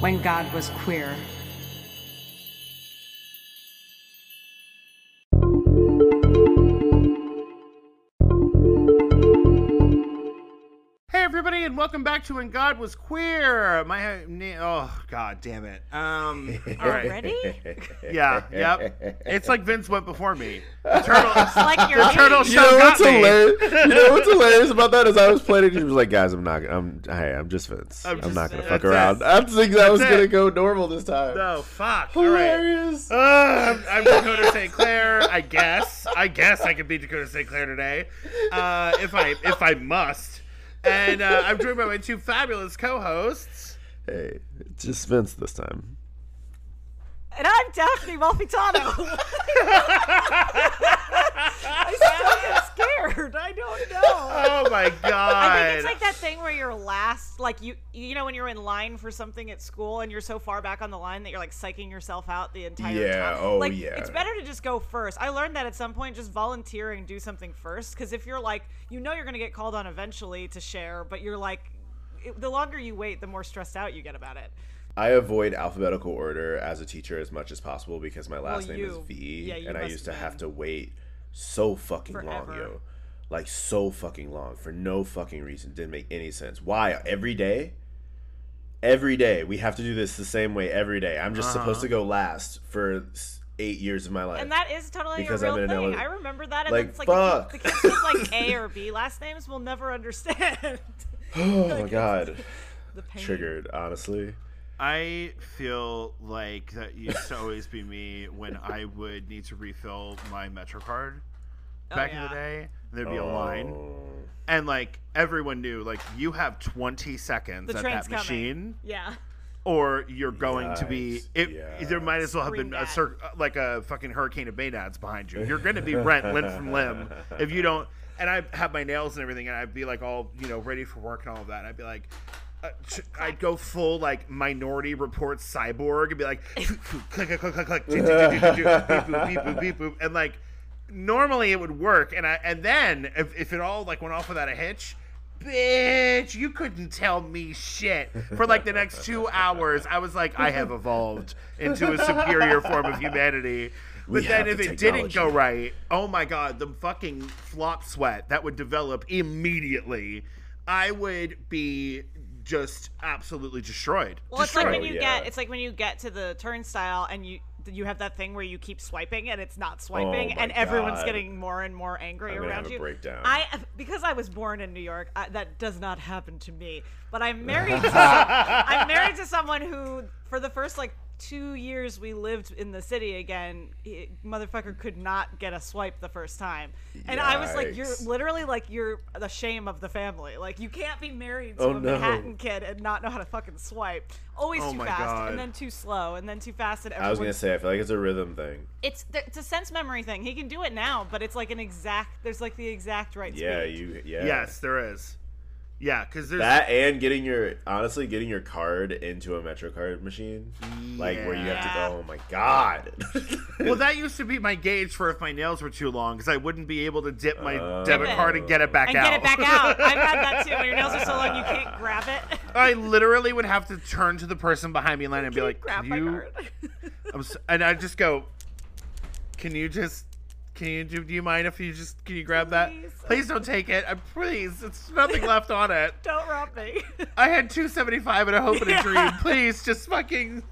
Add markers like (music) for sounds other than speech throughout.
When God was queer. Welcome back to When God Was Queer. My oh god damn it. Um, all right, Already? (laughs) yeah, yep. It's like Vince went before me. The (laughs) turtle, It's like you're turtle me. show You know got what's me. hilarious? (laughs) You know what's hilarious about that is I was playing it. He was like, "Guys, I'm not. I'm. Hey, I'm just Vince. I'm I'm, just not gonna fuck around. it. I'm thinking I was That's gonna go normal this time. Oh fuck! All right. hilarious. Uh, I'm, I'm Dakota St. Clair. I guess. I guess I could be Dakota St. Clair today, uh, if I if I must. And uh, I'm joined by my two fabulous co-hosts. Hey, it's just Vince this time. And I'm Daphne Malfitano. (laughs) (laughs) I still get scared. I don't (laughs) know. Oh my god! I think it's like that thing where you're last, like you, you know, when you're in line for something at school and you're so far back on the line that you're like psyching yourself out the entire Yeah, time. oh, like, yeah. It's better to just go first. I learned that at some point, just volunteer and do something first. Because if you're like, you know, you're gonna get called on eventually to share, but you're like, the longer you wait, the more stressed out you get about it. I avoid alphabetical order as a teacher as much as possible because my last name is V, yeah, and I used to have to wait so fucking long, yo, like so fucking long for no fucking reason. Didn't make any sense. Why every day? Every day we have to do this the same way every day. I'm just supposed uh-huh. to go last for eight years of my life. And that is totally Because a I'm real thing. ele- I remember that. And Like, it's like fuck. The, kids, the kids with like (laughs) A or B last names will never understand. (sighs) oh (laughs) my god, (laughs) the pain. triggered. Honestly, I feel like that used to always be me when I would need to refill my Metro card oh, back in the Oh, day. There'd be a line, Oh. and like everyone knew, like you have 20 seconds The at train's that machine, coming. Yeah. or you're going to be. Yikes, It, There might as well have Scream been a cir- like a fucking hurricane of Baynads behind you. You're going to be rent limb from limb if you don't. And I have my nails and everything, and I'd be like all you know ready for work and all of that. And I'd be like. Uh, I'd go full like Minority Report cyborg and be like (laughs) click click click click click beep boop beep boop and like normally it would work and I and then if, if it all like went off without a hitch bitch you couldn't tell me shit. For like the next two hours i was like i have evolved into a superior form of humanity. But We then if the it didn't go right oh my god the fucking flop sweat that would develop immediately i would be just absolutely destroyed Well, it's like when you Yeah. get it's like when you get to the turnstile and you you have that thing where you keep swiping and it's not oh swiping Oh my and everyone's God. getting more and more angry I'm around have a you. breakdown. I because I was born in New York, I, that does not happen to me. But I'm (laughs) married. to, I'm married to someone who, for the first like two years we lived in the city again, he, motherfucker could not get a swipe the first time, and I was like, "You're literally like you're the shame of the family. Like you can't be married to Oh, a no. Manhattan kid and not know how to fucking swipe. Always Oh too fast, God. and then too slow, and then too fast, and I was gonna say I feel like it's a rhythm thing. it's it's a sense memory thing. He can do it now, but it's like an exact. There's like the exact right Yeah, speed. you. Yeah. yes there is yeah because there's That and getting your honestly getting your card into a MetroCard machine, like where you have to go. Oh my god! Well, (laughs) that used to be my gauge for if my nails were too long because I wouldn't be able to dip my Oh. debit Dip card and get it back and out. get it back (laughs) out. I've had that too. When your nails are so long, you can't grab it. I literally would have to turn to the person behind me in line and be like, grab "Can my you?" card. I'm s- and I just go, "Can you just?" Can you do? Do you mind if you just can you grab that? Please. Please don't take it. Uh, please, it's nothing left on (laughs) it. Don't rob me. I had two seventy five and a hope and a dream. Please, just fucking.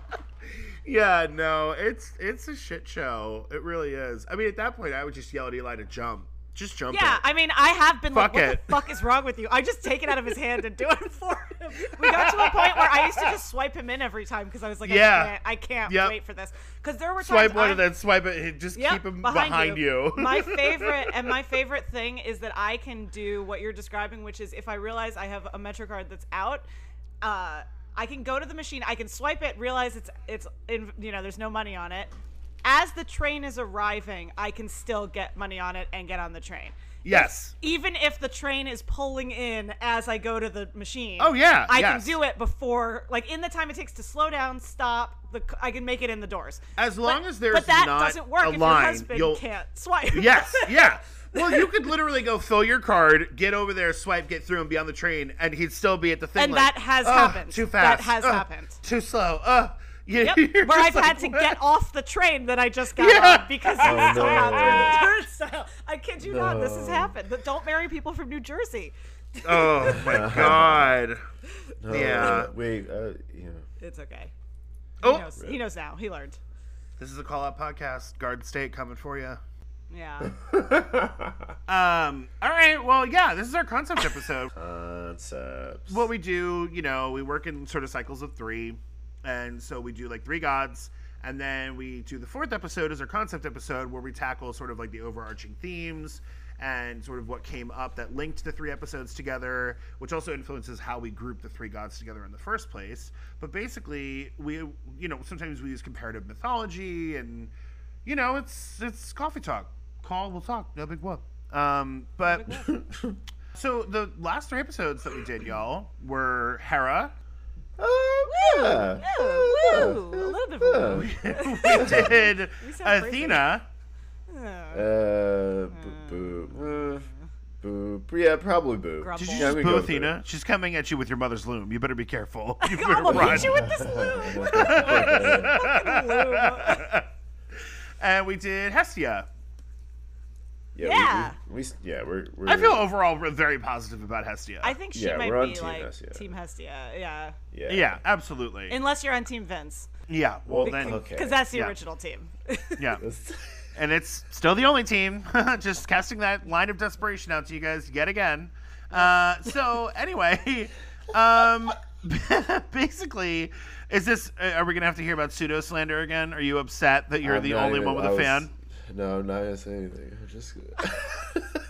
(laughs) yeah, no, it's it's a shit show. It really is. I mean, at that point, I would just yell at Eli to jump. Just jump. yeah, it. I mean, I have been Fuck like, what it. the (laughs) fuck is wrong with you? I just take it out of his hand and do it (laughs) for him. We got to a point where I used to just swipe him in every time because I was like, Yeah. I can't, I can't Yep. wait for this. Because there were swipe times one I- and then swipe it. Just Yep, keep him behind, you. (laughs) my favorite and my favorite thing is that I can do what you're describing, which is if I realize I have a Metro card that's out, uh, I can go to the machine, I can swipe it, realize it's it's in, you know there's no money on it, as the train is arriving, I can still get money on it and get on the train. Yes. Even if the train is pulling in as I go to the machine. Oh, yeah, I yes. can do it before, like in the time it takes to slow down, stop. The I can make it in the doors. As long But- as there's but that not doesn't work if line, your husband you'll- can't swipe. Yes, (laughs) yeah. Well, you could literally go fill your card, get over there, swipe, get through, and be on the train, and he'd still be at the thing. And like, that has "Ugh, happened. Too fast. That has Ugh, happened. Too slow. Uh, you, Yep, (laughs) where I've like, had to "What?" get off the train that I just got Yeah. on because it's Oh, so hot during the (laughs) turnstile. I kid you not, this has happened. But don't marry people from New Jersey. Oh my (laughs) god. No, Yeah. Wait. Uh, yeah. It's okay. He Oh, knows. He knows now. He learned. this is a call out podcast. Garden State coming for you. Yeah. Um. All right. Well, yeah. This is our concept episode. Concepts. what we do, you know, we work in sort of cycles of three, and so we do like three gods, and then we do the fourth episode as our concept episode where we tackle sort of like the overarching themes and sort of what came up that linked the three episodes together, which also influences how we group the three gods together in the first place. But basically, we, you know, sometimes we use comparative mythology, and you know, it's it's coffee talk. Call, we'll talk. No big whoop. Um, but. (coughs) So the last three episodes that we did, y'all, were Hera. Oh, yeah. Woo, Yeah. woo, a little bit of a woo. we did We (laughs) sound crazy. Athena. Uh, Uh, boo, boo, uh, boo. Yeah, probably boo. Grumble. Did you Yeah, I'm just gonna boo go with Athena? She's coming at you with your mother's loom. You better be careful. (laughs) You better I'm gonna run. hit you with this loom. (laughs) Fucking loom. and we did Hestia. Yeah. Yeah. We, we, we, yeah, we're, we're. I feel overall we're very positive about Hestia. I think she Yeah, might be Team like Hestia. Team Hestia. Yeah. Yeah. yeah, absolutely. Unless you're on Team Vince, yeah, well Well, then, okay. because that's the Yeah. original team. (laughs) yeah, (laughs) and it's still the only team. (laughs) Just casting that line of desperation out to you guys yet again. Uh, so anyway, um, basically, is this? uh, Are we gonna have to hear about pseudo slander again? Are you upset that you're I'm the not only even- one with I a was- fan? No, I'm not gonna say anything. I'm just. (laughs)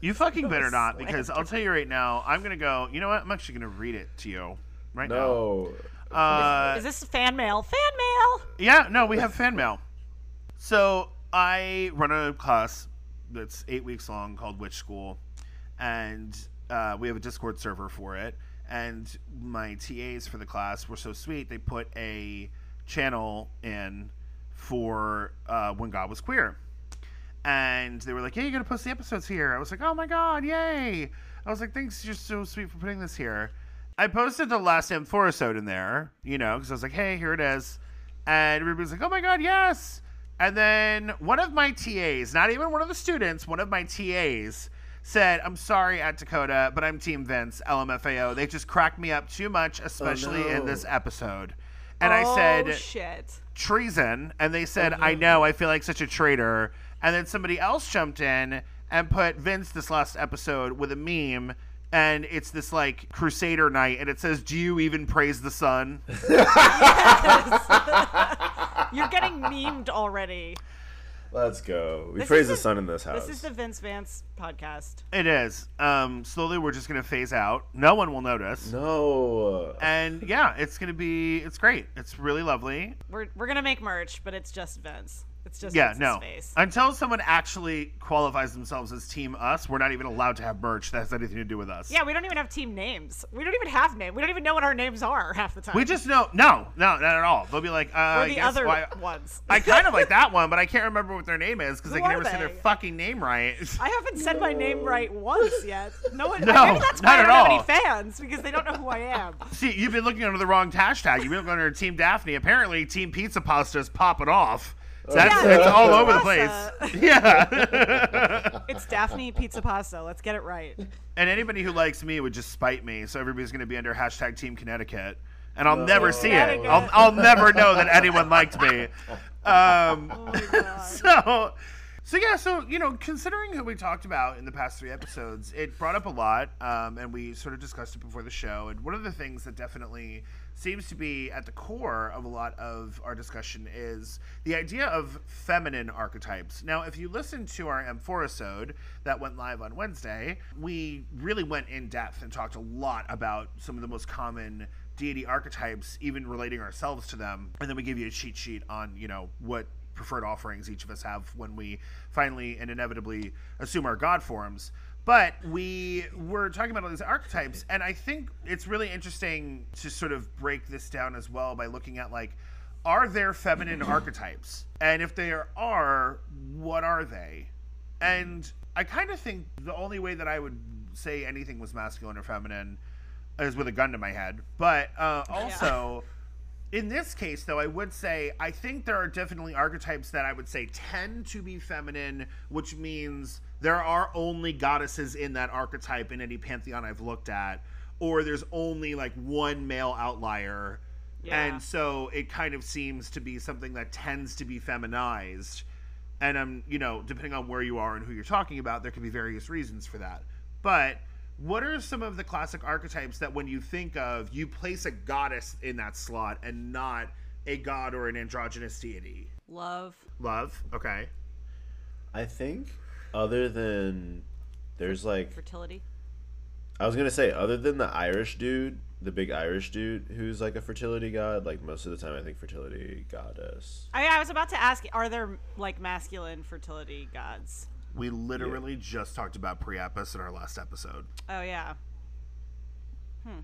You fucking better not, slander. because I'll tell you right now. I'm gonna go. You know what? I'm actually gonna read it to you right no. now. Uh, Is this fan mail? Fan mail. Yeah, no, we have fan mail. So I run a class that's eight weeks long called Witch School, and uh, we have a Discord server for it. And my TAs for the class were so sweet; they put a channel in for uh, when God was queer, and they were like, "Yeah, you got to post the episodes here." I was like, "Oh my god, yay!" I was like, "Thanks, you're so sweet for putting this here." I posted the last Amphorisode in there, you know, because I was like, "Hey, here it is," and everybody was like, "Oh my god, yes!" And then one of my TAs, not even one of the students, one of my TAs said, "I'm sorry, at Dakota, but I'm Team Vince, LMFAO. They just cracked me up too much, especially in no. this episode." And I oh, said, shit. treason. And they said i mm-hmm. know i feel like such a traitor. And then somebody else jumped in and put vince this last episode with a meme and it's this like crusader knight and it says do you even praise the sun? (laughs) (laughs) You're getting memed already. Let's go. We This praise the the- sun in this house. This is the Vince Vance podcast. it is um slowly we're just gonna phase out no one will notice no. and yeah it's gonna be it's great it's really lovely We're we're gonna make merch, but it's just Vince. It's just yeah no until someone actually qualifies themselves as team us we're not even allowed to have merch that has anything to do with us Yeah, we don't even have team names. We don't even have names. We don't even know what our names are half the time. we just know no no not at all they'll be like uh we're the guess other why- ones. I kind of like (laughs) that one, but I can't remember what their name is because I can never say their fucking name right. (laughs) I haven't said my name right once yet. No one. No, maybe that's why I don't have any fans because they don't know who I am. (laughs) See, you've been looking under the wrong hashtag. You've been looking under Team Daphne. Apparently, Team Pizza Pasta is popping off. That's Yeah, it's all over the place. Yeah. (laughs) It's Daphne Pizza Pasta. Let's get it right. and anybody who likes me would just spite me. So everybody's going to be under hashtag Team Connecticut. And I'll never see it. I'll, I'll never know that anyone liked me. Um, Oh my (laughs) god. so so yeah so you know considering who we talked about in the past three episodes it brought up a lot um, and we sort of discussed it before the show and one of the things that definitely seems to be at the core of a lot of our discussion is the idea of feminine archetypes now if you listen to our m4 that went live on wednesday we really went in depth and talked a lot about some of the most common deity archetypes, even relating ourselves to them, and then we give you a cheat sheet on you know what preferred offerings each of us have when we finally and inevitably assume our god forms. But we were talking about all these archetypes, and I think it's really interesting to sort of break this down as well by looking at like, are there feminine archetypes? And if there are, what are they? And I kind of think the only way that I would say anything was masculine or feminine is with a gun to my head. But uh, also, in this case, though, I would say I think there are definitely archetypes that I would say tend to be feminine, which means there are only goddesses in that archetype in any pantheon I've looked at, or there's only like one male outlier. Yeah. And so it kind of seems to be something that tends to be feminized. And um, you know, depending on where you are and who you're talking about, there could be various reasons for that. But what are some of the classic archetypes that when you think of, you place a goddess in that slot and not a god or an androgynous deity? Love. Love, okay. I think other than there's like Fertility. I was gonna say other than the Irish dude, the big Irish dude who's like a fertility god. Like most of the time, I think fertility goddess. Oh, I, I was about to ask, are there like masculine fertility gods? We literally just talked about Priapus in our last episode. Oh yeah. Hmm.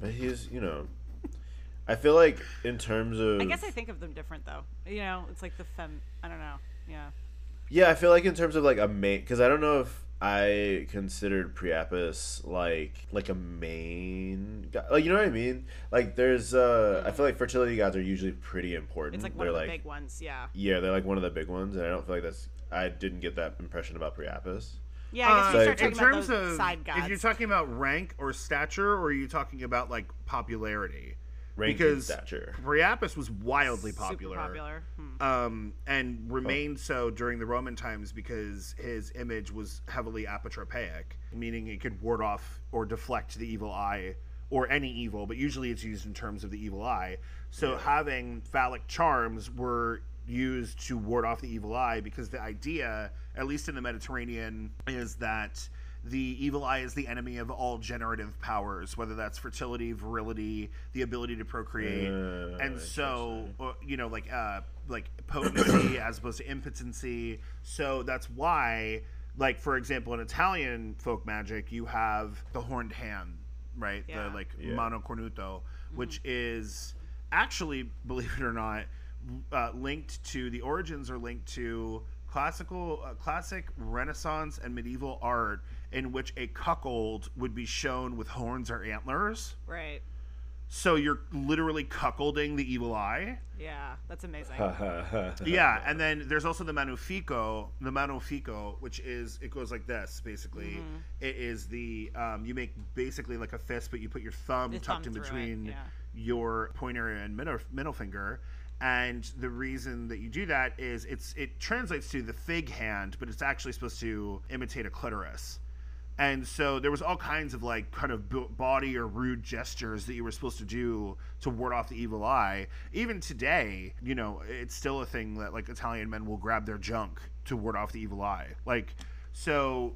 But he's you know, I feel like in terms of I guess I think of them different though. You know, it's like the fem. I don't know. Yeah. Yeah, I feel like in terms of like a main, because I don't know if I considered Priapus like like a main, god. like you know what I mean. Like there's, uh I feel like fertility gods are usually pretty important. It's like one they're of the like, big ones. Yeah. yeah, they're like one of the big ones, and I don't feel like that's. I didn't get that impression about Priapus. Yeah. I guess Uh, we start So in talking about terms those of, side gods. if you're talking about rank or stature, or are you talking about like popularity? Rank because and stature. Priapus was wildly Super popular. popular. Hmm. um, and remained so during the Roman times because his image was heavily apotropaic, meaning it could ward off or deflect the evil eye or any evil, but usually it's used in terms of the evil eye. So having phallic charms were used to ward off the evil eye because the idea, at least in the Mediterranean, is that the evil eye is the enemy of all generative powers, whether that's fertility, virility, the ability to procreate, Uh, and so uh, you know, like uh, like potency (coughs) as opposed to impotency. So that's why, like for example, in Italian folk magic, you have the horned hand, right? Yeah. The like Yeah. mano cornuto, which is actually, believe it or not, uh, linked to the origins are linked to classical, uh, classic Renaissance and medieval art in which a cuckold would be shown with horns or antlers. Right. So you're literally cuckolding the evil eye. Yeah. That's amazing. (laughs) yeah, and then there's also the mano fico, the mano fico, which is it goes like this basically. Mm-hmm. It is the um, you make basically like a fist, but you put your thumb The tucked thumb in between yeah. your pointer and middle, middle finger. And the reason that you do that is it's it translates to the fig hand, but it's actually supposed to imitate a clitoris. And so there was all kinds of like kind of b- body or rude gestures that you were supposed to do to ward off the evil eye. Even today, you know, it's still a thing that like Italian men will grab their junk to ward off the evil eye. Like, so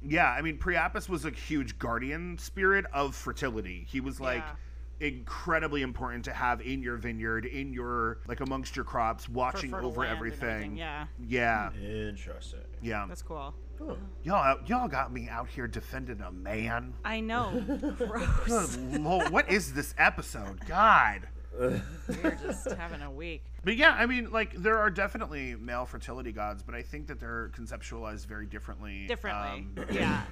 yeah, I mean, Priapus was a huge guardian spirit of fertility. He was like Yeah. Incredibly important to have in your vineyard, in your like amongst your crops, watching fertile over land and everything. Yeah. Yeah, Interesting. yeah. That's cool. Y'all, y'all got me out here defending a man. I know. (laughs) Gross. Lord, what is this episode? God. We're just having a week. But yeah, I mean, like there are definitely male fertility gods, but I think that they're conceptualized very differently. Differently. Um, yeah.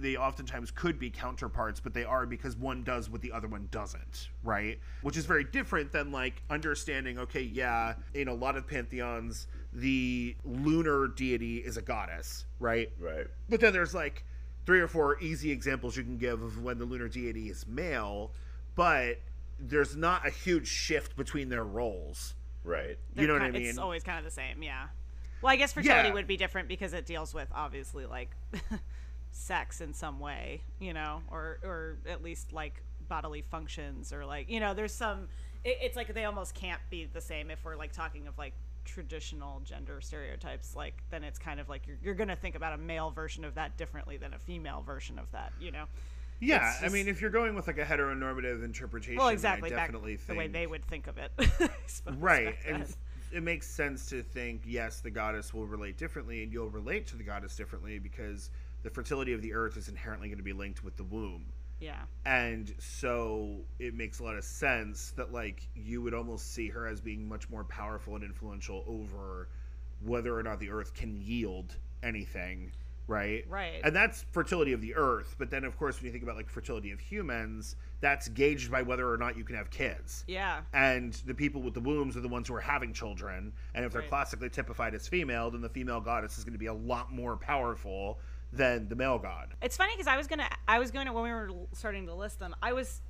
They oftentimes could be counterparts, but they are because one does what the other one doesn't, right? Which is very different than like understanding, okay, yeah, in a lot of pantheons, the lunar deity is a goddess, right? Right. But then there's like three or four easy examples you can give of when the lunar deity is male, but there's not a huge shift between their roles. Right. You know They're what I ki- It's mean? always kind of the same, yeah. Well, I guess fertility Yeah. would be different because it deals with obviously like (laughs) sex in some way, you know, or or at least like bodily functions or like you know, there's some. It, it's like they almost can't be the same if we're like talking of like traditional gender stereotypes. Like then it's kind of like you're you're gonna think about a male version of that differently than a female version of that, you know. Yeah, It's I mean, if you're going with like a heteronormative interpretation, well, exactly I definitely the way they would think of it. (laughs) Right, and it makes sense to think yes, the goddess will relate differently, and you'll relate to the goddess differently because the fertility of the earth is inherently going to be linked with the womb. yeah, and so it makes a lot of sense that like you would almost see her as being much more powerful and influential over whether or not the earth can yield anything right Right. and that's fertility of the earth but then of course when you think about like fertility of humans that's gauged by whether or not you can have kids yeah, and the people with the wombs are the ones who are having children and if they're Right. classically typified as female then the female goddess is going to be a lot more powerful than the male god It's funny because I was gonna, I was going to when we were starting to list them, I was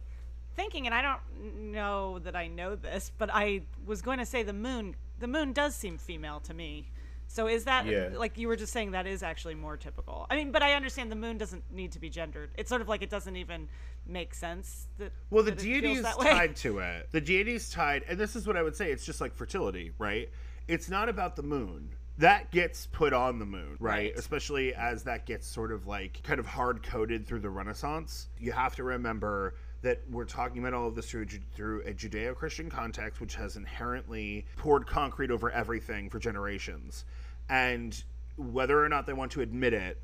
thinking, and I don't know that I know this, but I was going to say the moon. The moon does seem female to me. So is that Yeah. like you were just saying that is actually more typical? I mean, but I understand the moon doesn't need to be gendered. It's sort of like it doesn't even make sense that. Well, the that it deity is tied to it. The deity is tied, and this is what I would say. It's just like fertility, right? It's not about the moon. That gets put on the moon, right? Right. Especially as that gets sort of like kind of hard coded through the Renaissance. You have to remember that we're talking about all of this through, through a Judeo Christian context, which has inherently poured concrete over everything for generations. And whether or not they want to admit it,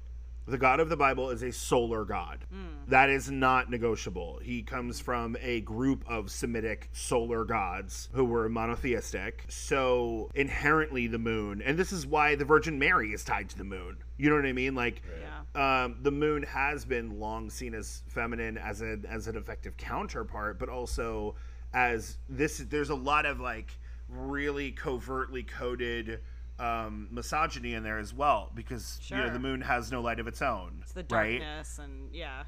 the God of the Bible is a solar God. That is not negotiable. He comes from a group of Semitic solar gods who were monotheistic. So inherently, the moon, and this is why the Virgin Mary is tied to the moon. You know what I mean? Like, Yeah. um, the moon has been long seen as feminine as an as an effective counterpart, but also as this. There's a lot of like really covertly coded um, misogyny in there as well because you know the moon has no light of its own. It's the right? darkness and yeah.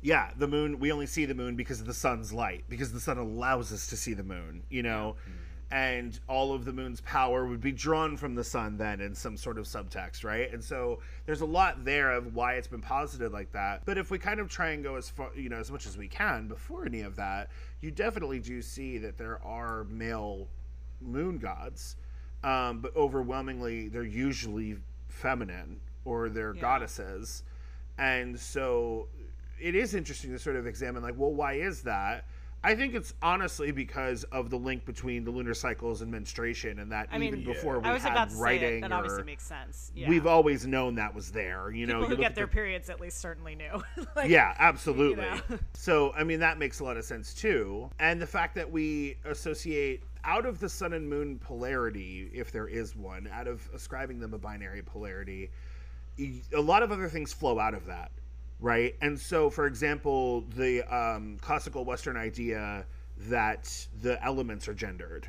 Yeah, the moon. We only see the moon because of the sun's light, because the sun allows us to see the moon. You know. And all of the moon's power would be drawn from the sun then in some sort of subtext, right? And so there's a lot there of why it's been posited like that. But if we kind of try and go as far, you know, as much as we can before any of that, you definitely do see that there are male moon gods, um, but overwhelmingly they're usually feminine or they're Yeah. goddesses. And so it is interesting to sort of examine, like, well, why is that? I think it's honestly because of the link between the lunar cycles and menstruation, and that I mean, even before we I was had about to say writing, it. That obviously makes sense. Yeah. we've always known that was there. You know, People you who get their the- periods at least certainly knew. (laughs) like, yeah, absolutely. know. (laughs) So, I mean, that makes a lot of sense too. And the fact that we associate out of the sun and moon polarity, if there is one, out of ascribing them a binary polarity, a lot of other things flow out of that, right? And so, for example, the um, classical Western idea that the elements are gendered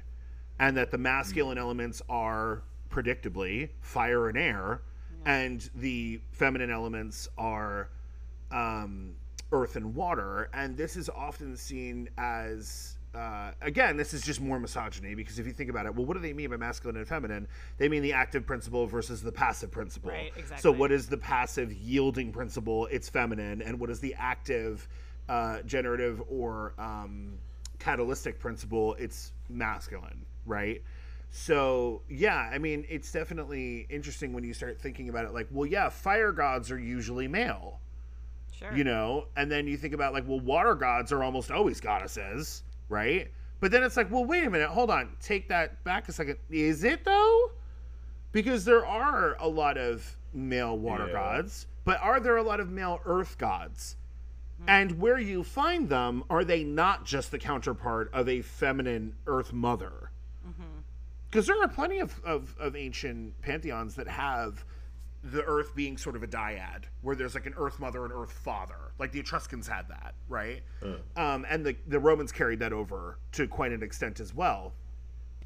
and that the masculine elements are predictably fire and air and the feminine elements are um, earth and water. And this is often seen as uh, again this is just more misogyny because if you think about it well what do they mean by masculine and feminine? They mean the active principle versus the passive principle. Right, exactly. so what is the passive yielding principle? It's feminine. And what is the active uh, generative or um, catalytic principle? It's masculine right? So yeah i mean it's definitely interesting when you start thinking about it like well yeah fire gods are usually male. Sure. you know? And then you think about like well water gods are almost always goddesses right? But then it's like well wait a minute hold on take that back a second. Is it though? Because there are a lot of male water Yeah. gods but are there a lot of male earth gods? Hmm. And where you find them are they not just the counterpart of a feminine earth mother? Mm-hmm. Because there are plenty of, of, of ancient pantheons that have the earth being sort of a dyad where there's like an earth mother and earth father. Like the etruscans had that right? Um, and the, the romans carried that over to quite an extent as well.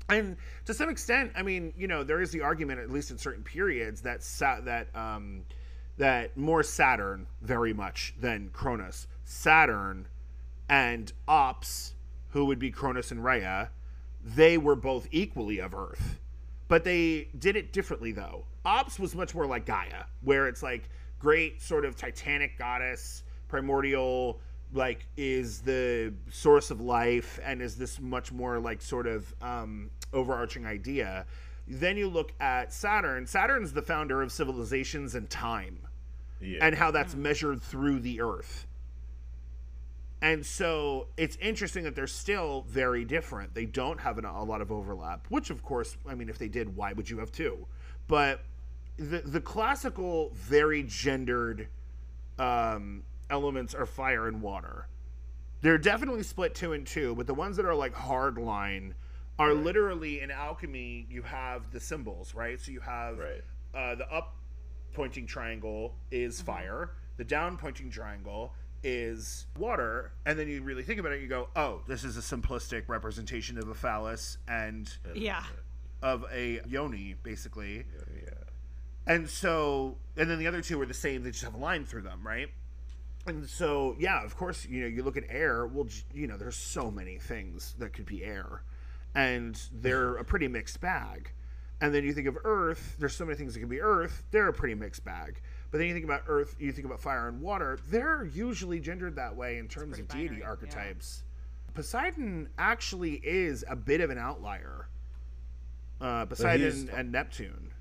And to some extent i mean you know there is the argument at least in certain periods that Sa- that um, that more saturn very much than cronus saturn and ops who would be cronus and rhea they were both equally of earth but they did it differently though. Ops was much more like gaia where it's like great sort of titanic goddess primordial like is the source of life and is this much more like sort of um, overarching idea. Then you look at saturn. Saturn's the founder of civilizations and time Yeah. and how that's measured through the earth And so it's interesting that they're still very different. They don't have an, a lot of overlap, which, of course, I mean, if they did, why would you have two? But the, the classical, very gendered um, elements are fire and water. They're definitely split two and two, but the ones that are like hard line are literally in alchemy. You have the symbols, right? So you have Right. uh, the up pointing triangle is fire, the down pointing triangle is water, and then you really think about it, you go, oh, this is a simplistic representation of a phallus and Yeah. of a yoni, basically. Yeah. And so, and then the other two are the same. They just have a line through them, right? And so, yeah, of course, you know, you look at air. Well, you know, there's so many things that could be air, and they're a pretty mixed bag. And then you think of Earth. There's so many things that can be Earth. They're a pretty mixed bag. But then you think about Earth. You think about fire and water. They're usually gendered that way in terms of pretty deity binary, yeah. archetypes. Poseidon actually is a bit of an outlier. Uh, Poseidon and Neptune.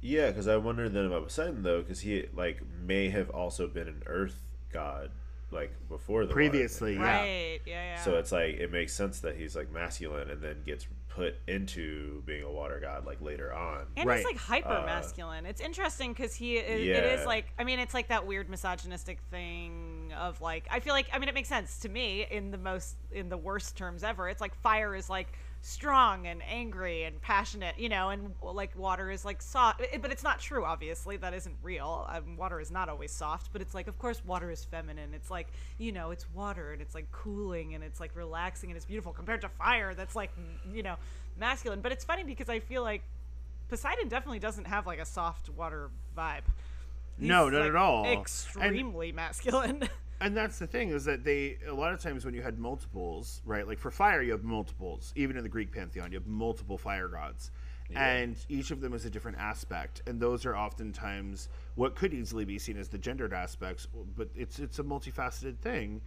Yeah, because I wonder then about Poseidon though, because he like may have also been an Earth god like before the Previously, thing. Yeah. Right. Yeah. Yeah. So it's like it makes sense that he's like masculine and then gets put into being a water god like later on. And Right. he's like hyper masculine. Uh, it's interesting because he is, it Yeah. is like I mean it's like that weird misogynistic thing of like I feel like I mean it makes sense to me in the most in the worst terms ever. It's like fire is like strong and angry and passionate, you know, and like water is like soft. But it's not true, obviously. That isn't real. Um, water is not always soft, but it's like of course water is feminine. It's like you know it's water and it's like cooling and it's like relaxing and it's beautiful compared to fire that's like you know masculine. But it's funny because I feel like Poseidon definitely doesn't have like a soft water vibe. No, not like, at all. And- Extremely masculine. (laughs) and that's the thing is that they a lot of times when you had multiples right like for fire you have multiples. Even in the greek pantheon you have multiple fire gods. And each of them is a different aspect. And those are oftentimes what could easily be seen as the gendered aspects but it's it's a multifaceted thing.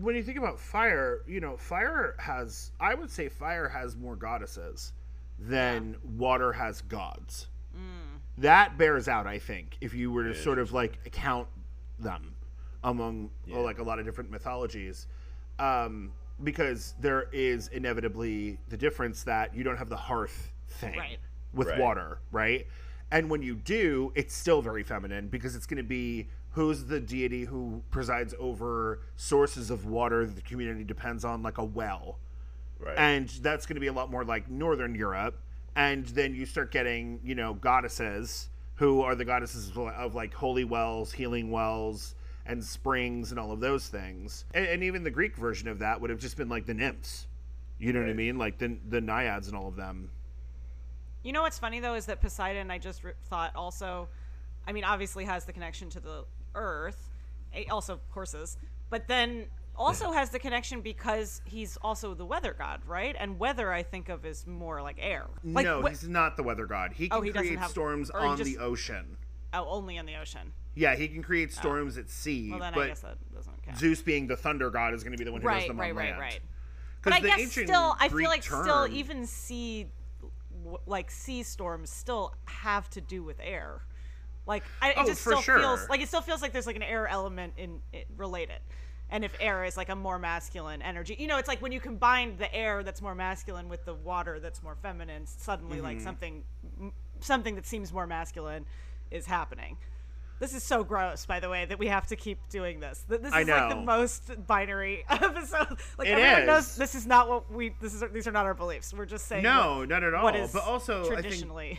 When you think about fire you know fire has i would say fire has more goddesses than water has gods. Mm. That bears out i think if you were to sort of like count them among uh, like a lot of different mythologies um, because there is inevitably the difference that you don't have the hearth thing Right. with Right. water right and when you do it's still very feminine because it's going to be who's the deity who presides over sources of water that the community depends on like a well Right. and that's going to be a lot more like northern europe and then you start getting you know goddesses who are the goddesses of, of like holy wells healing wells and springs and all of those things. And, and even the greek version of that would have just been like the nymphs. You know what i mean? Like the, the naiads and all of them. You know what's funny though is that Poseidon, I just re- thought also, I mean, obviously has the connection to the Earth, also horses, but then also has the connection because he's also the weather god, right? And weather I think of as more like air. Like, no wh- he's not the weather god. He oh, can Oh, he doesn't create have- storms on just- the ocean. Oh, only in the ocean. Yeah he can create storms at sea Well, then I but guess that doesn't count. zeus being the thunder god is going to be the one who does right, them right, on right, land. right. But I the guess ancient still, I Greek feel like still term- even sea, w- like sea storms, still have to do with air. Like I, it Oh, just for still sure. feels like it still feels like there's like an air element in it related. And if air is like a more masculine energy, you know, it's like when you combine the air that's more masculine with the water that's more feminine, suddenly like Mm-hmm. something, m- something that seems more masculine is happening. This is so gross, by the way, that we have to keep doing this. Th- This is like the most binary (laughs) episode. Like It everyone is. knows this is not what we. This is these are not our beliefs. We're just saying No, what, not at all. what is But also, I think- traditionally.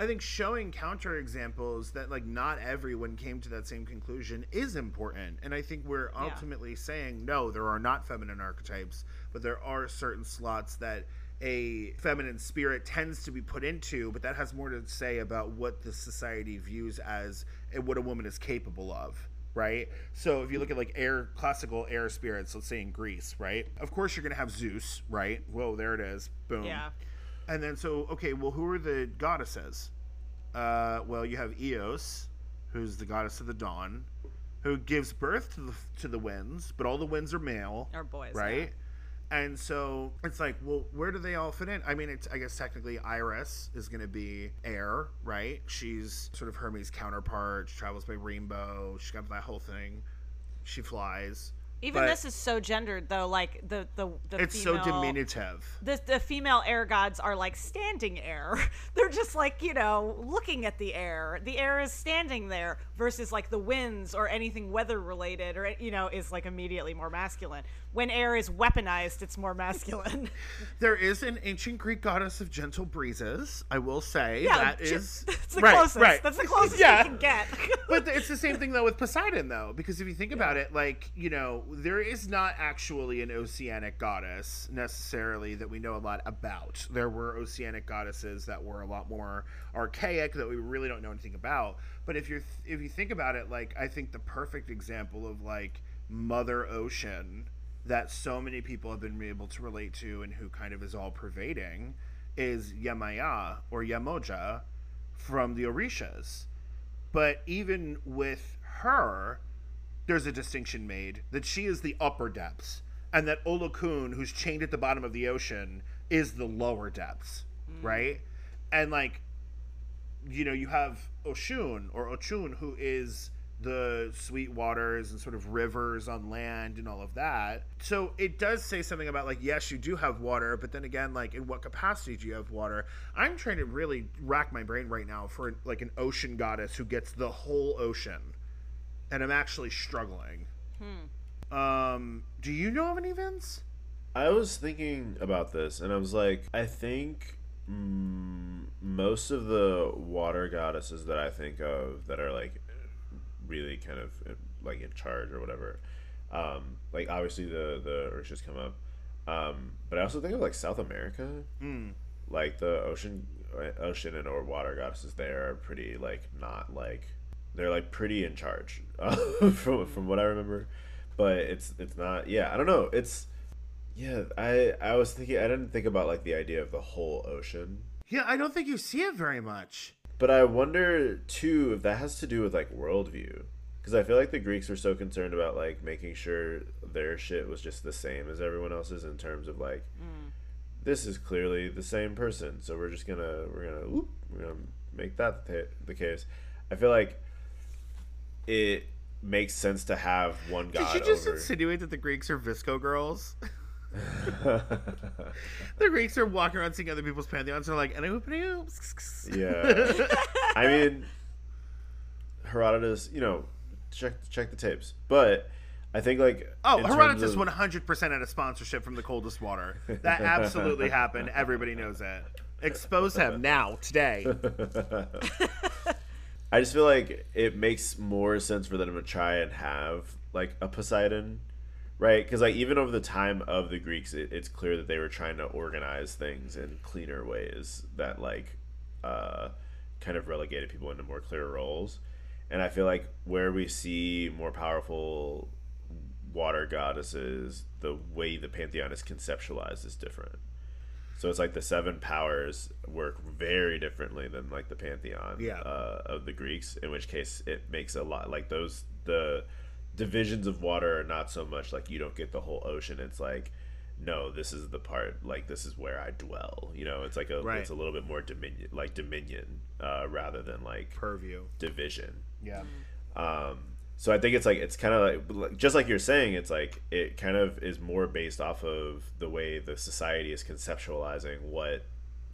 I think showing counter examples that like not everyone came to that same conclusion is important. And I think we're ultimately saying no, there are not feminine archetypes, but there are certain slots that a feminine spirit tends to be put into, but that has more to say about what the society views as and what a woman is capable of. Right, so if you look at like air, classical air spirits, let's say in Greece, right? Of course, you're gonna have Zeus, right? Whoa, there it is, boom. Yeah. And then so okay, well, who are the goddesses? Uh, well, you have Eos, who's the goddess of the dawn, who gives birth to the to the winds, but all the winds are male, Or boys, right? And so it's like, well, where do they all fit in? I mean, it's I guess technically Iris is going to be air, right? She's sort of Hermes' counterpart. She travels by rainbow. She's got that whole thing. She flies. Even But- this is so gendered though. Like the the the It's female, so diminutive. The, the female air gods are like standing air. (laughs) They're just like, you know, looking at the air. The air is standing there versus like the winds or anything weather related or, you know, is like immediately more masculine. When air is weaponized, it's more masculine. (laughs) There is an ancient Greek goddess of gentle breezes. I will say yeah, that ju- is (laughs) that's the right, closest. right. That's the closest Yeah. you can get. (laughs) but it's the same thing though with Poseidon though, because if you think about it, like you know, there is not actually an oceanic goddess necessarily that we know a lot about. There were oceanic goddesses that were a lot more archaic that we really don't know anything about. But if you're if you think about it, like I think the perfect example of like Mother Ocean that so many people have been able to relate to and who kind of is all pervading is Yemaya or Yemoja from the Orishas. But even with her, there's a distinction made that she is the upper depths, and that Olokun, who's chained at the bottom of the ocean, is the lower depths, mm. right? And like, you know, you have Oshun or Ochun, who is the sweet waters and sort of rivers on land and all of that. So it does say something about like, yes, you do have water, but then again, like, in what capacity do you have water? I'm trying to really rack my brain right now for like an ocean goddess who gets the whole ocean, and I'm actually struggling. Um, do you know of any Vince? I was thinking about this, and I was like, I think mm, most of the water goddesses that I think of that are like really kind of uh, like in charge or whatever, um, like obviously the the Orishas come up, um, but I also think of like South America, Mm. like the ocean, uh, ocean and or water goddesses there are pretty like not like they're like pretty in charge uh, (laughs) from from what I remember, but it's it's not. Yeah, I don't know. It's yeah. I I was thinking. I didn't think about like the idea of the whole ocean, Yeah, I don't think you see it very much. But I wonder too if that has to do with like worldview. Because I feel like the Greeks were so concerned about like making sure their shit was just the same as everyone else's in terms of like mm. this is clearly the same person, so we're just gonna we're gonna whoop, we're gonna make that the, the case. I feel like it makes sense to have one god Did you just over. insinuate that the Greeks are VSCO girls? (laughs) (laughs) The Greeks are walking around seeing other people's pantheons they're like, and oops, (laughs) yeah, I mean, Herodotus, you know, check check the tapes, but I think like Oh, Herodotus of- 100% had a sponsorship from the coldest water. That (laughs) absolutely happened. Everybody knows it. Expose him now, today. I just feel like it makes more sense for them to try and have like a Poseidon, right? Because like even over the time of the Greeks, it, it's clear that they were trying to organize things in cleaner ways that like uh, kind of relegated people into more clear roles. And I feel like where we see more powerful water goddesses, the way the pantheon is conceptualized is different. So it's like the seven powers work very differently than like the pantheon Yeah. uh, of the Greeks. In which case, it makes a lot like those the divisions of water are not so much like you don't get the whole ocean. It's like no, this is the part like this is where I dwell. You know, it's like a Right. it's a little bit more dominion like dominion uh, rather than like Purview. division. Yeah. Um, so I think it's like it's kind of like just like you're saying, it's like it kind of is more based off of the way the society is conceptualizing what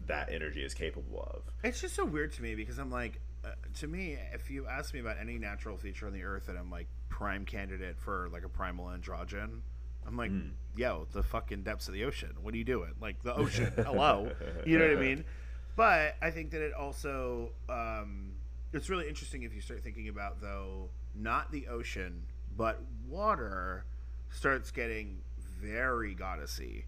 that energy is capable of. It's just so weird to me because I'm like, uh, to me, if you ask me about any natural feature on the earth and I'm like prime candidate for like a primal androgen, I'm like, yo, the fucking depths of the ocean. What are you doing? Like the ocean. Hello. You know what I mean? (laughs) But I think that it also, um, it's really interesting if you start thinking about though, not the ocean, but water starts getting very goddessy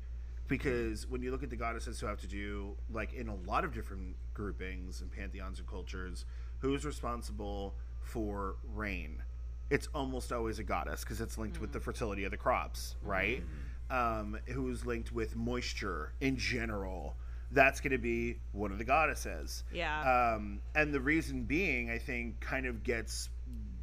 because when you look at the goddesses who have to do like in a lot of different groupings and pantheons and cultures who's responsible for rain it's almost always a goddess because it's linked with the fertility of the crops right? Um, who's linked with moisture in general. That's going to be one of the goddesses. Yeah. um, and the reason being i think kind of gets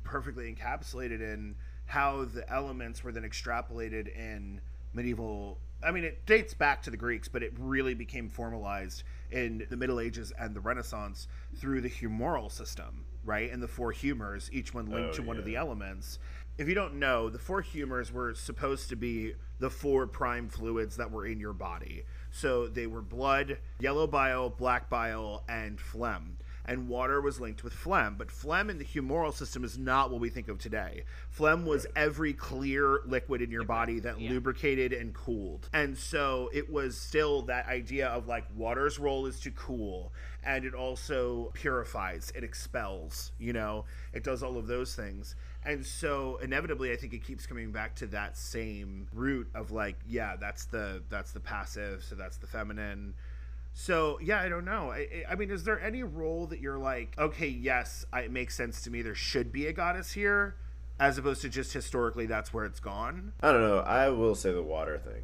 perfectly encapsulated in how the elements were then extrapolated in medieval i mean it dates back to the greeks but it really became formalized in the middle ages and the renaissance through the humoral system right and the four humors each one linked Oh, to one of the elements if you don't know, the four humors were supposed to be the four prime fluids that were in your body. So they were blood, yellow bile, black bile, and phlegm. And water was linked with phlegm, but phlegm in the humoral system is not what we think of today. Phlegm was every clear liquid in your body that yeah. lubricated and cooled. And so it was still that idea of like water's role is to cool and it also purifies, it expels, you know, it does all of those things. And so inevitably I think it keeps coming back to that same root of like, yeah, that's the that's the passive, so that's the feminine. So yeah, I don't know. I, I- I mean, is there any role that you're like, okay, yes, I, it makes sense to me. There should be a goddess here, as opposed to just historically that's where it's gone. I don't know. I will say the water thing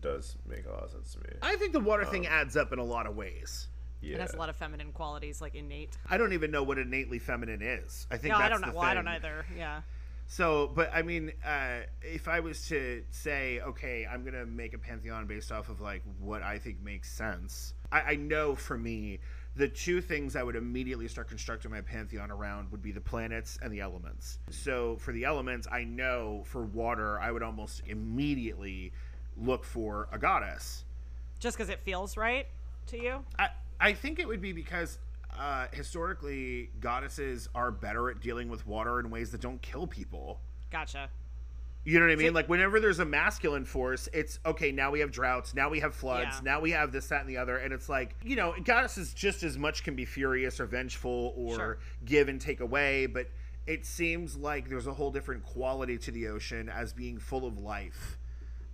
does make a lot of sense to me. I think the water thing um, adds up in a lot of ways. Yeah. It has a lot of feminine qualities, like innate. I don't even know what innately feminine is. I think No, that's I don't know. the Well, I don't either. Yeah. So, but I mean, uh, if I was to say, okay, I'm gonna make a pantheon based off of like what I think makes sense, I, I know for me, the two things I would immediately start constructing my pantheon around would be the planets and the elements. So, for the elements, I know for water, I would almost immediately look for a goddess. Just because it feels right to you. I, I think it would be because uh, historically, goddesses are better at dealing with water in ways that don't kill people. Gotcha. You know what I mean? Like whenever there's a masculine force, it's okay. Now we have droughts. Now we have floods. Yeah. Now we have this, that, and the other. And it's like you know, goddesses just as much can be furious or vengeful or Sure. give and take away. But it seems like there's a whole different quality to the ocean as being full of life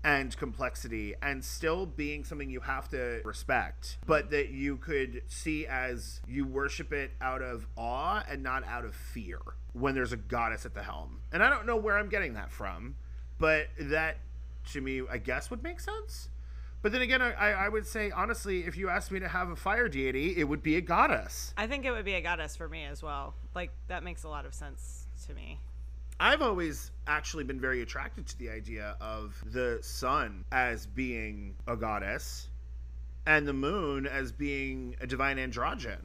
and complexity and still being something you have to respect but that you could see as you worship it out of awe and not out of fear when there's a goddess at the helm and i don't know where i'm getting that from but that to me i guess would make sense but then again I, I would say honestly if you asked me to have a fire deity it would be a goddess I think it would be a goddess for me as well. Like that makes a lot of sense to me. I've always actually been very attracted to the idea of the sun as being a goddess and the moon as being a divine androgyne.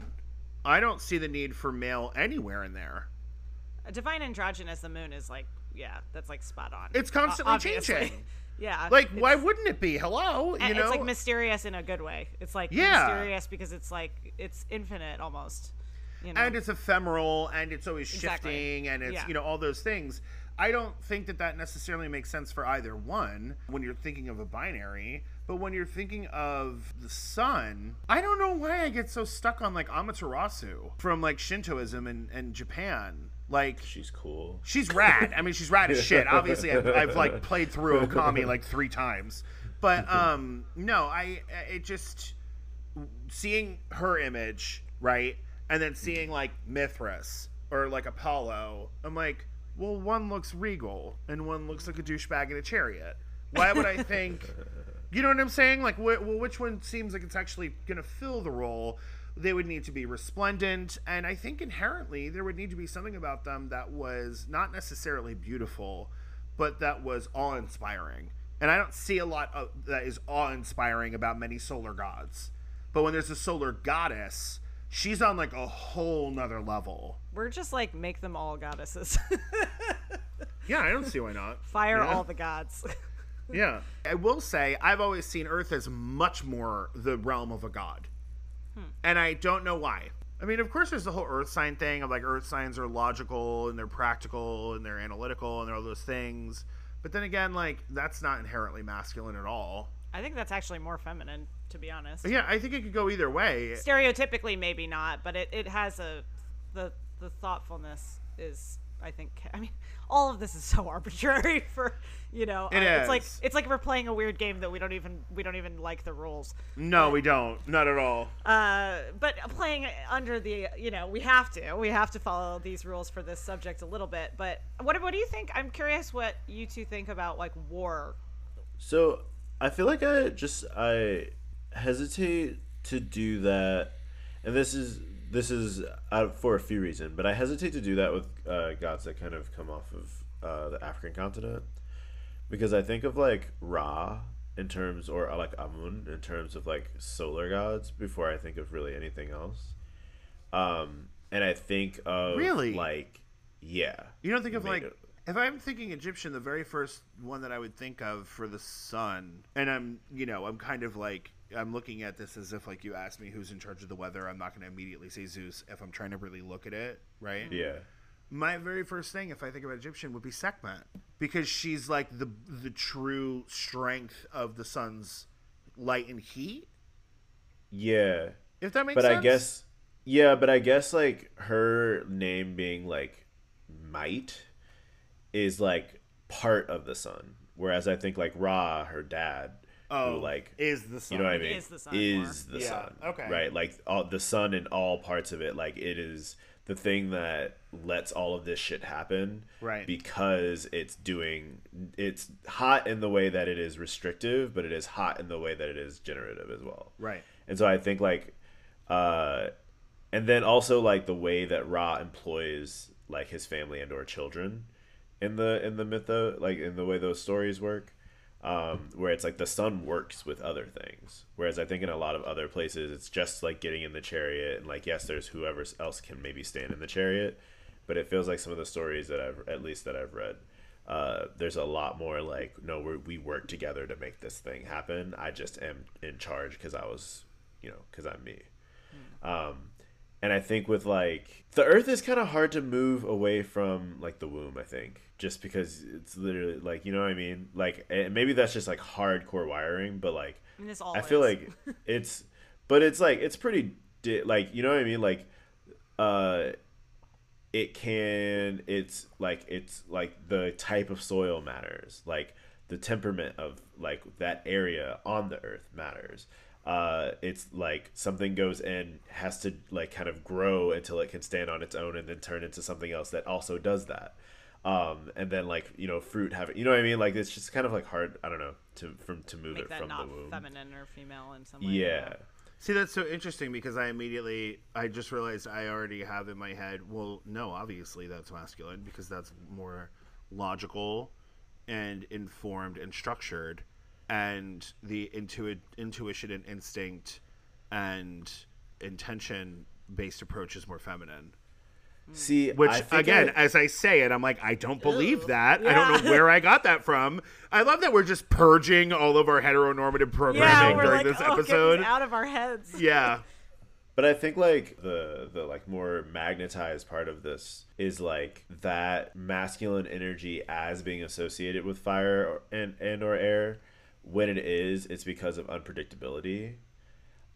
I don't see the need for male anywhere in there. A divine androgynous, the moon is like, yeah, that's like spot on. It's constantly Obviously. changing. (laughs) yeah. Like, why wouldn't it be? Hello, you know. it's like mysterious in a good way. It's like Yeah. mysterious because it's like it's infinite almost. You know. and it's ephemeral and it's always Exactly. shifting and it's Yeah. you know all those things i don't think that that necessarily makes sense for either one when you're thinking of a binary but when you're thinking of the sun i don't know why i get so stuck on like amaterasu from like shintoism and, and japan like She's cool. She's rad. I mean, she's rad as shit. Obviously, I've, I've like (laughs) played through Okami like three times, but um, no, I it just seeing her image right, and then seeing like Mithras or like Apollo. I'm like, well, one looks regal and one looks like a douchebag in a chariot. Why would I think? (laughs) You know what I'm saying? Like, wh- well, which one seems like it's actually going to fill the role? They would need to be resplendent, and I think inherently there would need to be something about them that was not necessarily beautiful, but that was awe-inspiring. And I don't see a lot of that is awe-inspiring about many solar gods. But when there's a solar goddess, she's on like a whole nother level. We're just like make them all goddesses. (laughs) Yeah, I don't see why not. Fire Yeah. all the gods. (laughs) Yeah. I will say, I've always seen Earth as much more the realm of a god. Hmm. And I don't know why. I mean, of course, there's the whole Earth sign thing of like Earth signs are logical and they're practical and they're analytical and they're all those things. But then again, like, that's not inherently masculine at all. I think that's actually more feminine, to be honest. Yeah, I think it could go either way. Stereotypically, maybe not, but it, it has a the the thoughtfulness is. I think. I mean, all of this is so (laughs) arbitrary for you know. It uh, It's like it's like we're playing a weird game that we don't even we don't even like the rules. No, we don't. Not at all. Uh, but playing under the you know we have to we have to follow these rules for this subject a little bit. But what what do you think? I'm curious what you two think about like war. So I feel like I just I hesitate to do that, and this is this is uh, for a few reasons, but I hesitate to do that with uh, gods that kind of come off of uh, the African continent, because I think of like Ra in terms, or uh, like Amun in terms of like solar gods before I think of really anything else. Um, and I think of Really? like yeah. You don't think of like it- If I'm thinking Egyptian, the very first one that I would think of for the sun, and I'm, you know, I'm kind of like, I'm looking at this as if like you asked me who's in charge of the weather. I'm not going to immediately say Zeus if I'm trying to really look at it, right? Yeah. My very first thing, if I think about Egyptian, would be Sekhmet because she's like the the true strength of the sun's light and heat. Yeah. If that makes but sense. I guess yeah, but I guess like her name being like might is like part of the sun, whereas I think like Ra, her dad, oh, who like is the sun. you know what I mean Is the sun is the Yeah, sun okay. right like all the sun in all parts of it like it is the thing that lets all of this shit happen Right. because it's doing it's hot in the way that it is restrictive but it is hot in the way that it is generative as well Right. and so I think like, uh, and then also like the way that Ra employs like his family and or children in the in the mytho, like in the way those stories work, um, where it's like the sun works with other things. Whereas I think in a lot of other places, it's just like getting in the chariot and like yes, there's whoever else can maybe stand in the chariot, but it feels like some of the stories that I've at least that I've read. Uh, there's a lot more like no we're, we work together to make this thing happen i just am in charge because i was you know because i'm me um, and i think with like the earth is kind of hard to move away from like the womb i think just because it's literally like you know what i mean like maybe that's just like hardcore wiring but like I feel like (laughs) it's, but it's like it's pretty di- like you know what I mean. Like, uh, it can. It's like it's like the type of soil matters. Like the temperament of like that area on the earth matters. Uh, it's like something goes in has to like kind of grow until it can stand on its own and then turn into something else that also does that um and then like you know fruit have you know what i mean like it's just kind of like hard i don't know to from to move make it that from not the womb feminine or female in some way. yeah See, that's so interesting because I immediately I just realized I already have in my head. Well, no, obviously that's masculine because that's more logical and informed and structured, and the intuit intuition and instinct and intention based approach is more feminine. Mm. see Which I again, I- as I say it, I'm like, I don't believe Ew. that. I don't know where I got that from. I love that we're just purging all of our heteronormative Yeah, programming we're during like, this oh, episode. these out of our heads. Yeah. But I think like the the like more magnetized part of this is like that masculine energy as being associated with fire or, and and or air. When it is, it's because of unpredictability.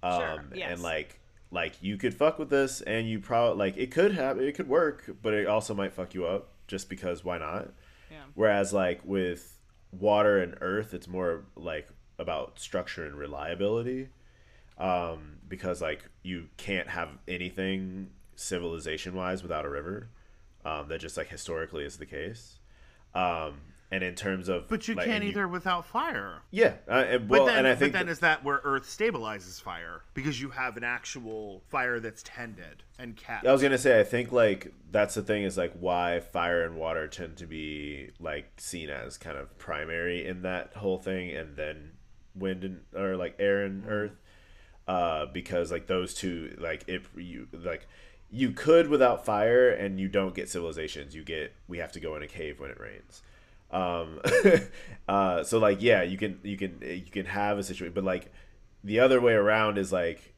Um, Sure, yes. And like like you could fuck with this, and you probably like it could have it could work, but it also might fuck you up just because why not? Yeah. Whereas like with water and earth, it's more like about structure and reliability. Um, because like you can't have anything civilization wise without a river. Um, that just like historically is the case. Um, and in terms of But you like, can't either without fire. yeah, uh, and, But well, then, and I but think then that- is that where Earth stabilizes fire because you have an actual fire that's tended and kept? I was gonna say I think like that's the thing is like why fire and water tend to be like seen as kind of primary in that whole thing, and then wind and or like air and earth, uh, because like those two like if you like you could without fire and you don't get civilizations, you get we have to go in a cave when it rains. Um, (laughs) uh, so like yeah, you can you can you can have a situation, but like the other way around is like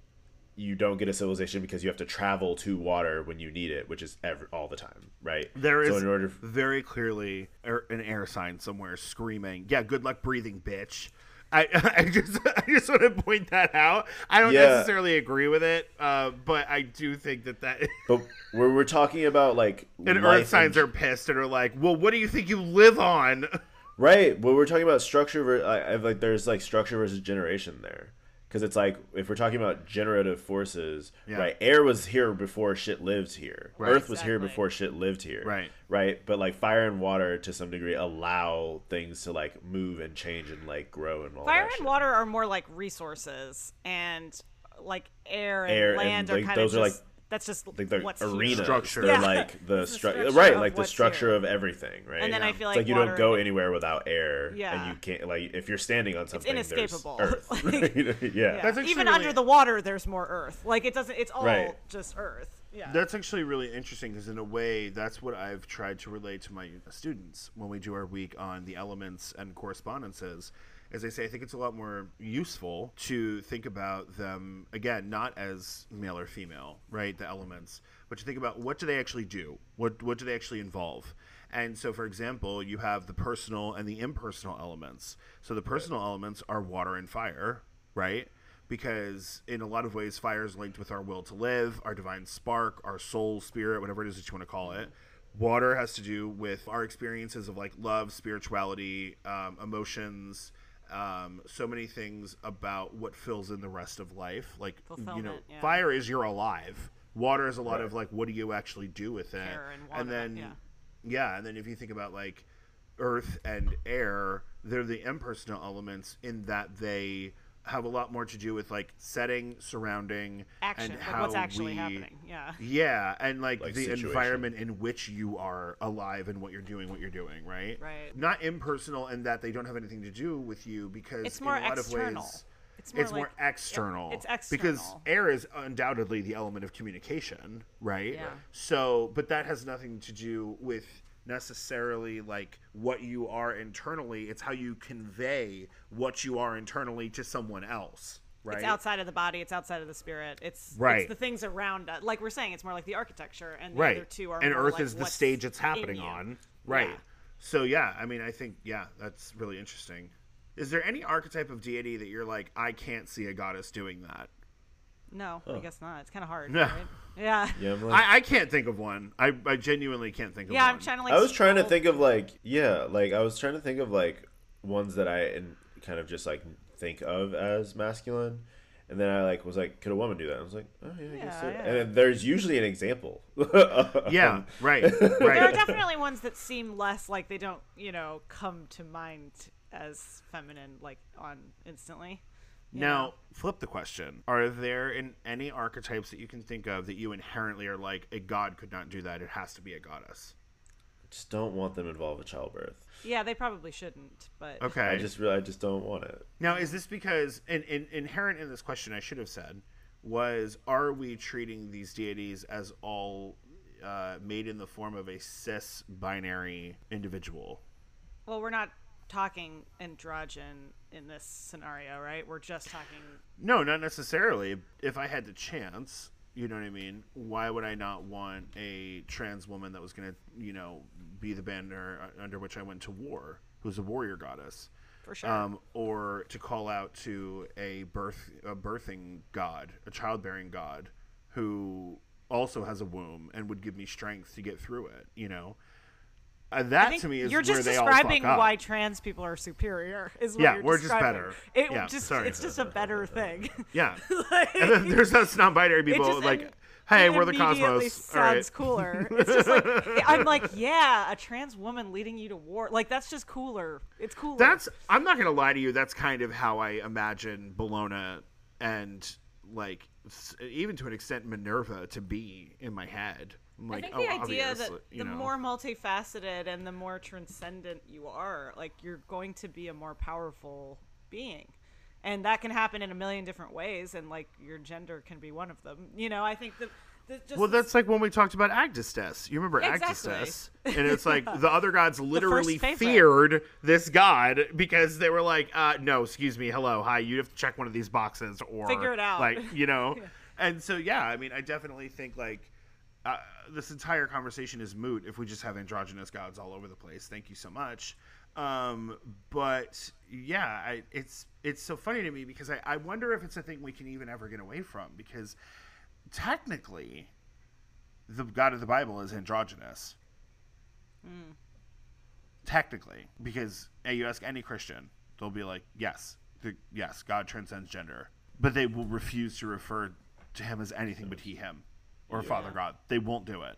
you don't get a civilization because you have to travel to water when you need it, which is ever all the time, right? There is so in order very clearly an air sign somewhere screaming, "Yeah, good luck breathing, bitch." I, (laughs) I just I just want to point that out. I don't Yeah. necessarily agree with it, uh, but I do think that that (laughs) but we're we're talking about like and earth signs and- are pissed and are like, "Well, what do you think you live on?" (laughs) right. Well, we're talking about structure. Ver- I, I've, like there's like structure versus generation there. Because it's like if we're talking about generative forces, Yeah. right? Air was here before shit lived here. Right. Earth was here before shit lived here. Right. Right. But like fire and water, to some degree, allow things to like move and change and like grow and all Fire that and shit. water are more like resources, and like air and Air land and are like kind those of are just like That's just like the what's arena, here. Structure. They're Yeah. like (laughs) the, It's the structure right, of like the structure here. of everything, right? And then I feel like, like you don't go anywhere without air, Yeah. and you can't like if you're standing on something, there's inescapable. Earth. (laughs) (laughs) Like- right? yeah. Yeah. That's Even really- under the water, there's more Earth. Like it doesn't. It's all Right. just Earth. Yeah. That's actually really interesting because, in a way, that's what I've tried to relate to my students when we do our week on the elements and correspondences. As I say, I think it's a lot more useful to think about them, again, not as male or female, right? The elements, but to think about what do they actually do? What, what do they actually involve? And so, for example, you have the personal and the impersonal elements. So, the personal elements are water and fire, right? because in a lot of ways fire is linked with our will to live our divine spark our soul spirit whatever it is that you want to call it water has to do with our experiences of like love spirituality um, emotions um, so many things about what fills in the rest of life like you know yeah. fire is you're alive water is a lot of like what do you actually do with it Air and water, then yeah. yeah, and then if you think about like earth and air, they're the impersonal elements in that they have a lot more to do with like setting, surrounding, Action. and Like how what's actually we- happening. Yeah. Yeah, and like, Like the situation. environment in which you are alive and what you're doing, what you're doing, right? Right. Not impersonal in that they don't have anything to do with you because It's more in a lot external. of ways It's more, it's more external. yeah, it's because air is undoubtedly the element of communication, right? Yeah. So, but that has nothing to do with necessarily like what you are internally. It's how you convey what you are internally to someone else, right? It's outside of the body. It's outside of the spirit. It's Right. It's the things around us. Like we're saying, it's more like the architecture, and the right. other two are and Earth like is the stage it's happening on, right? Yeah. So yeah, I mean, I think yeah, that's really interesting. Is there any archetype of deity that you're like, I can't see a goddess doing that? No, I guess not. It's kind of hard. No. (laughs) Right? Yeah. (laughs) Yeah, I'm like, I, I can't think of one. I, I genuinely can't think of Yeah, one. I'm trying to like. I was trying to think of like yeah, like I was trying to think of like ones that I in, kind of just like think of as masculine, and then I like was like, could a woman do that? I was like, oh yeah, I guess so. yeah. And then there's usually an example. (laughs) Yeah, um, right, There are definitely ones that seem less like they don't, you know, come to mind as feminine, like on instantly. You Now, know? flip the question. Are there in any archetypes that you can think of that you inherently are like, a god could not do that? It has to be a goddess. just don't want them involved with childbirth. yeah, they probably shouldn't, but Okay. I just really, I just don't want it. Now, is this because, in, in, inherent in this question, I should have said, was are we treating these deities as all uh, made in the form of a cis binary individual? well, we're not talking androgyne in this scenario, right? We're just talking. No, not necessarily. If I had the chance, you know what I mean. Why would I not want a trans woman that was going to, you know, be the banner under which I went to war, who's a warrior goddess, For sure. um, or to call out to a birth, a birthing god, a childbearing god, who also has a womb and would give me strength to get through it. You know, uh, that to me is you're where just they all describing why trans people are superior. Is what Yeah, you're we're just better. It Yeah, just sorry. it's just a better thing. Yeah, Like, (laughs) and then there's us non-binary people just like, im- hey, we're the cosmos. All right. Sounds cooler. (laughs) It's just like I'm like, yeah, a trans woman leading you to war. Like that's just cooler. It's cooler. That's I'm not gonna lie to you. That's kind of how I imagine Bellona and like even to an extent Minerva to be in my head. Like, I think oh, the idea that the know. more multifaceted and the more transcendent you are, like you're going to be a more powerful being. And that can happen in a million different ways, and like your gender can be one of them. You know, I think just well, that's like when we talked about Agdistis. You remember Exactly. Agdistis? (laughs) And it's like the other gods literally feared this god because they were like, uh, no, excuse me, hello, hi, you have to check one of these boxes or Figure it out. Like, you know? (laughs) And so, yeah, I mean, I definitely think like uh, this entire conversation is moot if we just have androgynous gods all over the place. Thank you so much. Um, but yeah, I, it's it's so funny to me because I, I wonder if it's a thing we can even ever get away from because technically the god of the Bible is androgynous. Technically, because uh, you ask any Christian, they'll be like, "Yes, the, yes, God transcends gender," but they will refuse to refer to him as anything but he, him, or Father God. They won't do it.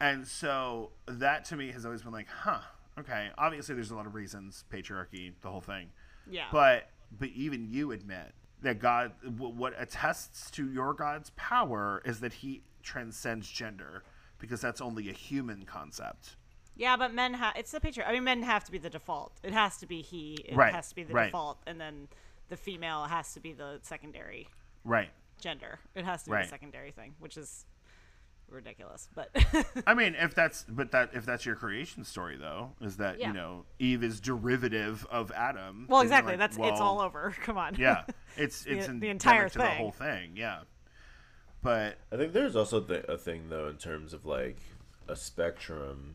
And so that to me has always been like, huh, okay. Obviously, there's a lot of reasons, patriarchy, the whole thing. yeah. But but even you admit that God, w- what attests to your God's power is that He transcends gender, because that's only a human concept. Yeah, but men have it's the patriarchy. I mean, men have to be the default. It has to be he. It Right, has to be the right. default, and then the female has to be the secondary Right. Gender. It has to be Right. the secondary thing, which is ridiculous. But I (laughs) mean, if that's but that if that's your creation story though, is that Yeah. you know Eve is derivative of Adam. well, exactly. like, That's it's all over. (laughs) Come on. Yeah, it's (laughs) The- it's the endemic entire to the whole thing. Yeah, but I think there's also th- a thing though in terms of like a spectrum,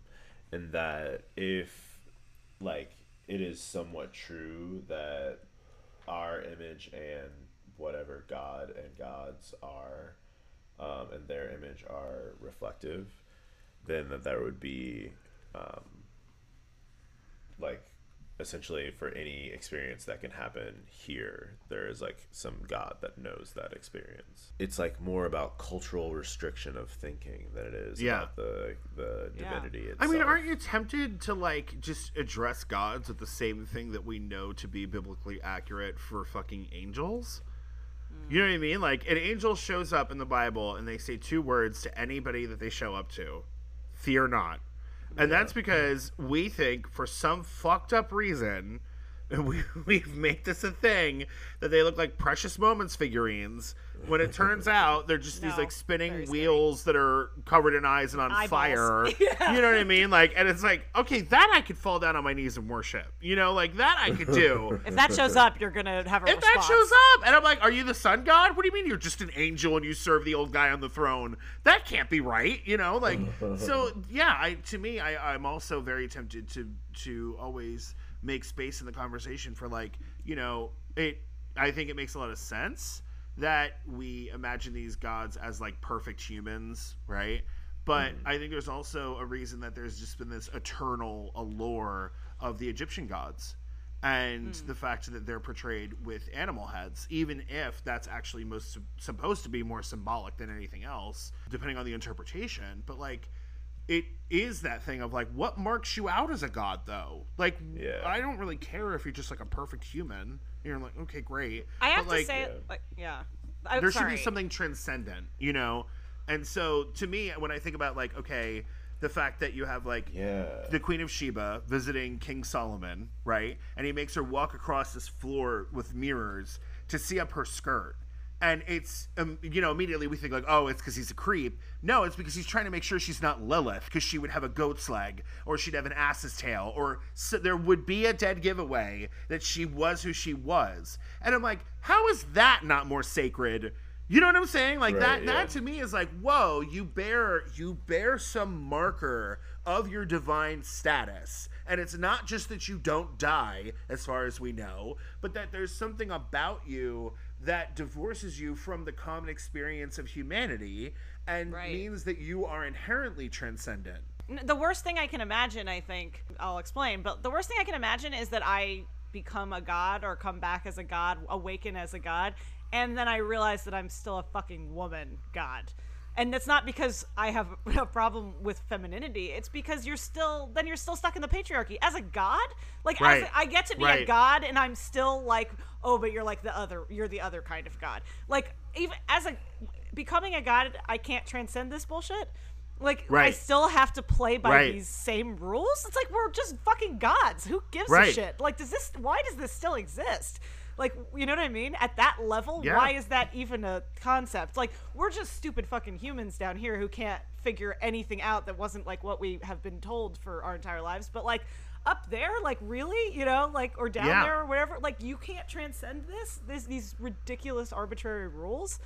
in that if like it is somewhat true that our image and whatever God and gods are, um, and their image are reflective, then that there would be um, like essentially for any experience that can happen here there is like some god that knows that experience it's like more about cultural restriction of thinking than it is Yeah. about the the Yeah. divinity itself. I mean, aren't you tempted to like just address gods with the same thing that we know to be biblically accurate for fucking angels? You know what I mean? Like an angel shows up in the Bible and they say two words to anybody that they show up to. Fear not. And that's because we think for some fucked up reason (laughs) we we've made this a thing that they look like precious moments figurines when it turns (laughs) out they're just these No, like very spinning scary. wheels that are covered in eyes and on Eyeballs. fire. (laughs) You know what I mean? Like and it's like, okay, that I could fall down on my knees and worship. You know, like that I could do. If that shows up, you're gonna have a If that shows up, and I'm like, "Are you the sun god? What do you mean you're just an angel and you serve the old guy on the throne? That can't be right, you know." Like, so yeah, I to me, I, I'm also very tempted to to always make space in the conversation for like, you know, it. I think it makes a lot of sense that we imagine these gods as like perfect humans, right? But mm-hmm. I think there's also a reason that there's just been this eternal allure of the Egyptian gods and hmm. the fact that they're portrayed with animal heads, even if that's actually most supposed to be more symbolic than anything else, depending on the interpretation. But like, it is that thing of like, what marks you out as a god, though? Like, Yeah. I don't really care if you're just like a perfect human. You're like, okay, great. I have But, to like, say, like, yeah. I'm there sorry. should be something transcendent, you know. And so, to me, when I think about like, okay, the fact that you have like yeah the Queen of Sheba visiting King Solomon, right? And he makes her walk across this floor with mirrors to see up her skirt. And it's, um, you know, immediately we think like, oh, it's because he's a creep. No, it's because he's trying to make sure she's not Lilith, because she would have a goat's leg, or she'd have an ass's tail, or so there would be a dead giveaway that she was who she was. And I'm like, how is that not more sacred? You know what I'm saying? Like that. Right, That yeah. to me is like, whoa, you bear you bear some marker of your divine status. And it's not just that you don't die, as far as we know, but that there's something about you that divorces you from the common experience of humanity and Right. means that you are inherently transcendent. The worst thing I can imagine, I think, I'll explain, but the worst thing I can imagine is that I become a god or come back as a god, awaken as a god, and then I realize that I'm still a fucking woman god. And it's not because I have (laughs) a problem with femininity. It's because you're still then you're still stuck in the patriarchy as a god. Like Right. as a, I get to be a god, and I'm still like, oh, but you're like the other. You're the other kind of god. Like even as a becoming a god, I can't transcend this bullshit. Like I still have to play by Right. these same rules. It's like we're just fucking gods. Who gives a shit? Like, does this? Why does this still exist? Like, you know what I mean? At that level, Yeah. why is that even a concept? Like, we're just stupid fucking humans down here who can't figure anything out that wasn't like what we have been told for our entire lives. But like up there, like really, you know, like or down Yeah. there or whatever, like you can't transcend this. This these ridiculous arbitrary rules.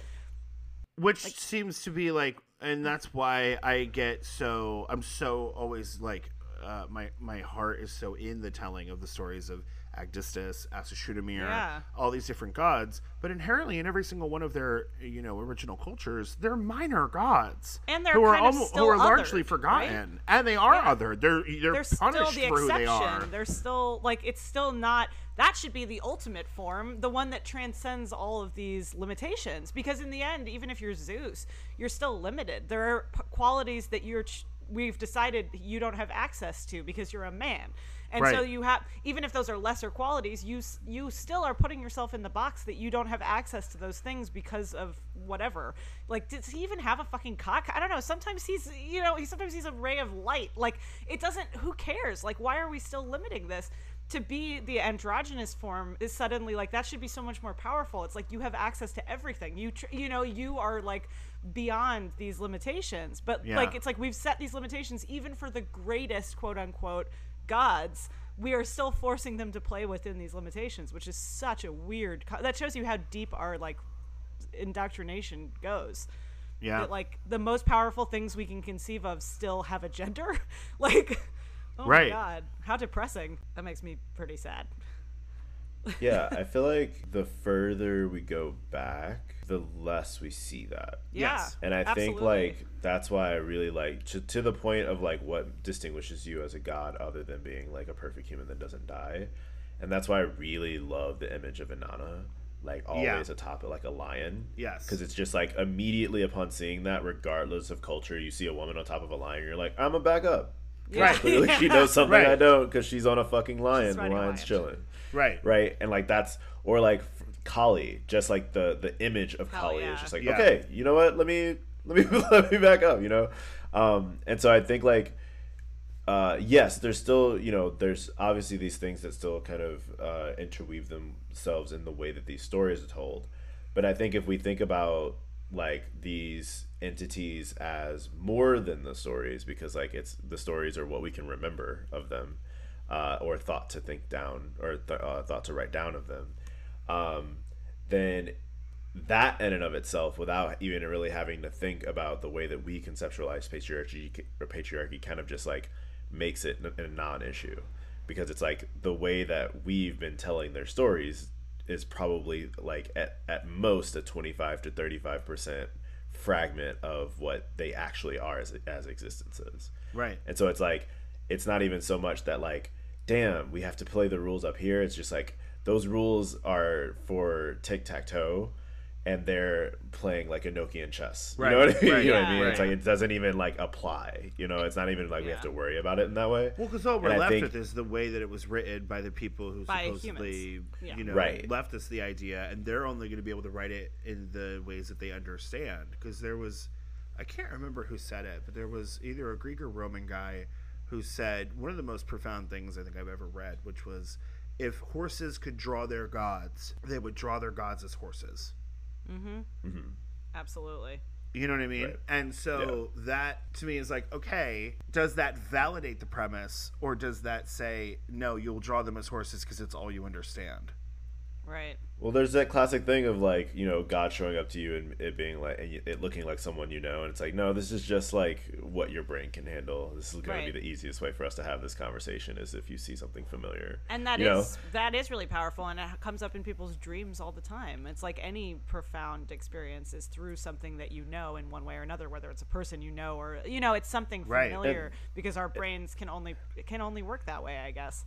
which seems to be like and that's why i get so i'm so always like uh, my my heart is so in the telling of the stories of Agdistis, Asushunamir, Yeah. all these different gods, but inherently in every single one of their you know original cultures, they're minor gods, And they're who are almo- still who are largely othered, forgotten, and they are Yeah. othered. They're they're, they're still punished the for who they are. exception. They're still like it's still not that should be the ultimate form, the one that transcends all of these limitations. Because in the end, even if you're Zeus, you're still limited. There are p- qualities that you're ch- we've decided you don't have access to because you're a man. And so you have even if those are lesser qualities, you you still are putting yourself in the box that you don't have access to those things because of whatever. Like does he even have a fucking cock? I don't know. Sometimes he's you know, he sometimes he's a ray of light. Like it doesn't who cares? Like why are we still limiting this? To be the androgynous form is suddenly like that should be so much more powerful. It's like you have access to everything. You tr- you know, you are like beyond these limitations. But Yeah. like it's like we've set these limitations even for the greatest quote unquote gods we are still forcing them to play within these limitations which is such a weird co- that shows you how deep our like indoctrination goes Yeah. that like the most powerful things we can conceive of still have a gender (laughs) like oh Right. my god how depressing that makes me pretty sad yeah, I feel like the further we go back, the less we see that. yeah Yes. And I think like that's why I really like to, to the point of like what distinguishes you as a god other than being like a perfect human that doesn't die. And that's why I really love the image of Inanna like always Yeah. atop it like a lion. Yes. Because it's just like immediately upon seeing that, regardless of culture, you see a woman on top of a lion, you're like, I'm a back up. Yeah. Clearly, she knows (laughs) something Right. I don't because she's on a fucking lion. The lion's lion. chilling right. right and like that's or like kali just like the the image of Hell kali yeah. is just like Yeah. okay you know what let me (laughs) let me (laughs) let me back up you know um and so i think like uh yes there's still you know there's obviously these things that still kind of uh interweave themselves in the way that these stories are told but i think if we think about like these entities as more than the stories because like it's the stories are what we can remember of them uh, or thought to think down or th- uh, thought to write down of them. Um, then that in and of itself without even really having to think about the way that we conceptualize patriarchy or patriarchy kind of just like makes it a non-issue. Because it's like the way that we've been telling their stories is probably like at, at most a 25 to 35 percent fragment of what they actually are as, as existences Right. and so it's like, it's not even so much that like, damn, we have to play the rules up here. It's just like those rules are for tic tac toe, and they're playing like an Enochian chess. You know what I mean? right, you know what I yeah. mean? It's like it doesn't even like apply. You know, it's not even like we have to worry about it in that way. Well, because all we're And left think- with is the way that it was written by the people who By supposedly. Yeah. you know, Right. left us the idea, and they're only going to be able to write it in the ways that they understand. Because there was, I can't remember who said it, but there was either a Greek or Roman guy who said one of the most profound things I think I've ever read, which was, if horses could draw their gods, they would draw their gods as horses. Mm-hmm. Mm-hmm. absolutely You know what I mean? Right. And so that to me is like, okay, does that validate the premise or does that say, no, you'll draw them as horses because it's all you understand? Right Well, there's that classic thing of like you know God showing up to you and it being like and it looking like someone you know, and it's like no, this is just like what your brain can handle. This is going Right. to be the easiest way for us to have this conversation is if you see something familiar. and that is you know? that is really powerful and it comes up in people's dreams all the time it's like any profound experience is through something that you know in one way or another whether it's a person you know or you know it's something Right. familiar because our brains can only can only work that way i guess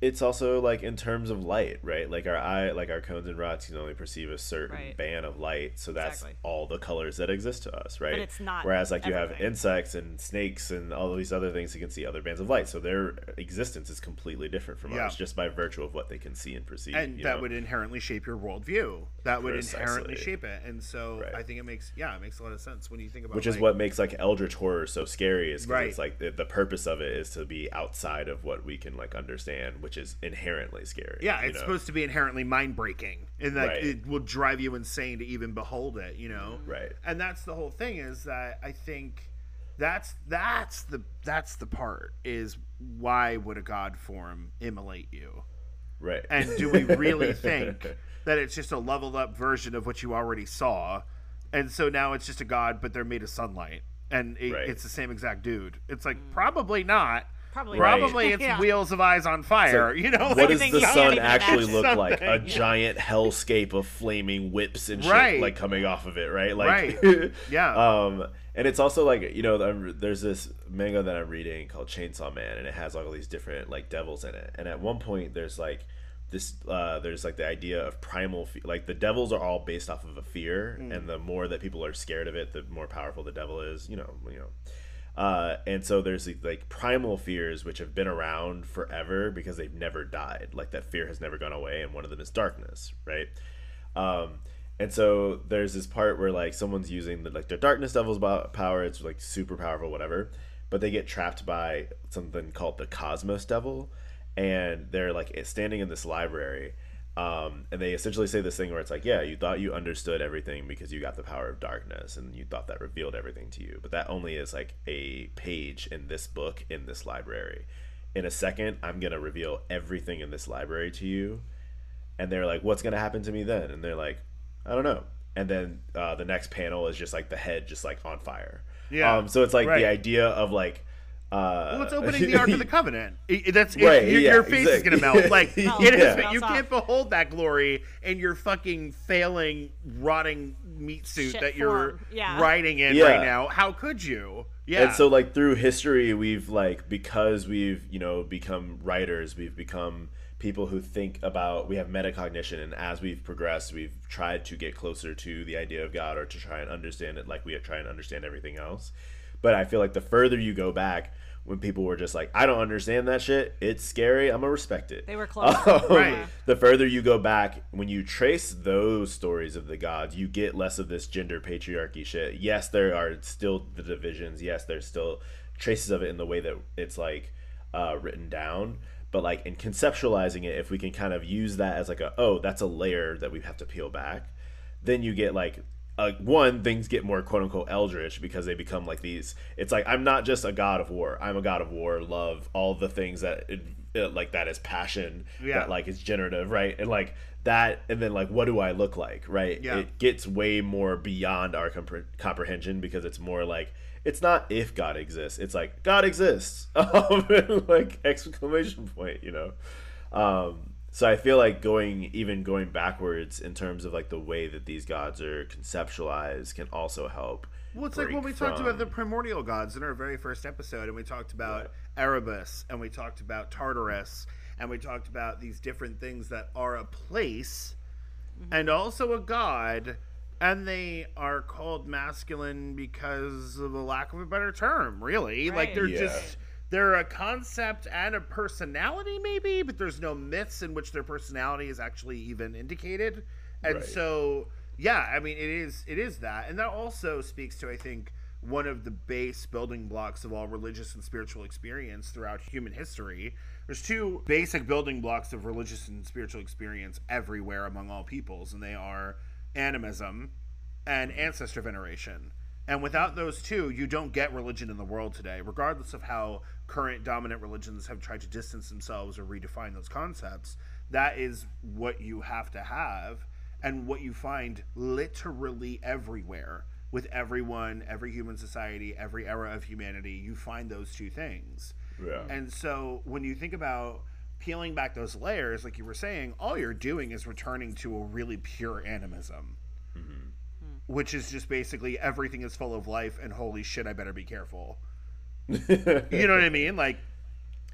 it's also like in terms of light, right? Like our eye, like our cones and rods can only perceive a certain Right. band of light, so that's Exactly. all the colors that exist to us, right? it's not Whereas like you have insects and snakes and all these other things, you can see other bands of light, so their existence is completely different from Yeah. ours just by virtue of what they can see and perceive. And you that know? would inherently shape your worldview. That would inherently shape it. And so Right. I think it makes, yeah, it makes a lot of sense when you think about it. which is what makes like eldritch horror so scary is because Right. it's like the, the purpose of it is to be outside of what we can like understand which is inherently scary Yeah, it's know? supposed to be inherently mind breaking, and like Right. it will drive you insane to even behold it. You know, Right. And that's the whole thing. Is that I think that's that's the that's the part is why would a god form immolate you? right And do we really (laughs) think that it's just a leveled up version of what you already saw? And so now it's just a god, but they're made of sunlight, and it, Right. it's the same exact dude. It's like probably not. Probably Right. Probably it's (laughs) Yeah. wheels of eyes on fire. you know, what like, does think the you can't sun actually imagine look like? A something. giant hellscape of flaming whips and shit, Right. like coming off of it, right? Like, Right. (laughs) Yeah. Um, and it's also like you know, I'm, there's this manga that I'm reading called Chainsaw Man, and it has all these different like devils in it. And at one point, there's like this, uh, there's like the idea of primal, fe- like the devils are all based off of a fear, Mm. and the more that people are scared of it, the more powerful the devil is. You know, you know. Uh, and so there's these, like primal fears which have been around forever because they've never died. Like that fear has never gone away, and one of them is darkness, right? Um, and so there's this part where like someone's using the like their darkness devil's power. It's like super powerful, whatever. But they get trapped by something called the Cosmos Devil, and they're like standing in this library. Um, and they essentially say this thing where it's like, yeah, you thought you understood everything because you got the power of darkness, and you thought that revealed everything to you. But that only is like a page in this book in this library. In a second, I'm gonna reveal everything in this library to you, and they're like, "What's gonna happen to me then?" And they're like, "I don't know." And then uh, the next panel is just like the head just like on fire. Yeah, Um, so it's like right. the idea of like. Uh, Well, it's (laughs) opening the Ark of the Covenant. It- it- that's it- Right, your, yeah, your face exactly. is gonna melt. Like Oh, it is. yeah. You can't behold that glory in your fucking failing, rotting meat suit Shit that you're. Yeah. riding in Yeah. right now. How could you? Yeah. And so like through history we've like because we've, you know, become writers, we've become people who think about we have metacognition and as we've progressed we've tried to get closer to the idea of God or to try and understand it like we try and understand everything else. But I feel like the further you go back when people were just like, I don't understand that shit. It's scary. I'm gonna respect it. They were close. (laughs) Um, Right. The further you go back, when you trace those stories of the gods, you get less of this gender patriarchy shit. Yes, there are still the divisions. Yes, there's still traces of it in the way that it's like uh, written down. But like in conceptualizing it, if we can kind of use that as like a oh, that's a layer that we have to peel back, then you get like uh, one things get more quote unquote eldritch because they become like these it's like i'm not just a god of war i'm a god of war love all the things that it, it- like that is passion Yeah. that like is generative right and like that and then like what do i look like right Yeah. it gets way more beyond our compre- comprehension because it's more like it's not if god exists it's like god exists (laughs) um, (laughs) like exclamation point you know um so I feel like going even going backwards in terms of like the way that these gods are conceptualized can also help. Well, it's like when we break talked about the primordial gods in our very first episode, and we talked about Erebus, and we talked about Tartarus, and we talked about these different things that are a place mm-hmm. and also a god, and they are called masculine because of a lack of a better term, really. Like they're Yeah. just. They're a concept and a personality, maybe, but there's no myths in which their personality is actually even indicated. And Right. so, yeah, I mean, it is it is that, and that also speaks to, I think, one of the base building blocks of all religious and spiritual experience throughout human history. There's two basic building blocks of religious and spiritual experience everywhere among all peoples, and they are animism and ancestor veneration. And without those two, you don't get religion in the world today, regardless of how current dominant religions have tried to distance themselves or redefine those concepts. That is what you have to have, and what you find literally everywhere with everyone, every human society, every era of humanity. You find those two things. Yeah. And so when you think about peeling back those layers, like you were saying, all you're doing is returning to a really pure animism, which is just basically everything is full of life, and holy shit, I better be careful. (laughs) You know what I mean? Like,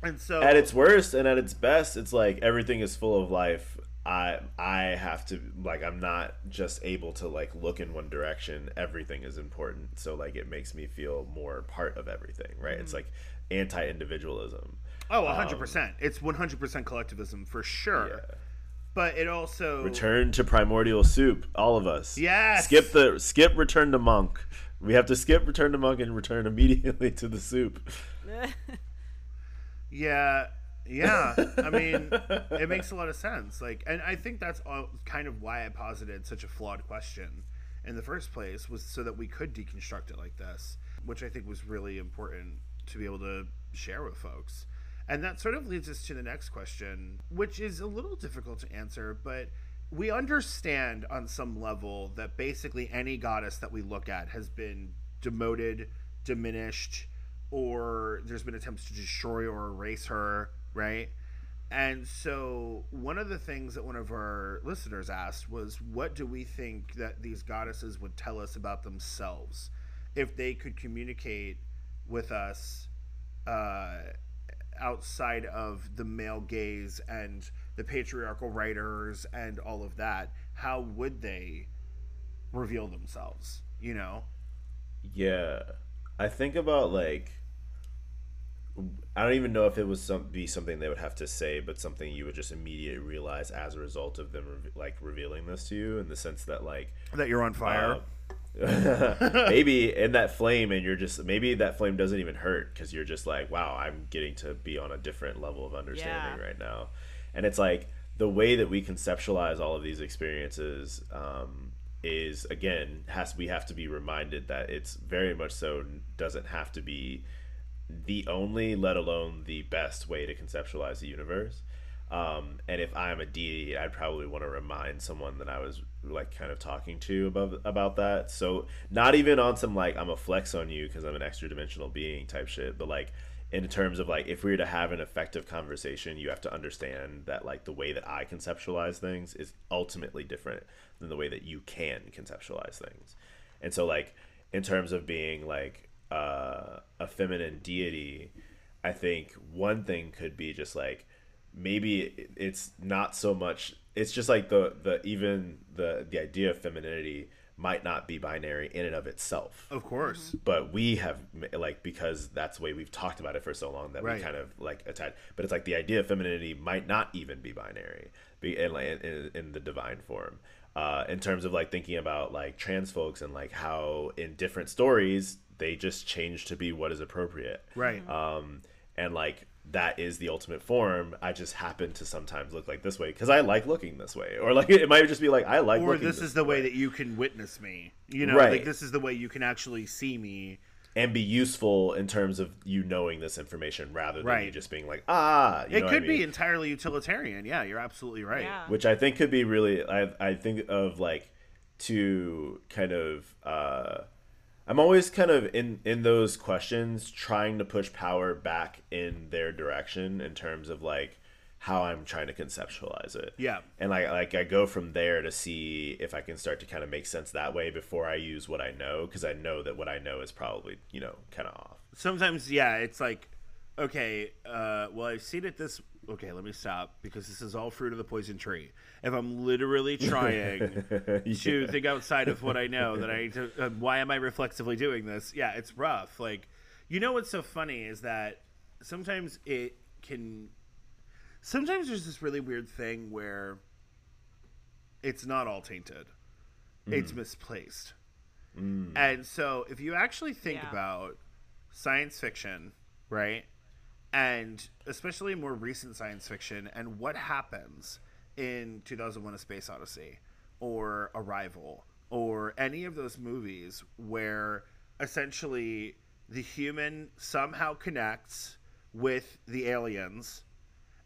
and so at its worst and at its best, it's like everything is full of life. I I have to like I'm not just able to like look in one direction. Everything is important. So like it makes me feel more part of everything, right? It's like anti-individualism. Oh, 100%. it's one hundred percent collectivism for sure. Um, Yeah. But it also Return to primordial soup, all of us. Yes. Skip the skip return to monk. We have to skip return to monk and return (laughs) immediately to the soup. (laughs) Yeah, yeah. I mean, it makes a lot of sense. Like, and I think that's all, kind of why I posited such a flawed question in the first place was so that we could deconstruct it like this, which I think was really important to be able to share with folks. And that sort of leads us to the next question, which is a little difficult to answer, but we understand on some level that basically any goddess that we look at has been demoted, diminished, or there's been attempts to destroy or erase her, right? And so, one of the things that one of our listeners asked was, What do we think that these goddesses would tell us about themselves if they could communicate with us uh, outside of the male gaze and the patriarchal writers and all of that? How would they reveal themselves? You know? Yeah. I think about like I don't even know if it was some be something they would have to say, but something you would just immediately realize as a result of them re- like revealing this to you, in the sense that like that you're on fire. uh, (laughs) maybe in that flame, and you're just maybe that flame doesn't even hurt because you're just like, wow, I'm getting to be on a different level of understanding Yeah. right now, and it's like the way that we conceptualize all of these experiences um, is again has we have to be reminded that it's very much so doesn't have to be the only, let alone the best way to conceptualize the universe. Um, and if I'm a deity, I'd probably want to remind someone that I was like kind of talking to about about that. So not even on some like I'm a flex on you because I'm an extra dimensional being type shit, but like in terms of like if we were to have an effective conversation, you have to understand that like the way that I conceptualize things is ultimately different than the way that you can conceptualize things. And so like in terms of being like uh, a feminine deity, I think one thing could be just like maybe it's not so much it's just like the the even the the idea of femininity might not be binary in and of itself Of course. but we have like because that's the way we've talked about it for so long that Right. we kind of like attach but it's like the idea of femininity might not even be binary be in, in, in the divine form uh, in terms of like thinking about like trans folks and like how in different stories they just change to be what is appropriate Right. um, and like that is the ultimate form. I just happen to sometimes look like this way because I like looking this way, or like (laughs) it might just be like I like. or looking this is the way that you can witness me. You know, Right. like this is the way you can actually see me. and be useful in terms of you knowing this information rather than you just being like ah. You It know what could I be entirely utilitarian. Yeah, you're absolutely right. Yeah. which I think could be really. I I think of like to kind of. uh I'm always kind of in in those questions trying to push power back in their direction in terms of like how I'm trying to conceptualize it. Yeah. And like like I go from there to see if I can start to kind of make sense that way before I use what I know because I know that what I know is probably, you know, kind of off. Sometimes, yeah, it's like, okay, uh, well, I've seen it this. Okay, let me stop because this is all fruit of the poison tree. If I'm literally (laughs) trying to think outside of what I know, that I to. Uh, why am I reflexively doing this? Yeah, it's rough. Like, you know what's so funny is that sometimes it can. Sometimes there's this really weird thing where it's not all tainted, it's misplaced. And so, if you actually think Yeah. about science fiction, right? And especially more recent science fiction and what happens in 2001 A Space Odyssey or Arrival or any of those movies where essentially the human somehow connects with the aliens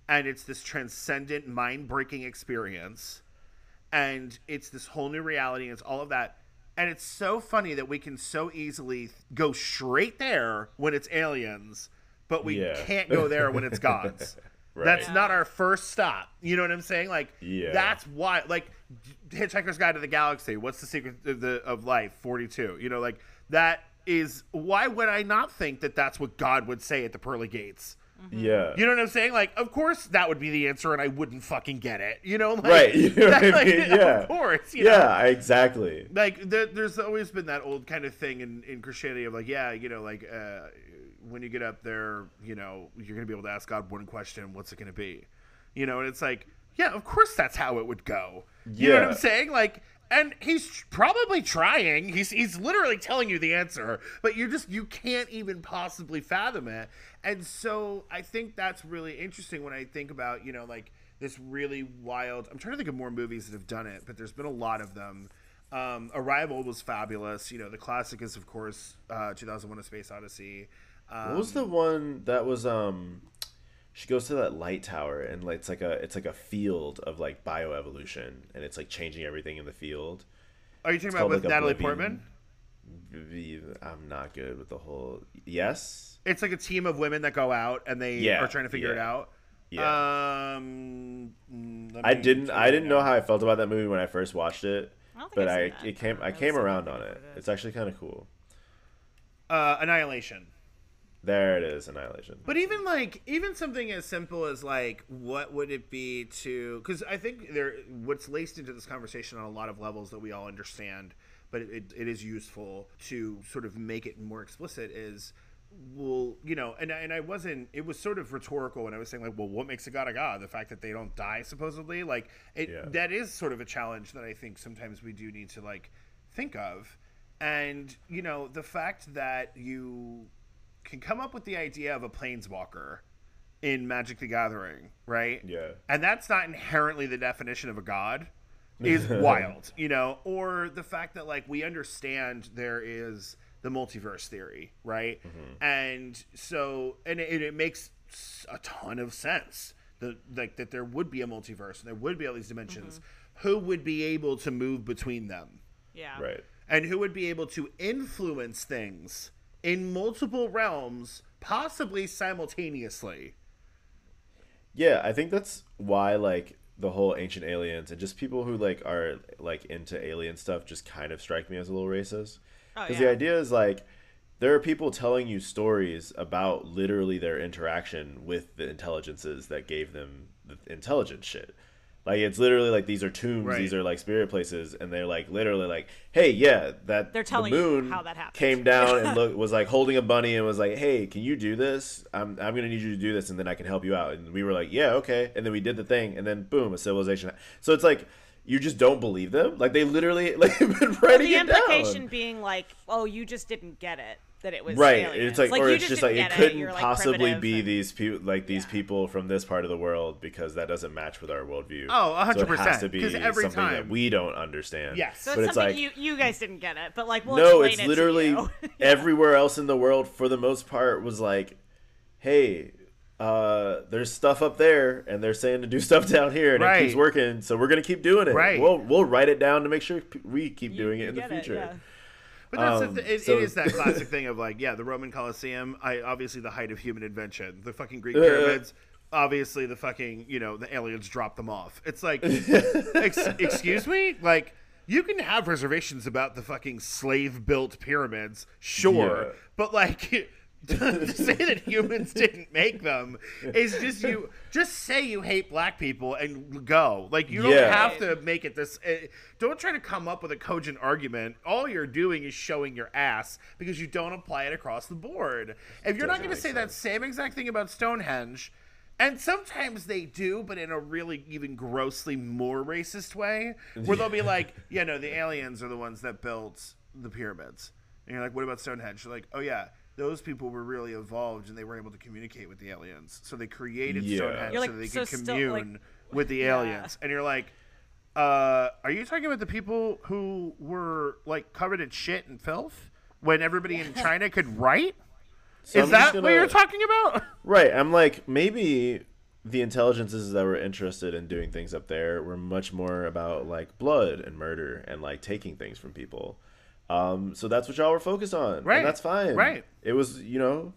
and it's this transcendent mind-breaking experience and it's this whole new reality and it's all of that. And it's so funny that we can so easily go straight there when it's aliens but we Yeah. can't go there when it's gods (laughs) Right. that's Yeah. not our first stop you know what i'm saying like Yeah. that's why like hitchhiker's guide to the galaxy what's the secret of, the, of life 42 you know like that is why would i not think that that's what god would say at the pearly gates Yeah. you know what I'm saying? Like, of course that would be the answer, and I wouldn't fucking get it. You know, (laughs) like, Right. (laughs) You know what I like, mean? Yeah. Of course. You know? yeah, exactly. Like, there, there's always been that old kind of thing in, in Christianity of like, yeah, you know, like uh, when you get up there, you know, you're gonna be able to ask God one question: What's it gonna be? You know, and it's like, yeah, of course that's how it would go. You know what Yeah. I'm saying? Like. And he's probably trying. He's he's literally telling you the answer, but you just you can't even possibly fathom it. And so I think that's really interesting when I think about you know like this really wild. I'm trying to think of more movies that have done it, but there's been a lot of them. Um, Arrival was fabulous. You know, the classic is of course uh, 2001: A Space Odyssey. Um, What was the one that was um she goes to that light tower and like it's like a it's like a field of like bioevolution and it's like changing everything in the field. Are you talking about with like, Natalie Oblivion. Portman? I'm not good with the whole yes. It's like a team of women that go out and they Yeah, are trying to figure it out. Yeah. Um, I didn't I didn't know how I felt about that movie when I first watched it. I don't think But I've I seen that. it came don't I came around on about it. It's actually kind of cool. Uh, Annihilation. There it is, Annihilation. But even like even something as simple as like what would it be to because I think there what's laced into this conversation on a lot of levels that we all understand, but it, it is useful to sort of make it more explicit. Is well, you know, and and I wasn't. It was sort of rhetorical when I was saying like, well, what makes a god a god? The fact that they don't die, supposedly, like it. Yeah. That is sort of a challenge that I think sometimes we do need to like think of, and you know, the fact that you can come up with the idea of a planeswalker in Magic the Gathering, right? Yeah. And that's not inherently the definition of a god (laughs) is wild, you know, or the fact that like we understand there is the multiverse theory, right? Mm-hmm. And so and it, it makes a ton of sense that like that there would be a multiverse and there would be all these dimensions. Mm-hmm. Who would be able to move between them? Yeah. Right. and who would be able to influence things in multiple realms, possibly simultaneously. Yeah, I think that's why like the whole ancient aliens and just people who like are like into alien stuff just kind of strike me as a little racist. Oh, Because yeah. the idea is like there are people telling you stories about literally their interaction with the intelligences that gave them the intelligence shit. Like it's literally like these are tombs, Right. these are like spirit places, and they're like literally like, hey, yeah, that They're telling the you moon how that happened. came down and look (laughs) was like holding a bunny and was like, hey, can you do this? I'm I'm gonna need you to do this, and then I can help you out. And we were like, yeah, okay. And then we did the thing, and then boom, a civilization. So it's like you just don't believe them. Like they literally (laughs) like been Well, the implication down. being like, oh, you just didn't get it that it was right aliens. it's like, or it's just like it couldn't like, possibly be and- these people like these Yeah. people from this part of the world because that doesn't match with our worldview Oh, a hundred So it has percent, to be something that we don't understand Yes. So but it's like you you guys didn't get it, but like we'll no it's it literally (laughs) everywhere else in the world for the most part was like hey uh, there's stuff up there, and they're saying to do (laughs) stuff down here, and it keeps working. So we're gonna keep doing it. Right. We'll we'll write it down to make sure we keep You- doing it in the future. yeah. But that's Um, th- it, so- it is that (laughs) classic thing of like, yeah, the Roman Colosseum, I obviously the height of human invention. The fucking Greek Uh. pyramids, obviously the fucking you know the aliens dropped them off. It's like, (laughs) ex- excuse me, like you can have reservations about the fucking slave built pyramids, sure, Yeah. but like. (laughs) to say that humans didn't make them is just you just say you hate black people and go. Like you don't Yeah. have to make it this uh, don't try to come up with a cogent argument. All you're doing is showing your ass because you don't apply it across the board. If you're not Doesn't going to say that same exact thing about stonehenge and sometimes they do but in a really even grossly more racist way where they'll be like yeah no the aliens are the ones that built the pyramids. And you're like what about stonehenge? You're like oh yeah those people were really evolved and they were able to communicate with the aliens so they created Yeah. stonehenge You're so like, they so could still, commune like- with the Yeah. aliens and you're like uh are you talking about the people who were like covered in shit and filth when everybody in china could write So is I'm that what gonna- you're talking about Right. I'm like, maybe the intelligences that were interested in doing things up there were much more about like blood and murder and like taking things from people. Um, so that's what y'all were focused on. Right. And that's fine. Right. It was, you know,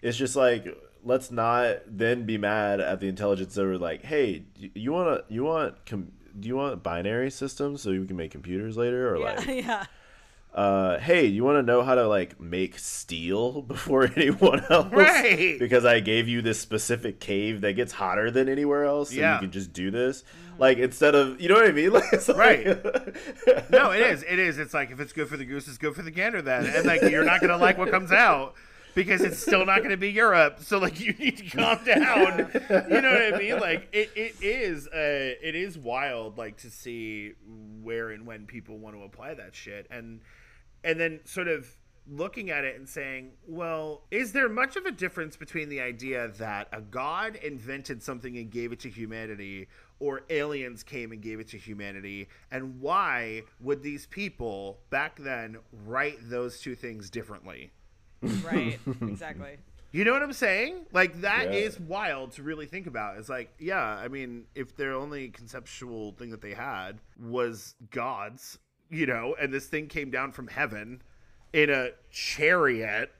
it's just like let's not then be mad at the intelligence that were like, hey, do you want to, you want, com- do you want binary systems so you can make computers later, or Yeah, like, (laughs) yeah. Uh, hey, you want to know how to like make steel (laughs) before anyone (laughs) else? Right. Because I gave you this specific cave that gets hotter than anywhere else, and you can just do this. Like instead of, you know what I mean? (laughs) Like, like- Right. no it is it is it's like if it's good for the goose it's good for the gander then and like you're not gonna like what comes out because it's still not going to be Europe. So like you need to calm down. you know what I mean? Like it, it is uh it is wild like to see where and when people want to apply that shit and and then sort of looking at it and saying, well, is there much of a difference between the idea that a god invented something and gave it to humanity or aliens came and gave it to humanity and why would these people back then write those two things differently? Right. (laughs) Exactly. You know what I'm saying? Like that is Yeah. wild to really think about. It's like, yeah, I mean, if their only conceptual thing that they had was gods, you know, and this thing came down from heaven in a chariot,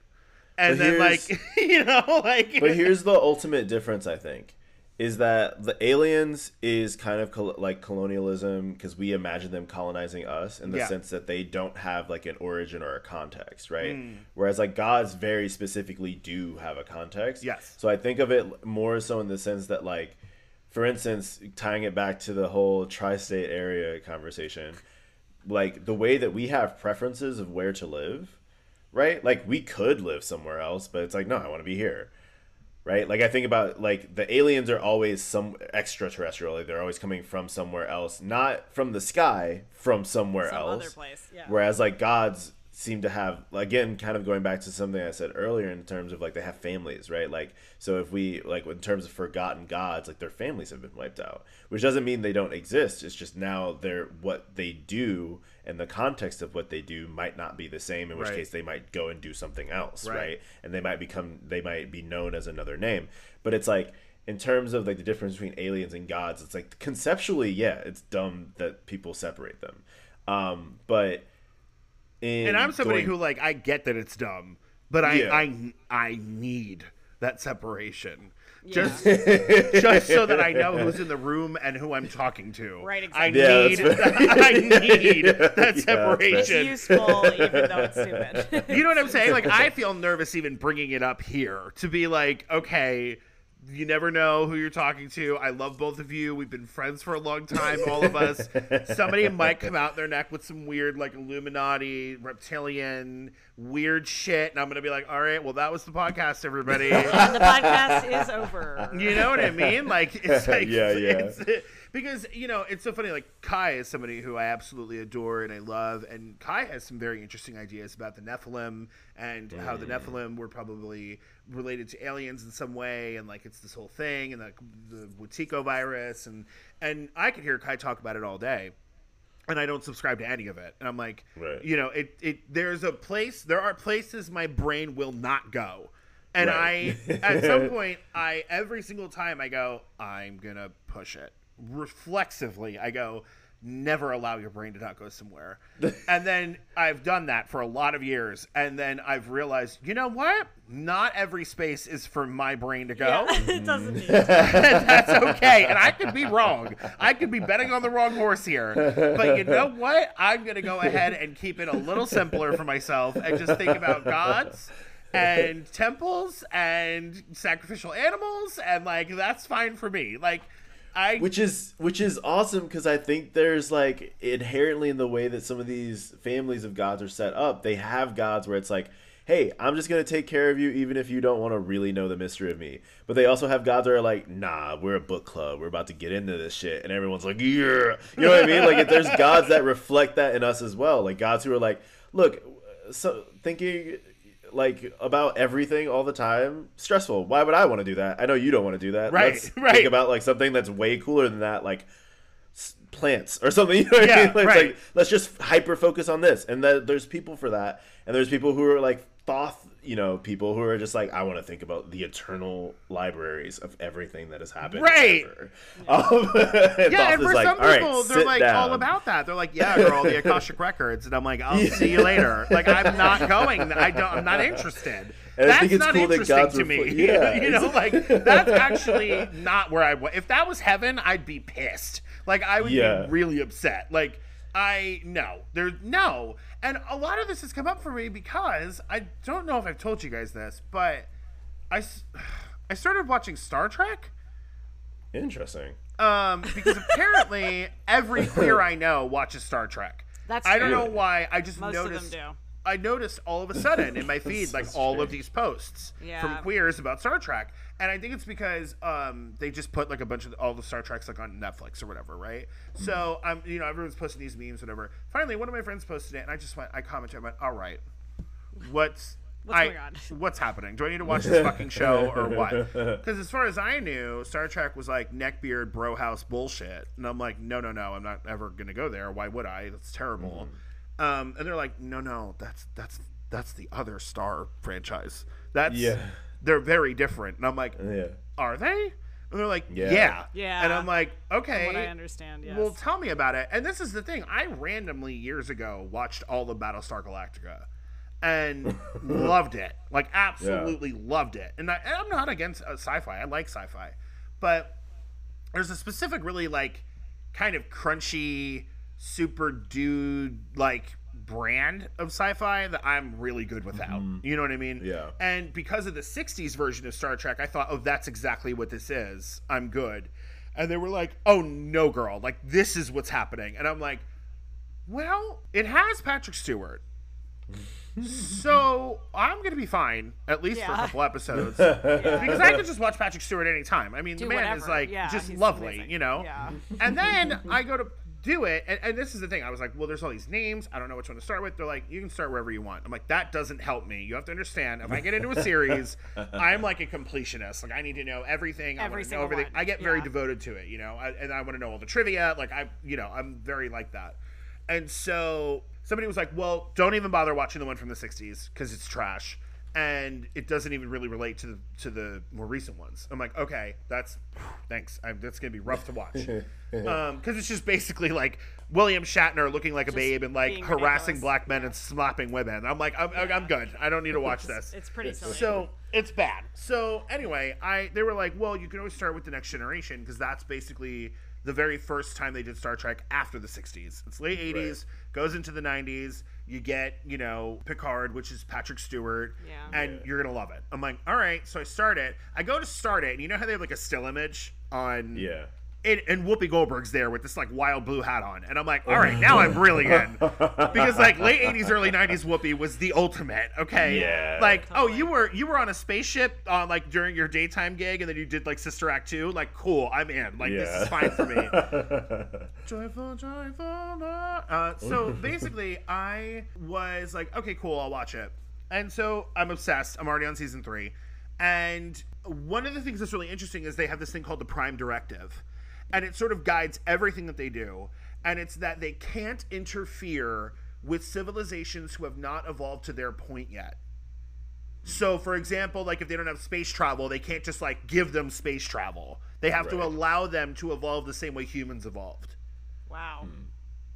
and But then like, (laughs) you know, like, but here's the ultimate difference i think is that the aliens is kind of col- like colonialism because we imagine them colonizing us in the Yeah. sense that they don't have like an origin or a context right Hmm. whereas like gods very specifically do have a context Yes. so i think of it more so in the sense that like for instance tying it back to the whole tri-state area conversation like the way that we have preferences of where to live, right? Like we could live somewhere else, but it's like no, I want to be here. Right? Like I think about like the aliens are always some extraterrestrial. Like they're always coming from somewhere else, not from the sky, from somewhere Some else. other place. Yeah. Whereas like gods seem to have again kind of going back to something I said earlier in terms of like they have families, right? Like so if we like in terms of forgotten gods, like their families have been wiped out. Which doesn't mean they don't exist. It's just now they're what they do and the context of what they do might not be the same, in which Right. case they might go and do something else, right. Right. And they might become they might be known as another name. But it's like in terms of like the difference between aliens and gods, it's like conceptually, yeah, it's dumb that people separate them. Um, but in and I'm somebody going- who like I get that it's dumb, but I Yeah. I I need that separation. Yeah. Just (laughs) just so that I know who's in the room and who I'm talking to. Right, I exactly. Yeah, need I need (laughs) that separation. fair. It's useful, even though it's stupid. (laughs) You know what I'm saying? Like I feel nervous even bringing it up here to be like, okay, you never know who you're talking to. I love both of you. We've been friends for a long time, all of us. (laughs) Somebody might come out their neck with some weird like Illuminati, reptilian, weird shit, and I'm gonna be like, all right, well that was the podcast, everybody. (laughs) and the podcast is over. (laughs) You know what I mean? Like it's (laughs) like Yeah, yeah. It's, because you know it's so funny. Like Kai is somebody who I absolutely adore and I love, and Kai has some very interesting ideas about the Nephilim and how the Mm. Nephilim were probably related to aliens in some way, and like it's this whole thing, and the the Wetiko virus, and and I could hear Kai talk about it all day and I don't subscribe to any of it. And I'm like, Right. you know, it it there's a place, there are places my brain will not go. And Right. I at some point I every single time I go, I'm going to push it. Reflexively, I go, never allow your brain to not go somewhere. (laughs) and then I've done that for a lot of years and then I've realized, you know what? Not every space is for my brain to go. Yeah, (laughs) it doesn't need to. (laughs) That's okay. And I could be wrong. I could be betting on the wrong horse here. But you know what? I'm going to go ahead and keep it a little simpler for myself and just think about gods and temples and sacrificial animals. And like, that's fine for me. Like, I. which is which is awesome because I think there's like inherently in the way that some of these families of gods are set up, they have gods where it's like, hey, I'm just gonna take care of you even if you don't want to really know the mystery of me. But they also have gods that are like, nah, we're a book club, we're about to get into this shit, and everyone's like, yeah, you know what I mean? Like, if there's gods that reflect that in us as well, like gods who are like, look, so thinking like about everything all the time stressful why would i want to do that i know you don't want to do that Right, Let's right. think about like something that's way cooler than that like plants or something (laughs) you know what Yeah, I mean? Like, right. like let's just hyper focus on this and that there's people for that and there's people who are like thoth you know people who are just like i want to think about the eternal libraries of everything that has happened Right. ever. Um, (laughs) and yeah, and for like, some "All right, people, they're like all about that. They're like, "Yeah, girl, the Akashic (laughs) records," and I'm like, "I'll see you later." Like, I'm (laughs) not going. I don't. I'm not interested. And that's not cool that interesting God's to me. refle- yeah, you know, like that's actually not where I. wa- If that was heaven, I'd be pissed. Like, I would Yeah. be really upset. Like, I no, there's no, and a lot of this has come up for me because I don't know if I've told you guys this, but I, (sighs) I started watching Star Trek. interesting Um, because (laughs) apparently every queer I know watches Star Trek. That's I don't true. know why. I just Most noticed. of them do. I noticed all of a sudden in my (laughs) feed like so all of these posts from queers about Star Trek, and I think it's because um they just put like a bunch of all the Star Treks like on Netflix or whatever, right? So I'm you know everyone's posting these memes, whatever. Finally, one of my friends posted it, and I just went, I commented, I went, all right, what's What's I- going on? (laughs) What's happening? Do I need to watch this fucking (laughs) show or what? (laughs) Because as far as I knew, Star Trek was like neckbeard bro house bullshit, and I'm like, no, no, no, I'm not ever gonna go there. Why would I? That's terrible. Mm-hmm. Um, and they're like, no, no, that's that's that's the other Star franchise. That's Yeah. They're very different. And I'm like, yeah are they? And they're like, Yeah. yeah, Yeah. And I'm like, okay, From what I understand, yes. well, tell me about it. And this is the thing. I randomly years ago watched all of Battlestar Galactica and (laughs) loved it. Like absolutely loved it. And, I, and I'm not against uh, sci-fi. I like sci-fi. But there's a specific really like kind of crunchy super dude like brand of sci-fi that I'm really good without. Mm-hmm. You know what I mean? Yeah. And because of the 60s version of Star Trek, I thought, "Oh, that's exactly what this is. I'm good." And they were like, "Oh, no, girl. Like this is what's happening." And I'm like, Well, it has Patrick Stewart. (laughs) so I'm gonna be fine at least for a couple episodes (laughs) because I could just watch Patrick Stewart anytime. I mean, Do the man is like Yeah, just lovely, amazing. you know. Yeah. And then I go to do it, and, and this is the thing. I was like, well, there's all these names. I don't know which one to start with. They're like, you can start wherever you want. I'm like, that doesn't help me. You have to understand. If I get into a series, (laughs) I'm like a completionist. Like I need to know everything. I Every want to know single everything. one. I get very Yeah. devoted to it, you know, I, and I want to know all the trivia. Like I, you know, I'm very like that. And so somebody was like, well, don't even bother watching the one from the '60s because it's trash. And it doesn't even really relate to the to the more recent ones. I'm like, okay, that's thanks. I'm, that's gonna be rough to watch, (laughs) because um, it's just basically like William Shatner looking like a babe and like being ridiculous. harassing black men and slapping women. I'm like, I'm, I'm good. I don't need to watch this. It's pretty silly. So it's bad. So anyway, I they were like, well, you can always start with the next generation because that's basically the very first time they did Star Trek after the 60s. It's late 80s, goes into the 90s. You get, you know, Picard, which is Patrick Stewart, Yeah. and you're gonna love it. I'm like, all right. So I start it. I go to start it, and you know how they have like a still image on Yeah. It, and Whoopi Goldberg's there with this like wild blue hat on, and I'm like, all right, now I'm really in (laughs) because like late '80s, early '90s Whoopi was the ultimate. Okay, Yeah. like oh, you were you were on a spaceship on like during your daytime gig, and then you did like Sister Act two. Like cool, I'm in. Like this is fine for me. (laughs) joyful, joyful. Uh, so (laughs) basically, I was like, okay, cool, I'll watch it. And so I'm obsessed. I'm already on season three. And one of the things that's really interesting is they have this thing called the Prime Directive. And it sort of guides everything that they do. And it's that they can't interfere with civilizations who have not evolved to their point yet. So, for example, like if they don't have space travel, they can't just like give them space travel. They have to allow them to evolve the same way humans evolved wow. Hmm.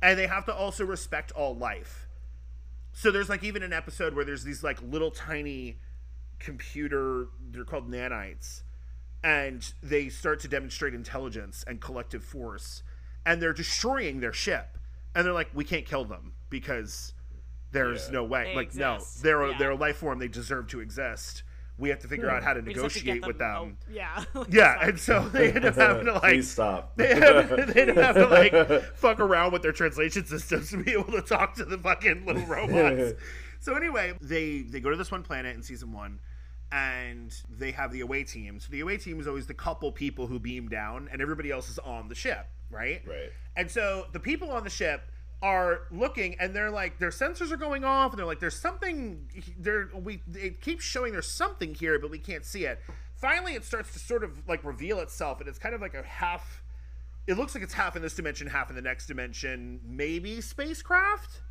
and they have to also respect all life. So there's like even an episode where there's these like little tiny computer they're called nanites and they start to demonstrate intelligence and collective force and they're destroying their ship and they're like we can't kill them because there's Yeah. no way They like no they're a, Yeah. they're a life form they deserve to exist we have to figure out hmm. how to We to negotiate get with them oh, yeah. (laughs) yeah and so they end up having to (laughs) like Please stop. they have, they don't have to like (laughs) fuck around with their translation systems to be able to talk to the fucking little robots. so anyway, they they go to this one planet in season one, and they have the away team. So the away team is always the couple people who beam down, and everybody else is on the ship, right? Right. And so the people on the ship are looking and they're like their sensors are going off and they're like there's something there we it keeps showing there's something here but we can't see it finally it starts to sort of like reveal itself and it's kind of like a half it looks like it's half in this dimension half in the next dimension maybe spacecraft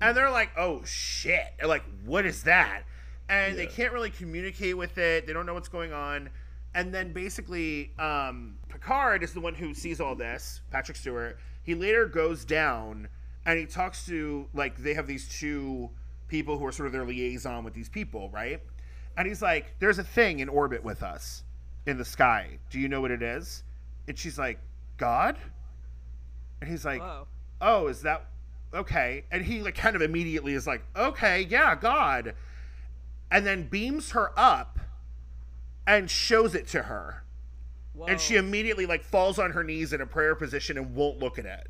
and they're like oh shit they're like what is that and they can't really communicate with it. They don't know what's going on. And then basically um, picard is the one who sees all this patrick stewart. He later goes down and he talks to like they have these two people who are sort of their liaison with these people right? And he's like there's a thing in orbit with us in the sky. Do you know what it is? And she's like god? And he's like Whoa. oh is that okay. And he like kind of immediately is like okay yeah god and then beams her up and shows it to her. Whoa. and she immediately like falls on her knees in a prayer position and won't look at it.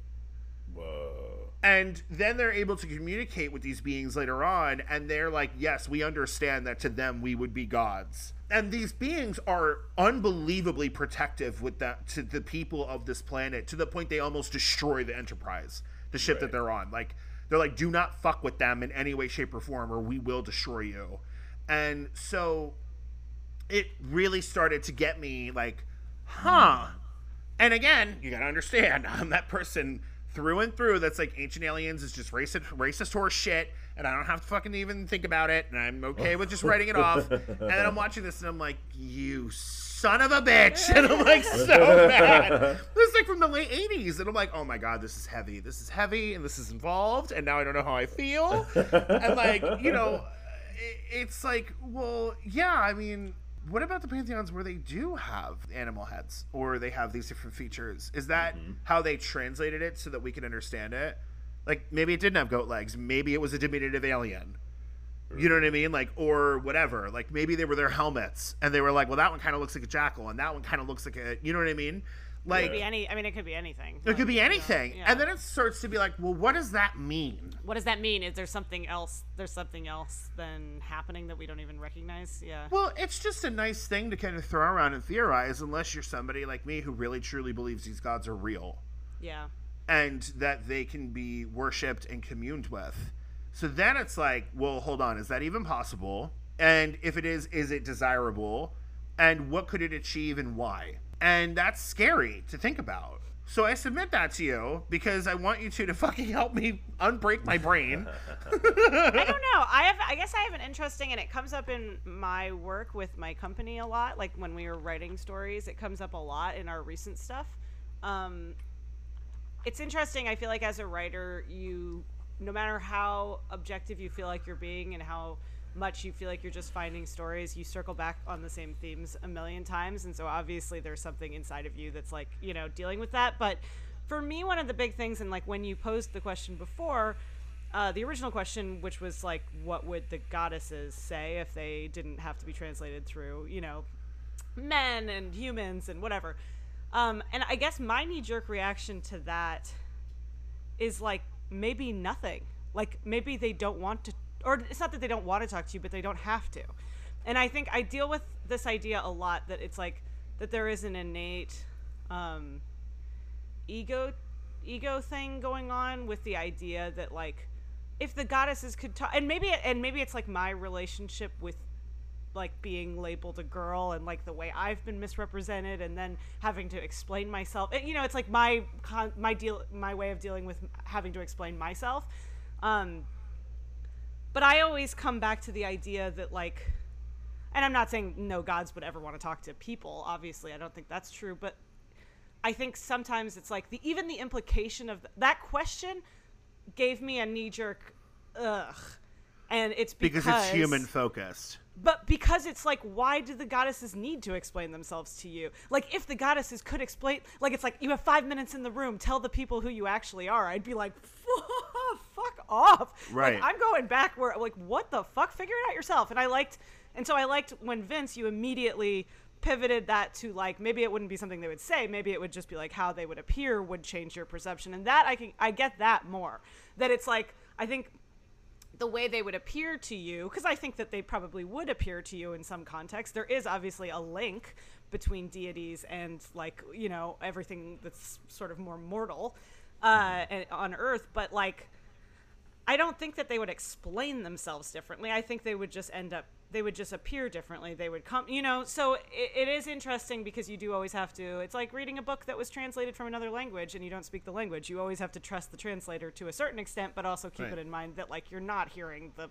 Whoa. and then they're able to communicate with these beings later on and they're like yes we understand that to them we would be gods. And these beings are unbelievably protective with that to the people of this planet to the point they almost destroy the enterprise the ship that they're on. Like they're like do not fuck with them in any way shape or form or we will destroy you and so it really started to get me like huh and again, you gotta understand, (laughs) I'm that person through and through that's like ancient aliens is just racist, racist horse shit, and I don't have to fucking even think about it, and I'm okay with just writing it off. And then I'm watching this, and I'm like, you son of a bitch, (laughs) and I'm like so mad. This is like from the late '80s, and I'm like, oh my god, this is heavy. This is heavy, and this is involved, and now I don't know how I feel. and like, you know, it's like, well, yeah, I mean, what about the pantheons where they do have animal heads or they have these different features? Is that mm-hmm. how they translated it so that we can understand it? Like maybe it didn't have goat legs, maybe it was a diminutive alien. You know what I mean? Like, or whatever. Like, maybe they were their helmets, and they were like, "Well, that one kind of looks like a jackal, and that one kind of looks like a," you know what I mean? Like It could be any. I mean, it could be anything. it could be anything, Yeah. and then it starts to be like, well, what does that mean? What does that mean? Is there something else? There's something else than happening that we don't even recognize? Yeah. Well, it's just a nice thing to kind of throw around and theorize, unless you're somebody like me who really truly believes these gods are real Yeah. and that they can be worshipped and communed with. So then it's like, well, hold on, is that even possible? And if it is, is it desirable? And what could it achieve and why? And that's scary to think about. So I submit that to you because I want you two to (laughs) fucking help me unbreak my brain. (laughs) I don't know. I have. I guess I have an interesting, and it comes up in my work with my company a lot. Like when we were writing stories, it comes up a lot in our recent stuff. Um, it's interesting. I feel like as a writer, you, no matter how objective you feel like you're being, and how much you feel like you're just finding stories, you circle back on the same themes a million times. And so obviously there's something inside of you that's like, you know, dealing with that. But for me, one of the big things, and like when you posed the question before, uh, the original question, which was like, what would the goddesses say if they didn't have to be translated through, you know, men and humans and whatever. Um, and I guess my knee jerk reaction to that is like maybe nothing. Like maybe they don't want to, or it's not that they don't want to talk to you, but they don't have to. And I think I deal with this idea a lot that it's like that there is an innate um, ego ego thing going on with the idea that like if the goddesses could talk and maybe and maybe it's like my relationship with like being labeled a girl and like the way I've been misrepresented and then having to explain myself. You know, it's like my my deal my way of dealing with having to explain myself. Um but I always come back to the idea that like and I'm not saying no gods would ever want to talk to people. Obviously, I don't think that's true, but I think sometimes it's like the even the implication of th- that question gave me a knee jerk ugh. And it's because, because it's human focused. But because it's like, why do the goddesses need to explain themselves to you? Like, if the goddesses could explain, like, it's like you have five minutes in the room, tell the people who you actually are. I'd be like, (laughs) fuck off. Right. Like, I'm going back where, like, what the fuck? Figure it out yourself. And I liked, and so I liked when Vince, you immediately pivoted that to like maybe it wouldn't be something they would say maybe it would just be like how they would appear would change your perception and that i can i get that more that it's like i think the way they would appear to you because i think that they probably would appear to you in some context. There is obviously a link between deities and like you know everything that's sort of more mortal uh, on earth but like i don't think that they would explain themselves differently. I think they would just end up they would just appear differently they would come you know so it, it is interesting because you do always have to it's like reading a book that was translated from another language and you don't speak the language you always have to trust the translator to a certain extent but also keep Right. it in mind that like you're not hearing the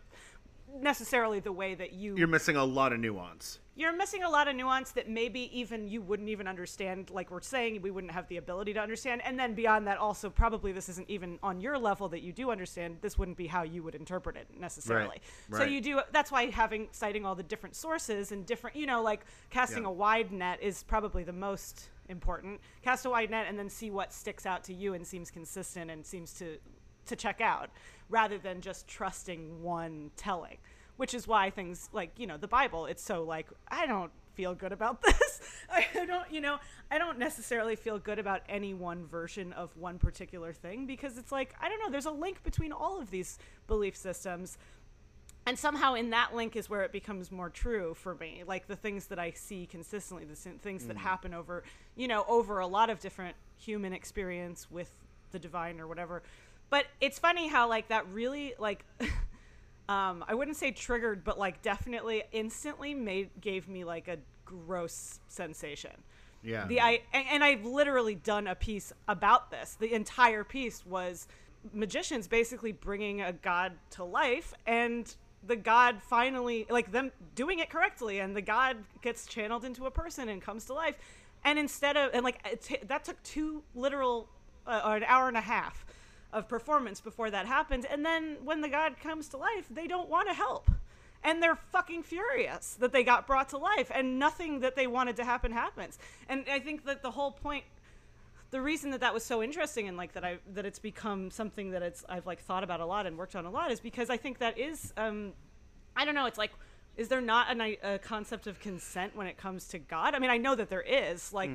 necessarily the way that you You're missing a lot of nuance. you're missing a lot of nuance that maybe even you wouldn't even understand like we're saying we wouldn't have the ability to understand and then beyond that also probably this isn't even on your level that you do understand this wouldn't be how you would interpret it necessarily so right. you do that's why having citing all the different sources and different you know like casting Yeah. a wide net is probably the most important cast a wide net and then see what sticks out to you and seems consistent and seems to to check out rather than just trusting one telling which is why things like you know the bible it's so like i don't feel good about (laughs) this. I don't you know i don't necessarily feel good about any one version of one particular thing because it's like i don't know there's a link between all of these belief systems. And somehow in that link is where it becomes more true for me. Like the things that i see consistently the things that mm. happen over you know over a lot of different human experience with the divine or whatever but it's funny how like that really like (laughs) um i wouldn't say triggered but like definitely instantly made gave me like a gross sensation Yeah. the I and, and I've literally done a piece about this. The entire piece was magicians basically bringing a god to life and the god finally like them doing it correctly and the god gets channeled into a person and comes to life and instead of and like it ta- that took two literal uh, or an hour and a half of performance before that happened and then when the god comes to life they don't want to help. And they're fucking furious that they got brought to life and nothing that they wanted to happen happens. And i think that the whole point the reason that that was so interesting and like that i that it's become something that it's i've like thought about a lot and worked on a lot is because i think that is um i don't know it's like is there not an, i- a concept of consent when it comes to god? I mean i know that there is like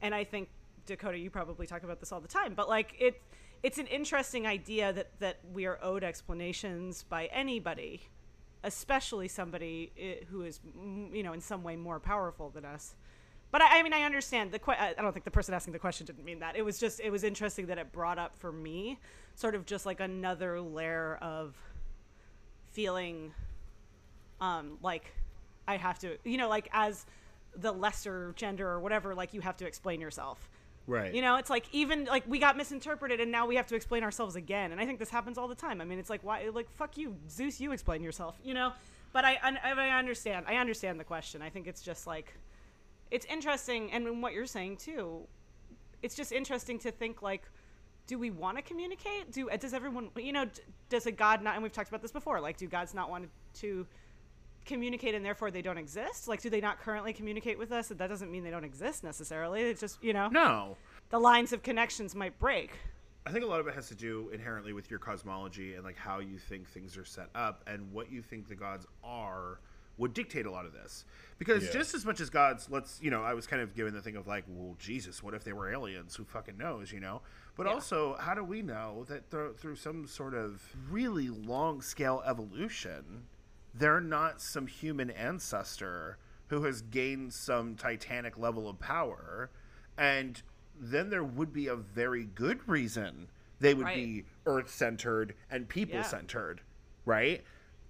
and i think Dakota, you probably talk about this all the time, but like it, it's an interesting idea that that we are owed explanations by anybody, especially somebody who is, mm, you know, in some way more powerful than us. But I, I mean, I understand the. Que- I I don't think the person asking the question didn't mean that. It was just, it was interesting that it brought up for me, sort of just like another layer of feeling um, like I have to, you know, like as the lesser gender or whatever, like you have to explain yourself. Right. You know, it's like even like we got misinterpreted and now we have to explain ourselves again. And I think this happens all the time. I mean, it's like why, like fuck you, Zeus, you explain yourself. You know, but I I, I understand. I understand the question. I think it's just like it's interesting, and what you're saying too, it's just interesting to think like do we want to communicate do does everyone you know does a god not and we've talked about this before like do gods not want to communicate and therefore they don't exist like do they not currently communicate with us that doesn't mean they don't exist necessarily it's just you know No. the lines of connections might break I think a lot of it has to do inherently with your cosmology and like how you think things are set up and what you think the gods are would dictate a lot of this. Because Yeah. just as much as gods, let's you know, I was kind of given the thing of like, well, Jesus, what if they were aliens? Who fucking knows, you know? But Yeah. also, how do we know that thro- through some sort of really long scale evolution, they're not some human ancestor who has gained some titanic level of power and then there would be a very good reason they would Right. be earth centered and people Yeah. centered right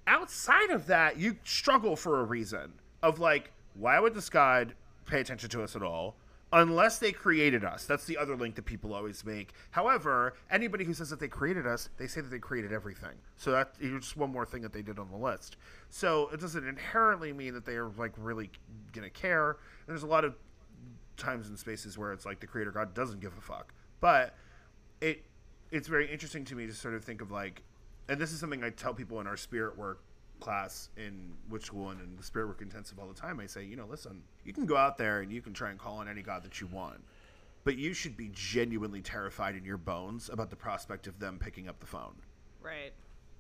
outside of that you struggle for a reason of like why would this god pay attention to us at all unless they created us. That's the other link that people always make. However anybody who says that they created us they say that they created everything. So that's just one more thing that they did on the list. So it doesn't inherently mean that they are like really gonna care. There's a lot of times and spaces where it's like the creator god doesn't give a fuck. But it it's very interesting to me to sort of think of like and this is something i tell people in our spirit work class in witch school and in the spirit work intensive all the time i say you know listen you can go out there and you can try and call on any god that you want but you should be genuinely terrified in your bones about the prospect of them picking up the phone right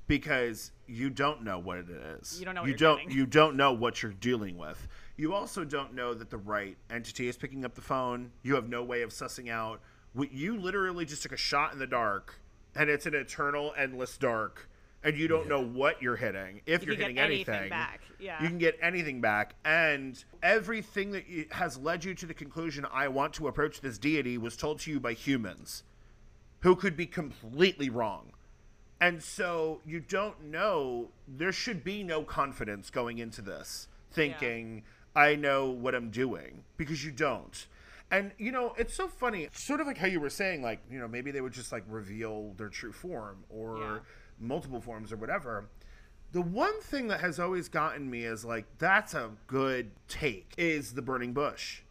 because you don't know what it is. You don't know what you you're don't getting. you don't know what you're dealing with. You also don't know that the right entity is picking up the phone. You have no way of sussing out. what- You literally just took a shot in the dark, and it's an eternal, endless dark, and you don't know what you're hitting. If You are hitting get anything anything, back, yeah. you can get anything back, and everything that has led you to the conclusion I want to approach this deity was told to you by humans, who could be completely wrong. And so you don't know, there should be no confidence going into this, thinking, I know what I'm doing, because you don't. And, you know, it's so funny, sort of like how you were saying, like, you know, maybe they would just like reveal their true form or Yeah. Multiple forms or whatever. The one thing that has always gotten me is like, that's a good take, is the burning bush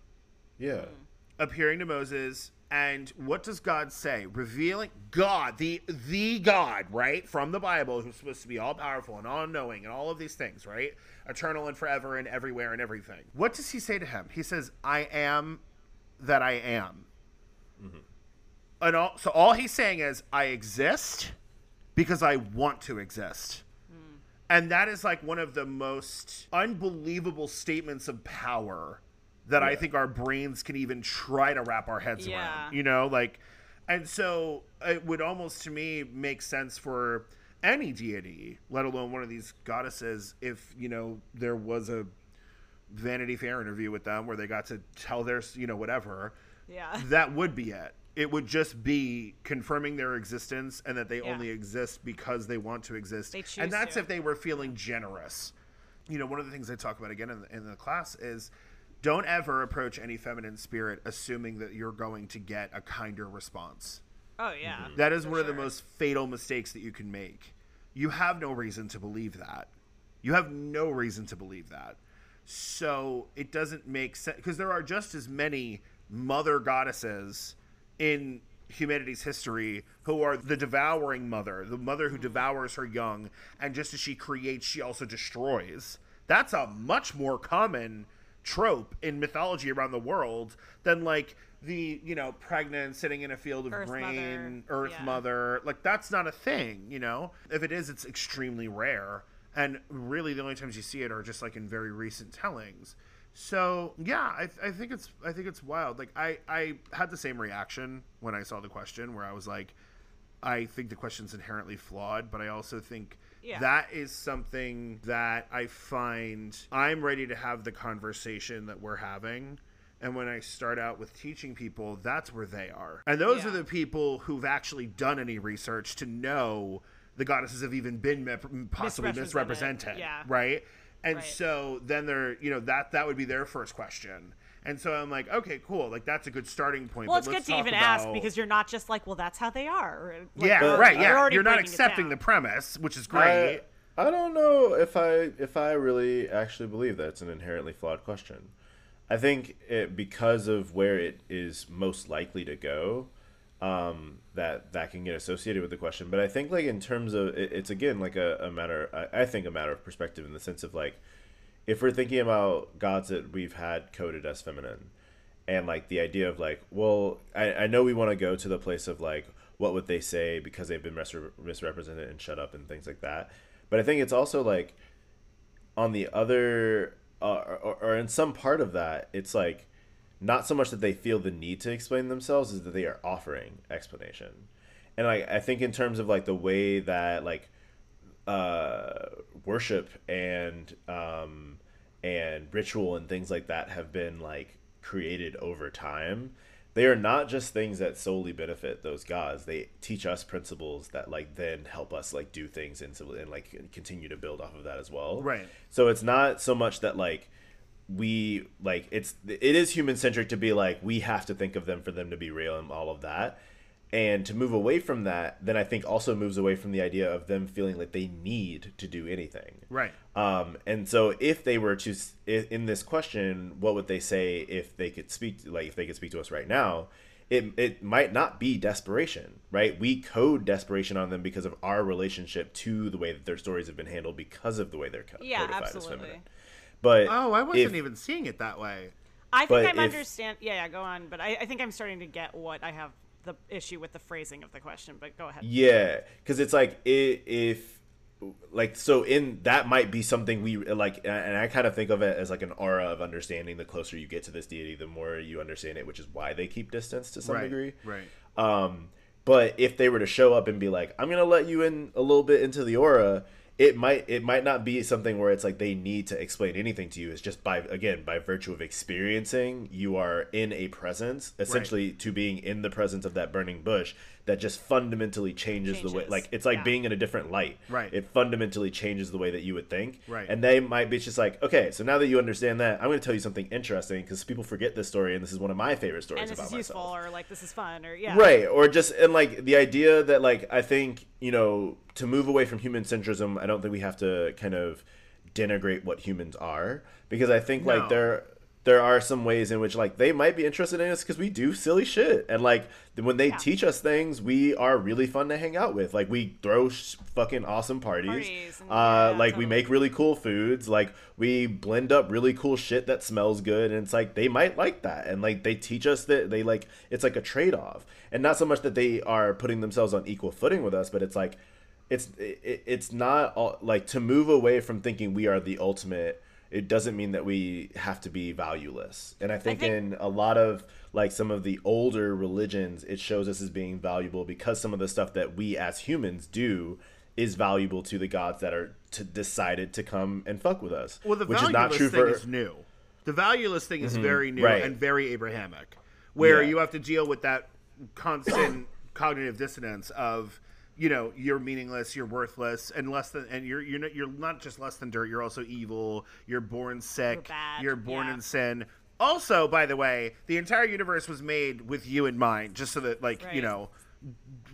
Yeah. Mm-hmm. appearing to Moses and what does God say? Revealing God, the the God, right? From the Bible who's supposed to be all powerful and all knowing and all of these things, right? Eternal and forever and everywhere and everything. What does he say to him? He says, "I am that I am." Mm-hmm. And all, so all he's saying is, "I exist because I want to exist." And that is like one of the most unbelievable statements of power that I think our brains can even try to wrap our heads Yeah. around. You know, like, and so it would almost to me make sense for any deity, let alone one of these goddesses, if, you know, there was a Vanity Fair interview with them where they got to tell their, you know, whatever, yeah that would be it. It would just be confirming their existence and that they Yeah. only exist because they want to exist. They choose and that's to. if they were feeling generous. You know, one of the things I talk about again in the, in the class is don't ever approach any feminine spirit assuming that you're going to get a kinder response. oh yeah mm-hmm. That is for one of the most fatal mistakes that you can make. You have no reason to believe that. You have no reason to believe that. So it doesn't make sense because there are just as many mother goddesses in humanity's history who are the devouring mother, the mother who devours her young, and just as she creates, she also destroys. That's a much more common trope in mythology around the world than like the you know pregnant sitting in a field of Earth grain mother, earth yeah. mother. Like that's not a thing you know? If it is it's extremely rare. And really the only times you see it are just like in very recent tellings So yeah, I, I think it's I think it's wild. Like I I had the same reaction when I saw the question, where I was like, I think the question's inherently flawed, but I also think Yeah. that is something that I find I'm ready to have the conversation that we're having. And when I start out with teaching people, that's where they are. And those Yeah. are the people who've actually done any research to know the goddesses have even been mep- possibly Misrepresented, misrepresented. yeah. Right? And Right. so then they're, you know, that that would be their first question. And so I'm like, okay, cool. Like that's a good starting point. Well, but it's good let's to talk even ask because you're not just like, well, that's how they are. like, yeah, you're- right. you're Yeah, you're not accepting the premise, which is great. I, I don't know if I if I really actually believe that it's an inherently flawed question. I think it because of where it is most likely to go, um, that that can get associated with the question. But I think like in terms of it, it's again like a, a matter. I, I think a matter of perspective in the sense of like if we're thinking about gods that we've had coded as feminine and like the idea of like well i, I know we want to go to the place of like what would they say because they've been misre- misrepresented and shut up and things like that but i think it's also like on the other uh, or, or in some part of that it's like not so much that they feel the need to explain themselves is that they are offering explanation and like i think in terms of like the way that like uh, worship and um, and ritual and things like that have been like created over time. They are not just things that solely benefit those gods. They teach us principles that like then help us like do things and, and like continue to build off of that as well. Right. So it's not so much that like we like it's it is human centric to be like we have to think of them for them to be real and all of that. And to move away from that then i think also moves away from the idea of them feeling like they need to do anything. Right. um, and so if they were to in this question what would they say if they could speak like if they could speak to us right now? It, it might not be desperation right? We code desperation on them because of our relationship to the way that their stories have been handled because of the way they're co- Yeah, codified as absolutely. feminine but Oh, I wasn't if- even seeing it that way. I think I'm if- understand. Yeah, yeah, go on. But I, I think I'm starting to get what I have the issue with the phrasing of the question. But go ahead. Yeah, because it's like i if like so in that might be something we like, and I kind of think of it as like an aura of understanding. The closer you get to this deity, the more you understand it, which is why they keep distance to some right. degree. Right. Um, but if they were to show up and be like, "I'm gonna let you in a little bit into the aura," it might it might not be something where it's like they need to explain anything to you. It's just by again by virtue of experiencing, you are in a presence, essentially to being in the presence of that burning bush that just fundamentally changes, the way. Like it's like yeah. being in a different light. Right. It fundamentally changes the way that you would think. Right. And they might be just like, okay, so now that you understand that, I'm going to tell you something interesting because people forget this story, and this is one of my favorite stories And this about is useful, myself or like this is fun, or yeah. right or just and like the idea that like i think you know to move away from human centrism i don't think we have to kind of denigrate what humans are because i think No. like there there are some ways in which like they might be interested in us because we do silly shit. And like when they Yeah. teach us things we are really fun to hang out with. Like we throw sh- fucking awesome parties, Parties and- uh yeah, like we make really cool foods. Like we blend up really cool shit that smells good. And it's like they might like that. And like they teach us that they like it's like a trade-off. And not so much that they are putting themselves on equal footing with us but it's like it's it, it's not all, like to move away from thinking we are the ultimate it doesn't mean that we have to be valueless and i think, think- in a lot of like some of the older religions it shows us as being valuable because some of the stuff that we as humans do is valuable to the gods that are to decided to come and fuck with us Well, the which valueless is not true thing for is new. The valueless thing is mm-hmm. very new Right. and very Abrahamic, where Yeah. you have to deal with that constant (coughs) cognitive dissonance of, you know, you're meaningless, you're worthless, and less than, and you're you're not, you're not just less than dirt. You're also evil. You're born sick. You're born yeah. in sin. Also, by the way, the entire universe was made with you in mind, just so that, like, you know,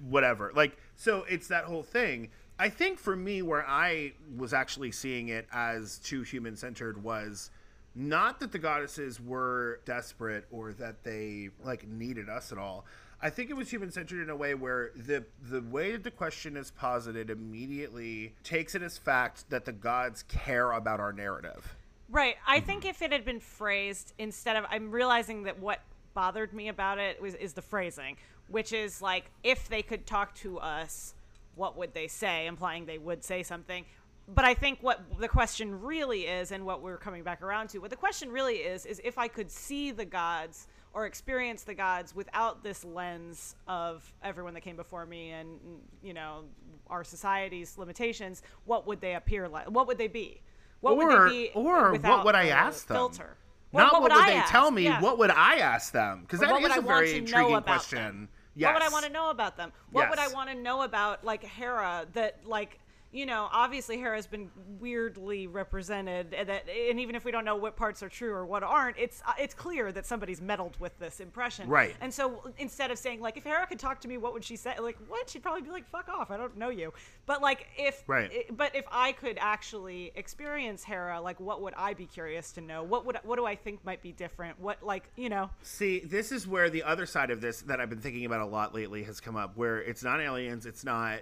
whatever. Like, so it's that whole thing. I think for me, where I was actually seeing it as too human centered was not that the goddesses were desperate or that they like needed us at all. I think it was human centered in a way where the the way that the question is posited immediately takes it as fact that the gods care about our narrative. Right. I mm-hmm. think if it had been phrased instead of, I'm realizing that what bothered me about it was is the phrasing, which is like if they could talk to us, what would they say? Implying they would say something. but I think what the question really is, and what we're coming back around to, what the question really is, is if I could see the gods or experience the gods without this lens of everyone that came before me and you know our society's limitations, what would they appear like? What would they be? What or, would they be? or what without would I ask them? Filter. Not what, would, I they ask? tell me. Yeah. What would I ask them? Because that what is would I a want very to intriguing question. Yes. What would I want to know about them? What would I want to know about like Hera that like you know obviously Hera's been weirdly represented and that and even if we don't know what parts are true or what aren't it's uh, it's clear that somebody's meddled with this impression. Right. And so instead of saying like if Hera could talk to me what would she say like what she'd probably be like fuck off I don't know you. But like if Right. but if I could actually experience Hera like what would I be curious to know? What would what do I think might be different? What like, you know, See, this is where the other side of this that I've been thinking about a lot lately has come up, where it's not aliens, it's not,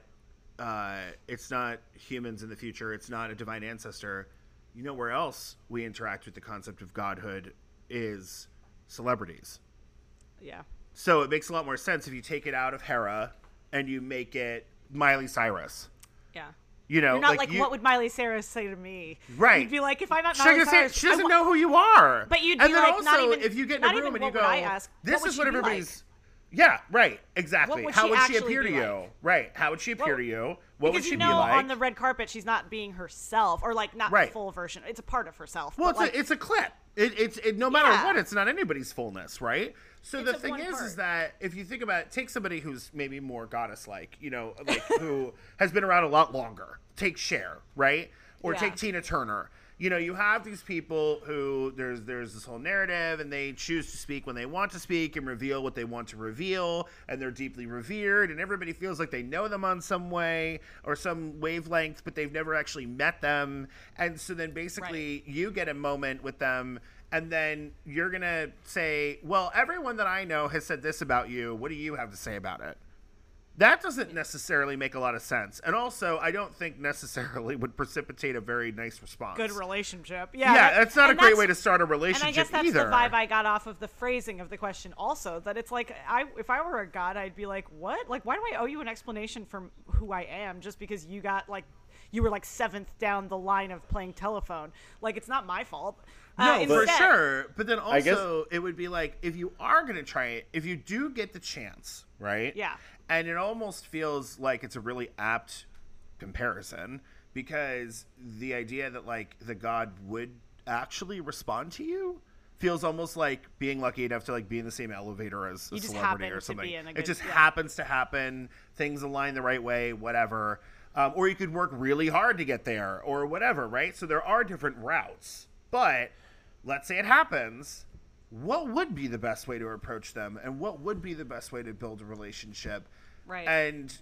uh, it's not humans in the future, it's not a divine ancestor. You know where else we interact with the concept of godhood is celebrities. yeah. So it makes a lot more sense if you take it out of Hera and you make it Miley Cyrus. Yeah. You know, You're not like, you- what would Miley Cyrus say to me? Right. You'd be like, if I'm not Miley say- Cyrus, she doesn't know who you are. But you'd and be then like, also, not even- if you get in a room and you go, I ask, "This would is what everybody's," yeah, right, exactly. would How she would she appear to be you? Right. How would she appear Well, to you? What would she you be know like? on the red carpet she's not being herself, or like not Right. the full version. It's a part of herself. well, it's, like, a, it's a clip. It, it's it, no matter Yeah. what, it's not anybody's fullness, right? So It's the thing is, is that if you think about it, take somebody who's maybe more goddess-like, you know, like who (laughs) has been around a lot longer. Take Cher, right? Or Yeah. take Tina Turner. You know, you have these people who there's there's this whole narrative, and they choose to speak when they want to speak and reveal what they want to reveal, and they're deeply revered, and everybody feels like they know them on some way or some wavelength, but they've never actually met them, and so then basically you get a moment with them and then you're gonna say, "Well, everyone that I know has said this about you. What do you have to say about it?" That doesn't necessarily make a lot of sense, and also I don't think necessarily would precipitate a very nice response. good relationship. Yeah, Yeah, that- that's not a and great way to start a relationship. And I guess that's either. the vibe I got off of the phrasing of the question. Also, that it's like I, if I were a god, I'd be like, what? Like, why do I owe you an explanation for who I am just because you got like, you were like seventh down the line of playing telephone? Like, it's not my fault. Uh, no, for sure. But then I guess- also, it would be like if you are going to try it, if you do get the chance, right? Yeah. And it almost feels like it's a really apt comparison because the idea that like the god would actually respond to you feels almost like being lucky enough to like be in the same elevator as a celebrity or something. a it just yeah. happens to happen. Things align the right way, whatever. Um, or you could work really hard to get there, or whatever, right? So there are different routes. But let's say it happens. What would be the best way to approach them, and what would be the best way to build a relationship? Right. And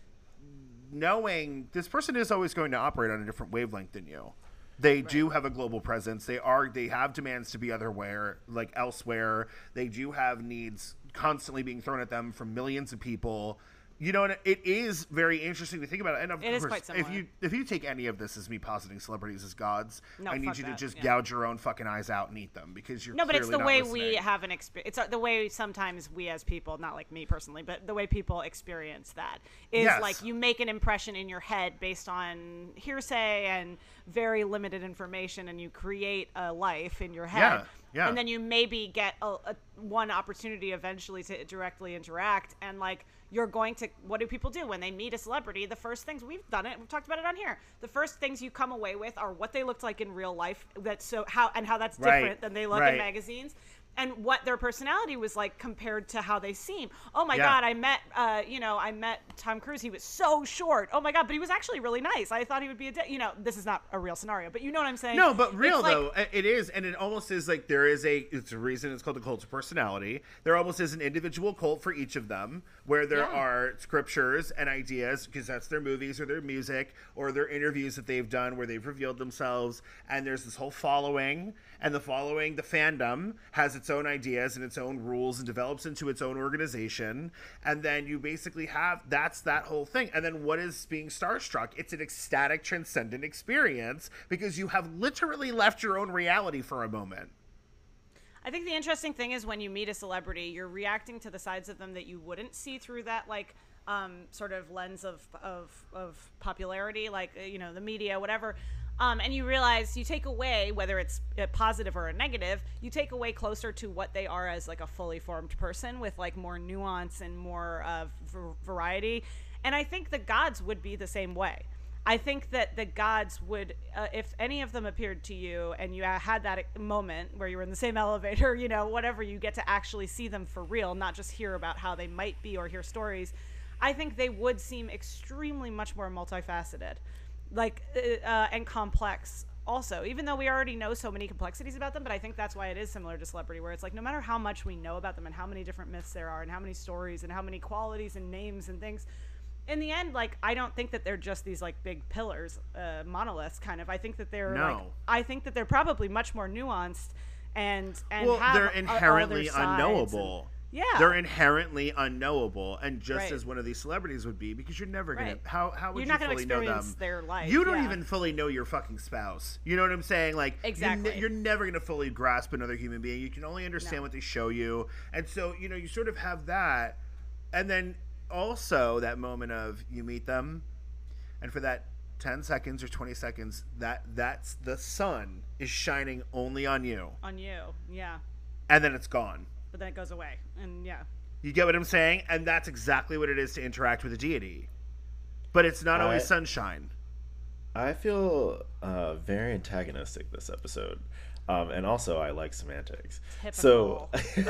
knowing this person is always going to operate on a different wavelength than you. They do have a global presence. They are they have demands to be otherwhere, like elsewhere. They do have needs constantly being thrown at them from millions of people. You know, and it is very interesting to think about it. And of It course, if you if you take any of this as me positing celebrities as gods, No, I need you that, to just yeah. gouge your own fucking eyes out and eat them because you're No, but it's the way not we have an experience. It's the way sometimes we as people, not like me personally, but the way people experience that is Yes. like you make an impression in your head based on hearsay and very limited information, and you create a life in your head. Yeah, yeah. And then you maybe get a, a one opportunity eventually to directly interact, and like you're going to. What do people do when they meet a celebrity? The first things we've done it. We've talked about it on here. The first things you come away with are what they looked like in real life. That's so how and how that's Right, different than they look right. in magazines and what their personality was like compared to how they seem. Oh my Yeah. god, I met uh, you know, I met Tom Cruise. He was so short. Oh my god, but he was actually really nice. I thought he would be a you know, this is not a real scenario, but you know what I'm saying? No, but real like- though, it is, and it almost is like there is a. It's a reason it's called the cult of personality. There almost is an individual cult for each of them, where there Yeah. are scriptures and ideas because that's their movies or their music or their interviews that they've done where they've revealed themselves, and there's this whole following, and the following, the fandom has its own ideas and its own rules and develops into its own organization, and then you basically have that's that whole thing, and then what is being starstruck? It's an ecstatic, transcendent experience because you have literally left your own reality for a moment. I think the interesting thing is when you meet a celebrity, you're reacting to the sides of them that you wouldn't see through that like um, sort of lens of, of of popularity, like you know the media, whatever. Um, and you realize you take away whether it's a positive or a negative you take away closer to what they are as like a fully formed person with like more nuance and more uh, v- variety. And i think the gods would be the same way. I think that the gods would uh, if any of them appeared to you and you had that moment where you were in the same (laughs) elevator you know whatever you get to actually see them for real not just hear about how they might be or hear stories i think they would seem extremely much more multifaceted like uh, uh, and complex also even though we already know so many complexities about them but i think that's why it is similar to celebrity where it's like no matter how much we know about them and how many different myths there are and how many stories and how many qualities and names and things in the end like i don't think that they're just these like big pillars uh, monoliths kind of i think that they're like No. i think that they're probably much more nuanced and and well, have they're a- all their inherently sides and- unknowable. Yeah They're inherently unknowable, and just Right. as one of these celebrities would be, because you're never gonna. Right. How how would You're you not gonna fully know them? experience their life, You don't yeah. even fully know your fucking spouse. You know what I'm saying? Like you're ne- Exactly. You're, never gonna fully grasp another human being. You can only understand No. what they show you, and so you know you sort of have that, and then also that moment of you meet them, and for that 10 seconds or 20 seconds that that's the sun is shining only on you on you yeah and then it's gone but then it goes away and yeah you get what i'm saying and that's exactly what it is to interact with a deity but it's not always I- sunshine I feel uh, very antagonistic this episode. Um, and also, I like semantics. So, (laughs) Here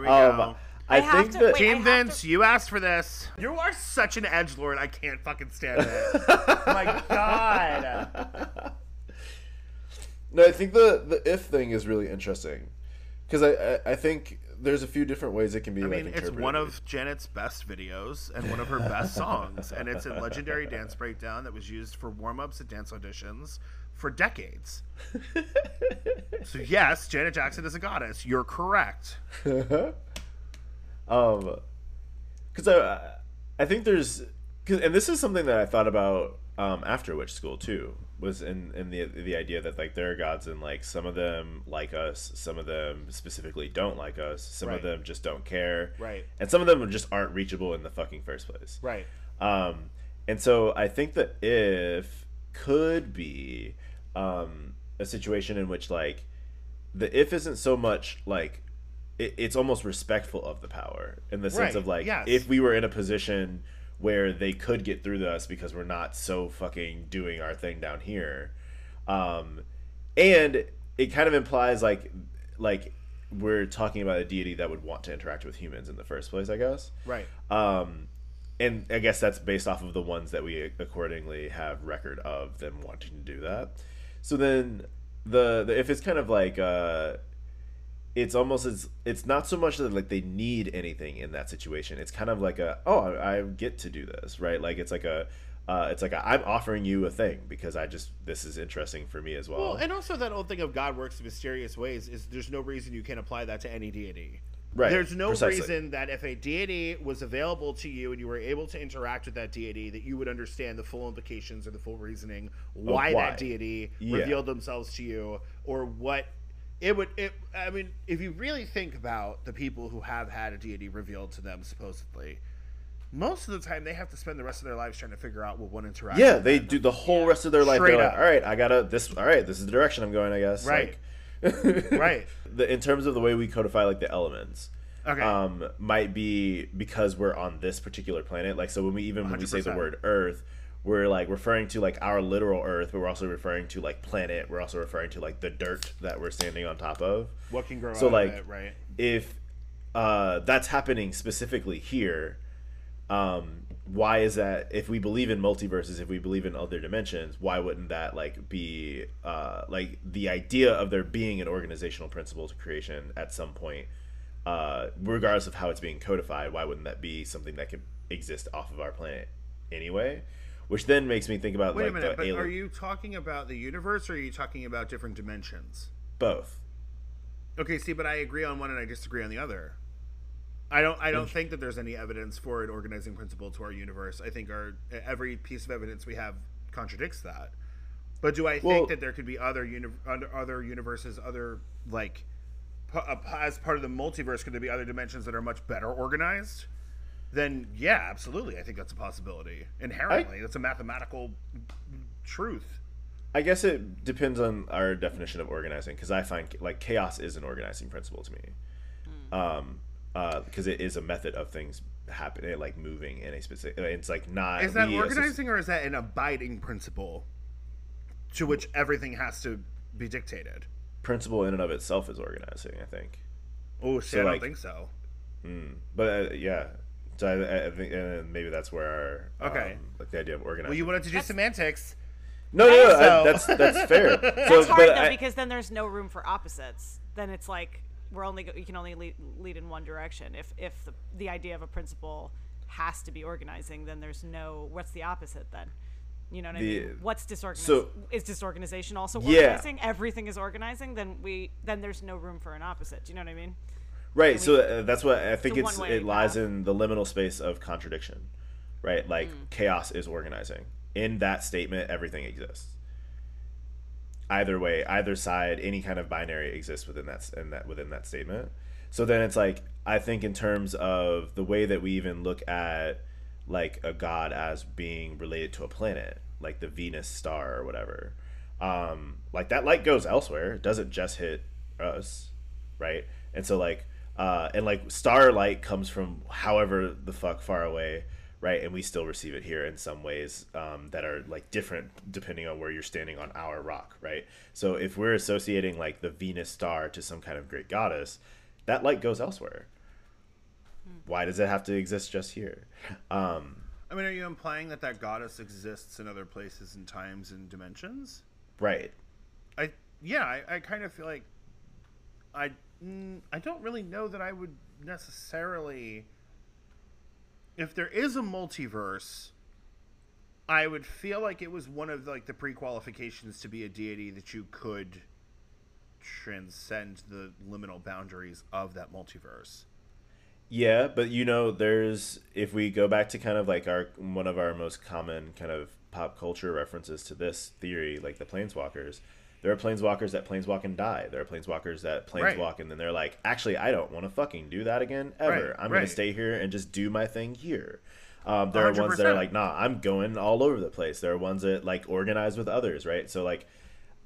we um, go. I, I think to- that wait, Team have Vince, you asked for this. You are such an edge lord. I can't fucking stand it. (laughs) My God. No, I think the the if thing is really interesting because I, I think there's a few different ways it can be. I like, mean, it's one of Janet's best videos and one of her best songs, and it's a legendary dance breakdown that was used for warm ups at dance auditions for decades. (laughs) so yes, Janet Jackson is a goddess. You're correct. (laughs) um, because I I think there's cause, and this is something that I thought about um after Witch School too was in in the the idea that like there are gods and like some of them like us, some of them specifically don't like us, some Right. of them just don't care, Right. and some of them just aren't reachable in the fucking first place. Right. Um, and so I think that if could be um, a situation in which like the if isn't so much like it, it's almost respectful of the power in the sense Right, of like yes. if we were in a position where they could get through to us because we're not so fucking doing our thing down here um and it kind of implies like like we're talking about a deity that would want to interact with humans in the first place i guess Right. um, and I guess that's based off of the ones that we accordingly have record of them wanting to do that. So then the, the if it's kind of like uh, it's almost as it's not so much that like they need anything in that situation. It's kind of like a oh I, I get to do this right. Like it's like a uh, it's like a, I'm offering you a thing because I just this is interesting for me as well. Well, and also that old thing of God works in mysterious ways is there's no reason you can't apply that to any deity. Right, There's no precisely. reason that if a deity was available to you and you were able to interact with that deity, that you would understand the full implications or the full reasoning why, why. that deity Yeah. revealed themselves to you or what it would. It, I mean, if you really think about the people who have had a deity revealed to them, supposedly, most of the time they have to spend the rest of their lives trying to figure out what one interaction. yeah, they do the whole rest of their life. Straight like, up. all right, I gotta this. All right, this is the direction I'm going. I guess. Right. Like- (laughs) Right. The, in terms of the way we codify like the elements, Okay. um, might be because we're on this particular planet. Like, so when we even when we say the word Earth, we're like referring to like our literal Earth, but we're also referring to like planet. We're also referring to like the dirt that we're standing on top of. what can grow So like, it, right? if uh, that's happening specifically here, um, why is that? If we believe in multiverses, if we believe in other dimensions, why wouldn't that like be uh, like the idea of there being an organizational principle to creation at some point, uh, regardless of how it's being codified? Why wouldn't that be something that could exist off of our planet anyway? Which then makes me think about Wait like a minute, the but alien are you talking about the universe or are you talking about different dimensions? both. Okay, see, but I agree on one and I disagree on the other. I don't I don't think that there's any evidence for an organizing principle to our universe. I think our every piece of evidence we have contradicts that. But do I think Well- that there could be other uni- other other universes, other like uh, as part of the multiverse could there be other dimensions that are much better organized? Then yeah, absolutely. I think that's a possibility. Inherently, that's a mathematical truth. I guess it depends on our definition of organizing because I find like chaos is an organizing principle to me, um, because it is a method of things happening, like moving in a specific. It's like not. Is that we as a- organizing or is that an abiding principle to which everything has to be dictated? principle in and of itself is organizing. I think, Oh, see, So, I don't think so. but uh, yeah. So I, I think and maybe that's where our Okay. um, like the idea of organizing. Well, you wanted to do semantics. no, no, no, I- that's that's (laughs) fair. So, hard but though I- because then there's no room for opposites. Then it's like we're only go- you can only lead, lead in one direction. If if the the idea of a principle has to be organizing, then there's no what's the opposite then? You know what The- I mean? What's disorganized? so- is disorganization also Yeah. organizing? Everything is organizing. Then we then there's no room for an opposite. Do you know what I mean? Right. So uh, that's what I think it's it lies path. in the liminal space of contradiction, right? Like Mm. chaos is organizing. In that statement, everything exists. Either way, either side, any kind of binary exists within that in that within that statement. So then it's like I think in terms of the way that we even look at like a god as being related to a planet, like the Venus star or whatever. Um, like that light goes elsewhere. It doesn't just hit us, right? And so like uh and like starlight comes from however the fuck far away right? And we still receive it here in some ways um, that are like different depending on where you're standing on our rock right? So if we're associating like the venus star to some kind of great goddess that light goes elsewhere. Why does it have to exist just here? Um I mean, are you implying that that goddess exists in other places and times and dimensions? right. I yeah, I, I kind of feel like I mm, I don't really know that I would necessarily if there is a multiverse I would feel like it was one of like the pre-qualifications to be a deity that you could transcend the liminal boundaries of that multiverse. Yeah, but you know, there's if we go back to kind of like our one of our most common kind of pop culture references to this theory, like the planeswalkers. There are planeswalkers that planeswalk and die. There are planeswalkers that Right. planeswalk and then they're like, actually, I don't want to fucking do that again ever. Right, I'm gonna stay here and just do my thing here. Um, there are ones that are like, nah, I'm going all over the place. There are ones that like organize with others, right? So like,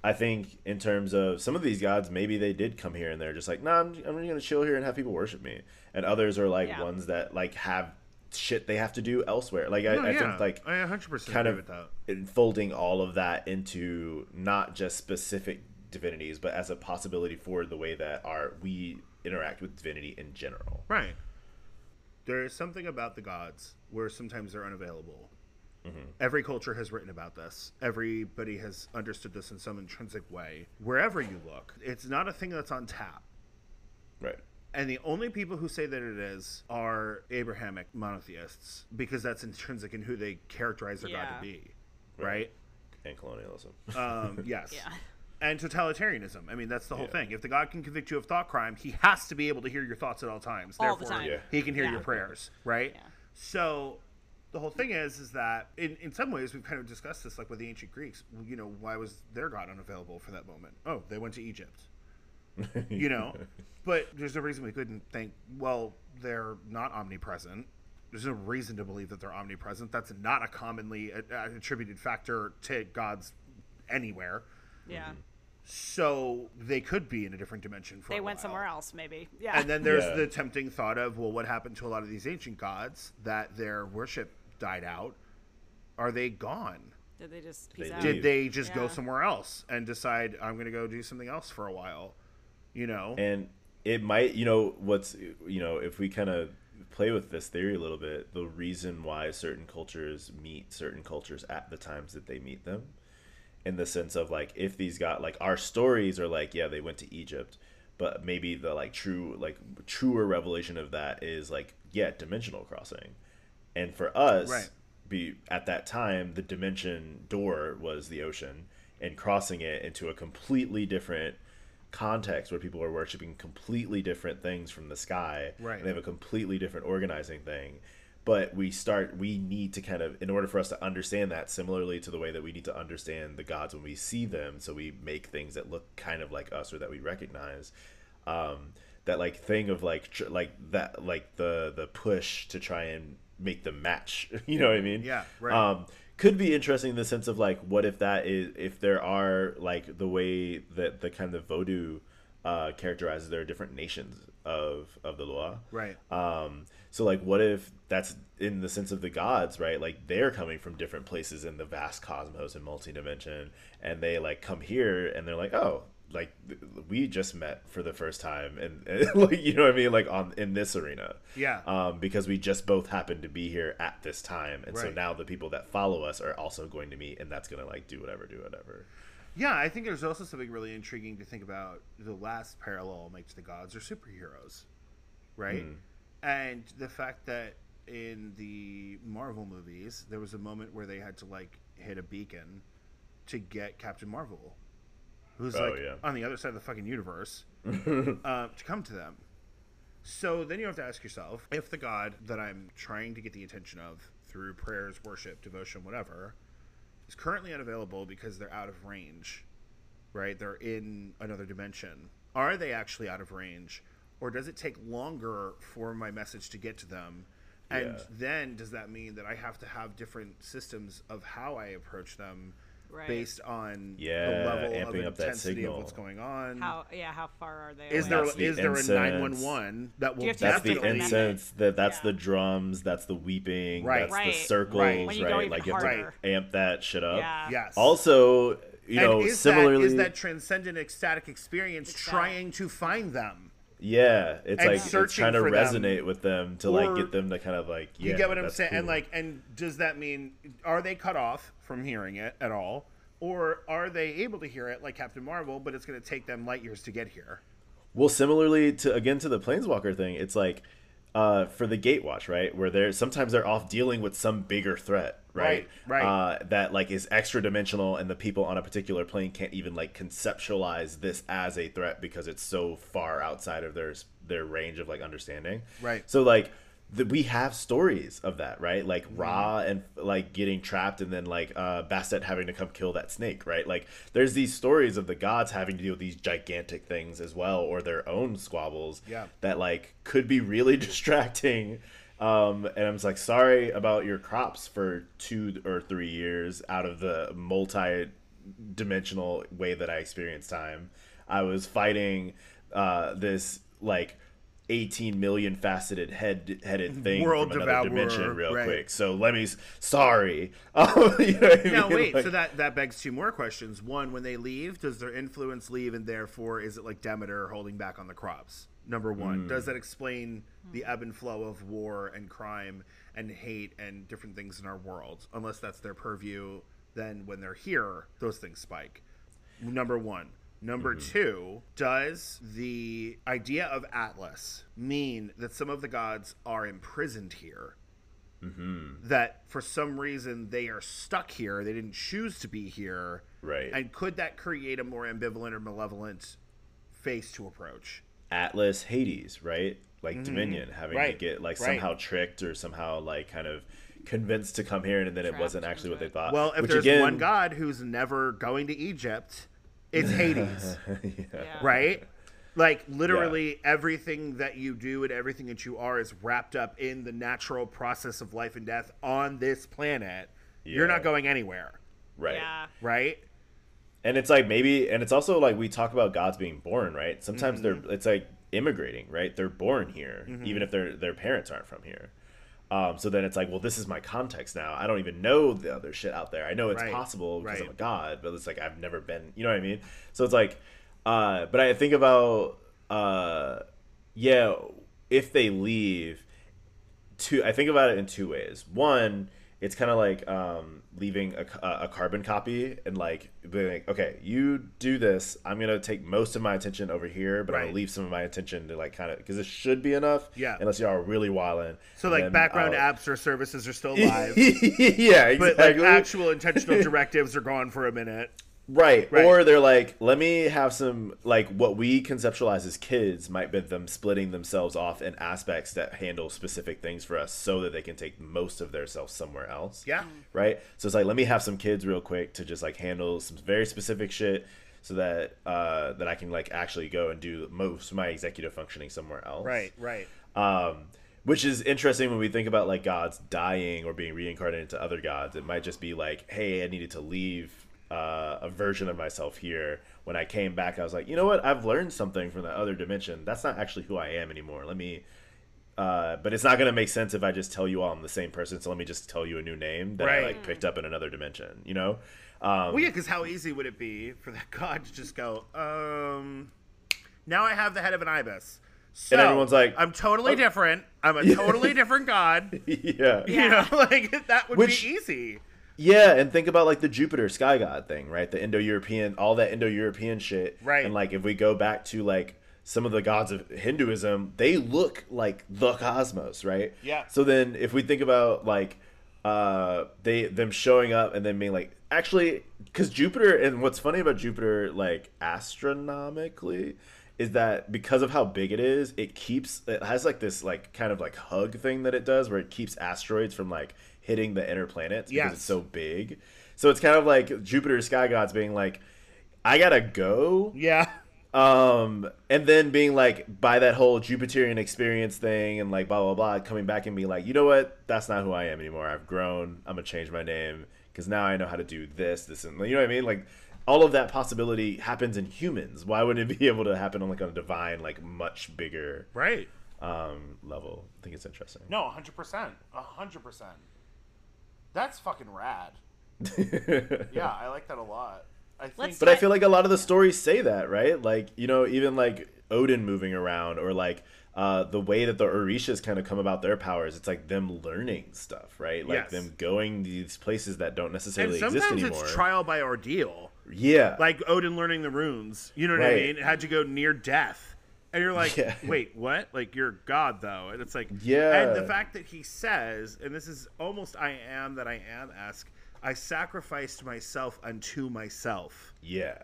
I think in terms of some of these gods, maybe they did come here and they're just like, nah, I'm, I'm gonna chill here and have people worship me. And others are like Yeah. ones that like have shit they have to do elsewhere. Like I, No, I yeah, think like I 100% kind agree of with that. enfolding all of that into not just specific divinities, but as a possibility for the way that our we interact with divinity in general. Right. There is something about the gods where sometimes they're unavailable. Mm-hmm. Every culture has written about this. Everybody has understood this in some intrinsic way. Wherever you look, it's not a thing that's on tap. Right. And the only people who say that it is are Abrahamic monotheists because that's intrinsic in who they characterize their God to be. Right? And colonialism. Um, (laughs) yes. Yeah. And totalitarianism. I mean, that's the whole Yeah. thing. If the God can convict you of thought crime, he has to be able to hear your thoughts at all times. All the Therefore, time. Yeah. he can hear Yeah. your prayers, right? Yeah. So the whole thing is, is that in, in some ways we've kind of discussed this, like with the ancient Greeks. You know, why was their God unavailable for that moment? Oh, they went to Egypt. You know, (laughs) but there's no reason we couldn't think. Well, they're not omnipresent. There's no reason to believe that they're omnipresent. That's not a commonly uh, attributed factor to gods anywhere. Yeah. So they could be in a different dimension for They a went while. somewhere else, maybe. Yeah. And then there's Yeah. the tempting thought of, well, what happened to a lot of these ancient gods that their worship died out? Are they gone? Did they just They out? did. Did they just go somewhere else and decide I'm going to go do something else for a while? You know, and it might you know what's you know if we kind of play with this theory a little bit the reason why certain cultures meet certain cultures at the times that they meet them in the sense of like if these got like our stories are like yeah they went to egypt but maybe the like true like truer revelation of that is like yeah dimensional crossing and for us Right. be at that time the dimension door was the ocean and crossing it into a completely different context where people are worshiping completely different things from the sky Right. and they have a completely different organizing thing but we start we need to kind of in order for us to understand that similarly to the way that we need to understand the gods when we see them so we make things that look kind of like us or that we recognize um that like thing of like tr- like that like the the push to try and make them match (laughs) you know what i mean Yeah, right. um could be interesting in the sense of like, what if that is if there are like the way that the kind of Vodou uh, characterizes there are different nations of of the Loa. Right. Um, so like, what if that's in the sense of the gods, right? Like they're coming from different places in the vast cosmos and multi-dimension, and they like come here and they're like, oh, like we just met for the first time, and, (laughs) and like you know what I mean, like on in this arena, Yeah. um, because we just both happened to be here at this time, and so now the people that follow us are also going to meet, and that's gonna like do whatever, do whatever. Yeah, I think there's also something really intriguing to think about. The last parallel makes the gods are superheroes, right? Hmm. And the fact that in the Marvel movies, there was a moment where they had to like hit a beacon to get Captain Marvel, who's Oh, like yeah. on the other side of the fucking universe, (laughs) uh, to come to them. So then you have to ask yourself if the god that I'm trying to get the attention of through prayers, worship, devotion, whatever, is currently unavailable because they're out of range, right? They're in another dimension. Are they actually out of range? Or does it take longer for my message to get to them? And Yeah. then does that mean that I have to have different systems of how I approach them Right. based on Yeah, the level of amping up that intensity of signal. what's going on? How yeah, how far are they? is away? there the is there a nine one one that will have to That's the incense. That that's Yeah. the drums. That's the weeping. Right. That's the circles. Right. Right. When you go even like you have to amp that shit up. Yeah. yes Also, you know, and is similarly, that, is that transcendent ecstatic experience Exactly. trying to find them? Yeah, it's and like it's trying to for them. resonate with them to Or- like get them to kind of like. You get what I'm saying? And like, and does that mean are they cut off from hearing it at all, or are they able to hear it like Captain Marvel, but it's going to take them light years to get here? Well, similarly to again to the planeswalker thing, it's like uh, for the Gatewatch, right? Where they're sometimes they're off dealing with some bigger threat, right? Right, right. Uh, that like is extra dimensional, and the people on a particular plane can't even like conceptualize this as a threat because it's so far outside of their their range of like understanding. Right. So like. The, we have stories of that, right? Like Mm-hmm. Ra and like getting trapped, and then like uh, Bastet having to come kill that snake, right? Like there's these stories of the gods having to deal with these gigantic things as well, or their own squabbles Yeah. that like could be really (laughs) distracting. Um, and I'm just like, sorry about your crops for two or three years out of the multi-dimensional way that I experienced time. I was fighting uh, this like 18 million faceted head headed thing World from another devourer, dimension real right. quick. So let me, sorry. Um, (laughs) you know what I Now mean? wait, Like- so that that begs two more questions. One, when they leave, does their influence leave, and therefore is it like Demeter holding back on the crops? Number one, does that explain the ebb and flow of war and crime and hate and different things in our world? Unless that's their purview, then when they're here, those things spike. Number one. Number two, does the idea of Atlas mean that some of the gods are imprisoned here? that for some reason they are stuck here. They didn't choose to be here. Right. And could that create a more ambivalent or malevolent face to approach? Atlas Hades, right? Like Dominion having Mm-hmm. Right, to get like right. somehow tricked or somehow like kind of convinced to come here and then it wasn't actually what they thought. Well, if Which there's again, one god who's never going to Egypt, it's (laughs) Hades, Yeah. right? Like literally everything that you do and everything that you are is wrapped up in the natural process of life and death on this planet. You're not going anywhere, right. Yeah. right? And it's like maybe and it's also like we talk about gods being born, right? Sometimes Mm-hmm. they're it's like immigrating, right? They're born here even if their their parents aren't from here. Um, so then it's like, well, this is my context now. I don't even know the other shit out there. I know it's Right, possible because right. I'm a god, but it's like I've never been. You know what I mean? So it's like, uh, but I think about, uh, yeah, if they leave, two. I think about it in two ways. One, it's kind of like um, leaving a, a carbon copy and like being like, okay, you do this. I'm gonna take most of my attention over here, but Right. gonna leave some of my attention to like kind of because it should be enough. Yeah. Unless y'all are really wilding. So like background I'll- apps or services are still (laughs) live. yeah, But like actual intentional (laughs) directives are gone for a minute. Right. Right. Or they're like, let me have some like what we conceptualize as kids might be them splitting themselves off in aspects that handle specific things for us so that they can take most of their self somewhere else. Yeah. Right? So it's like let me have some kids real quick to just like handle some very specific shit so that uh that I can like actually go and do most of my executive functioning somewhere else. Right, right. Um, Which is interesting when we think about like gods dying or being reincarnated into other gods. It might just be like, hey, I needed to leave uh, a version of myself here. When I came back, I was like, you know what? I've learned something from the other dimension. That's not actually who I am anymore. Let me. Uh, but it's not gonna make sense if I just tell you all I'm the same person. So let me just tell you a new name that I like picked up in another dimension. You know? Um, Well, yeah, because how easy would it be for that (laughs) god to just go, um, now I have the head of an ibis. So, And everyone's like, I'm totally "Oh." different. I'm a (laughs) totally different god. (laughs) yeah. You know, like that would Which- be easy. Yeah, and think about like the Jupiter sky god thing, right? The Indo-European, all that Indo-European shit. Right. And like if we go back to like some of the gods of Hinduism, they look like the cosmos, right? Yeah. So then if we think about like uh they them showing up and then being like actually cuz Jupiter and what's funny about Jupiter like astronomically is that because of how big it is, it keeps it has like this like kind of like hug thing that it does where it keeps asteroids from like hitting the inner planets because Yes. it's so big. So it's kind of like Jupiter's sky gods being like, I gotta go. Yeah. Um, and then being like by that whole Jupiterian experience thing and like blah blah blah, coming back and being like, you know what, that's not who I am anymore. I've grown. I'm gonna change my name because now I know how to do this, this, and you know what I mean. Like all of that possibility happens in humans. Why wouldn't it be (laughs) able to happen on like on a divine, like much bigger Right. um level? I think it's interesting. No, 100%. 100%. That's fucking rad. (laughs) Yeah, I like that a lot. I think Let's But I feel like a lot of the stories say that, right? Like, you know, even like Odin moving around or like uh, the way that the Orishas kind of come about their powers, it's like them learning stuff, right? Like Yes. them going these places that don't and necessarily exist sometimes anymore. it's trial by ordeal. yeah. Like Odin learning the runes. You know what I mean? It had to go near death. And you're like, Yeah. wait, what? Like you're God though. And it's like Yeah. And the fact that he says, and this is almost I am that I am esque, I sacrificed myself unto myself. yeah.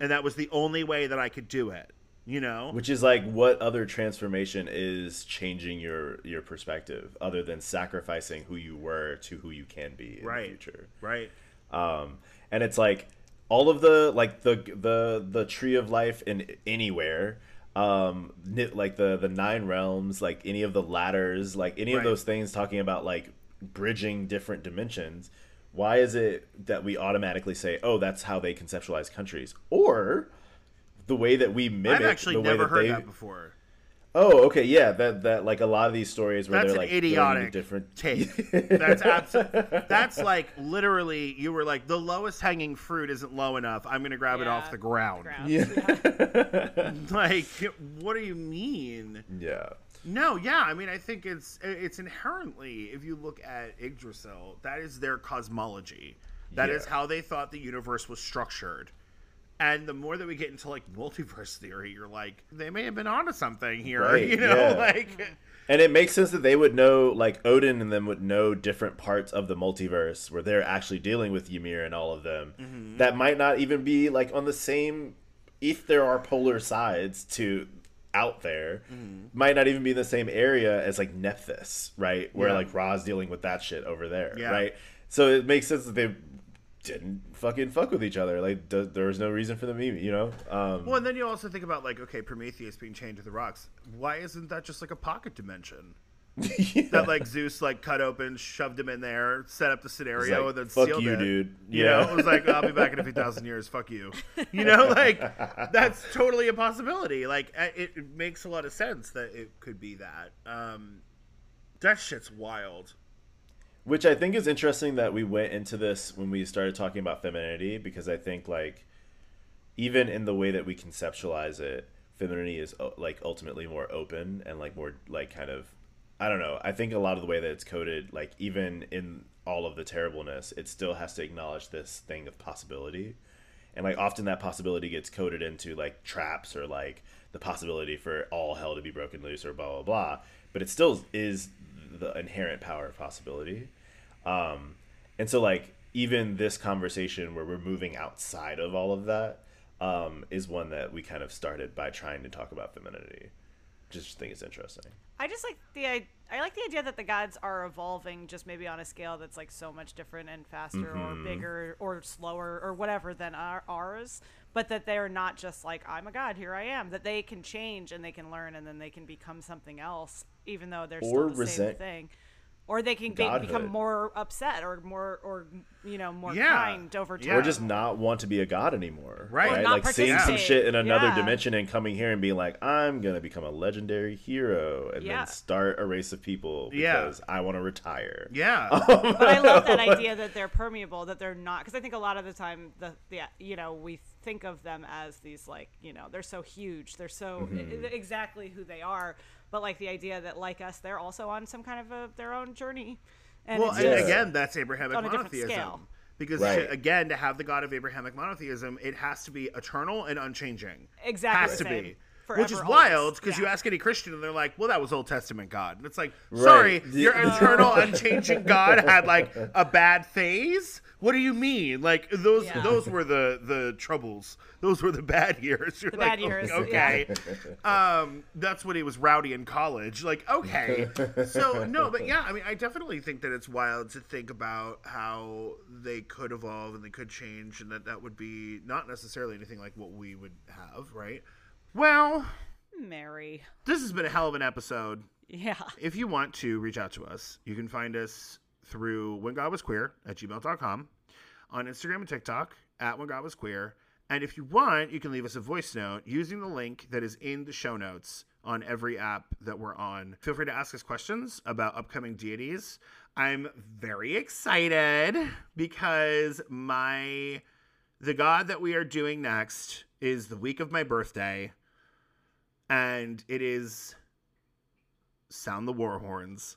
And that was the only way that I could do it. You know? Which is like what other transformation is changing your your perspective other than sacrificing who you were to who you can be in Right. the future. Right. um, and it's like all of the like the the the tree of life in anywhere um like the the nine realms like any of the ladders like any of those things talking about like bridging different dimensions why is it that we automatically say oh that's how they conceptualize countries or the way that we mimic I've actually the way that heard they that before. Oh okay yeah that that like a lot of these stories where That's they're an like idiotic different (laughs) take. That's absolutely. That's like literally. You were like the lowest hanging fruit isn't low enough. I'm gonna grab it off the ground. Ground. yeah (laughs) (laughs) Like, what do you mean? yeah No, yeah. I mean, I think it's it's inherently. If you look at Yggdrasil, that is their cosmology. That is Yeah. how they thought the universe was structured. And the more that we get into like multiverse theory, you're like, they may have been onto something here. Right, (laughs) you know, yeah. like. And it makes sense that they would know, like Odin and them would know different parts of the multiverse where they're actually dealing with Ymir and all of them. Mm-hmm. That might not even be like on the same. If there are polar sides to out there, Mm-hmm. might not even be in the same area as like Nephthys, right? Where Yeah. like Ra's dealing with that shit over there, Yeah. right? So it makes sense that they didn't fucking fuck with each other. Like th- there was no reason for them, to you know. Um, Well, and then you also think about like, okay, Prometheus being chained to the rocks. Why isn't that just like a pocket dimension? (laughs) That like Zeus like cut open, shoved him in there, set up the scenario, like, and then "Fuck sealed you, it. dude." You Yeah. know, it was like I'll be back in a few thousand years. Fuck you. (laughs) You know, like that's totally a possibility. Like it, it makes a lot of sense that it could be that. Um, that shit's wild. Which I think is interesting that we went into this when we started talking about femininity because I think like even in the way that we conceptualize it, femininity is uh, like ultimately more open and like more like kind of I don't know. I think a lot of the way that it's coded, like even in all of the terribleness, it still has to acknowledge this thing of possibility. And like often that possibility gets coded into like traps or like the possibility for all hell to be broken loose or blah blah blah. But it still is the inherent power of possibility. Um, and so like even this conversation where we're moving outside of all of that um, is one that we kind of started by trying to talk about femininity. just think it's interesting. I just like the I, I like the idea that the gods are evolving just maybe on a scale that's like so much different and faster or bigger or slower or whatever than our, ours, but that they're not just like I'm a god, here I am. That they can change and they can learn and then they can become something else, even though they're Or still the same thing. Or they can be, become more upset or more or you know more Yeah. kind over time. Or just not want to be a god anymore. Right. Right. Like seeing some shit in another Yeah. dimension and coming here and being like, I'm gonna become a legendary hero and Yeah. then start a race of people Yeah. because I want to retire. Yeah. (laughs) but I love that idea that they're permeable, that they're not, because I think a lot of the time the, the you know we think of them as these like you know they're so huge, they're so Mm-hmm. exactly who they are, but like the idea that like us, they're also on some kind of a, their own journey. And well, and just- again, that's Abrahamic on a monotheism. scale. Because Right. to- again, to have the God of Abrahamic monotheism, it has to be eternal and unchanging. Exactly has to same. be. Forever, Which is always. wild because you ask any Christian and they're like, "Well, that was Old Testament God." And it's like, "Sorry, Right. your (laughs) eternal, unchanging God had like a bad phase." What do you mean? Like those Yeah. those were the the troubles. Those were the bad (laughs) years. You're The like, bad years, Okay. um, that's when he was rowdy in college. Like, okay. So no, but yeah, I mean, I definitely think that it's wild to think about how they could evolve and they could change, and that that would be not necessarily anything like what we would have, right? Well, Mary, this has been a hell of an episode. yeah, If you want to reach out to us, you can find us through when God was queer at gmail.com, on Instagram and TikTok at when God was queer. And if you want, you can leave us a voice note using the link that is in the show notes on every app that we're on. Feel free to ask us questions about upcoming deities. I'm very excited because my the god that we are doing next is the week of my birthday and it is sound the war horns.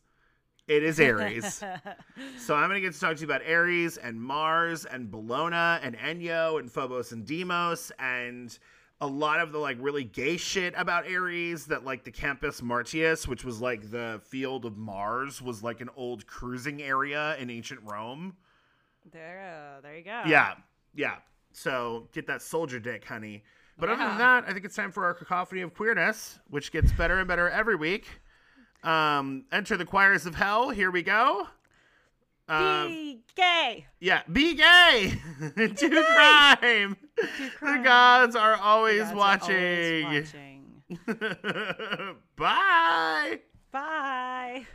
It is Ares. (laughs) so I'm going to get to talk to you about Ares and Mars and Bellona and Enyo and Phobos and Deimos and a lot of the like really gay shit about Ares that like the Campus Martius, which was like the field of Mars, was like an old cruising area in ancient Rome. there, uh, there you go. Yeah, yeah. So get that soldier dick, honey. But other than that, I think it's time for our cacophony of queerness, which gets better and better every week. Um, enter the choirs of hell. Here we go. Um, Be gay. yeah, be gay. (laughs) Do crime. The crime. gods are always Gods are always watching. (laughs) Bye. Bye.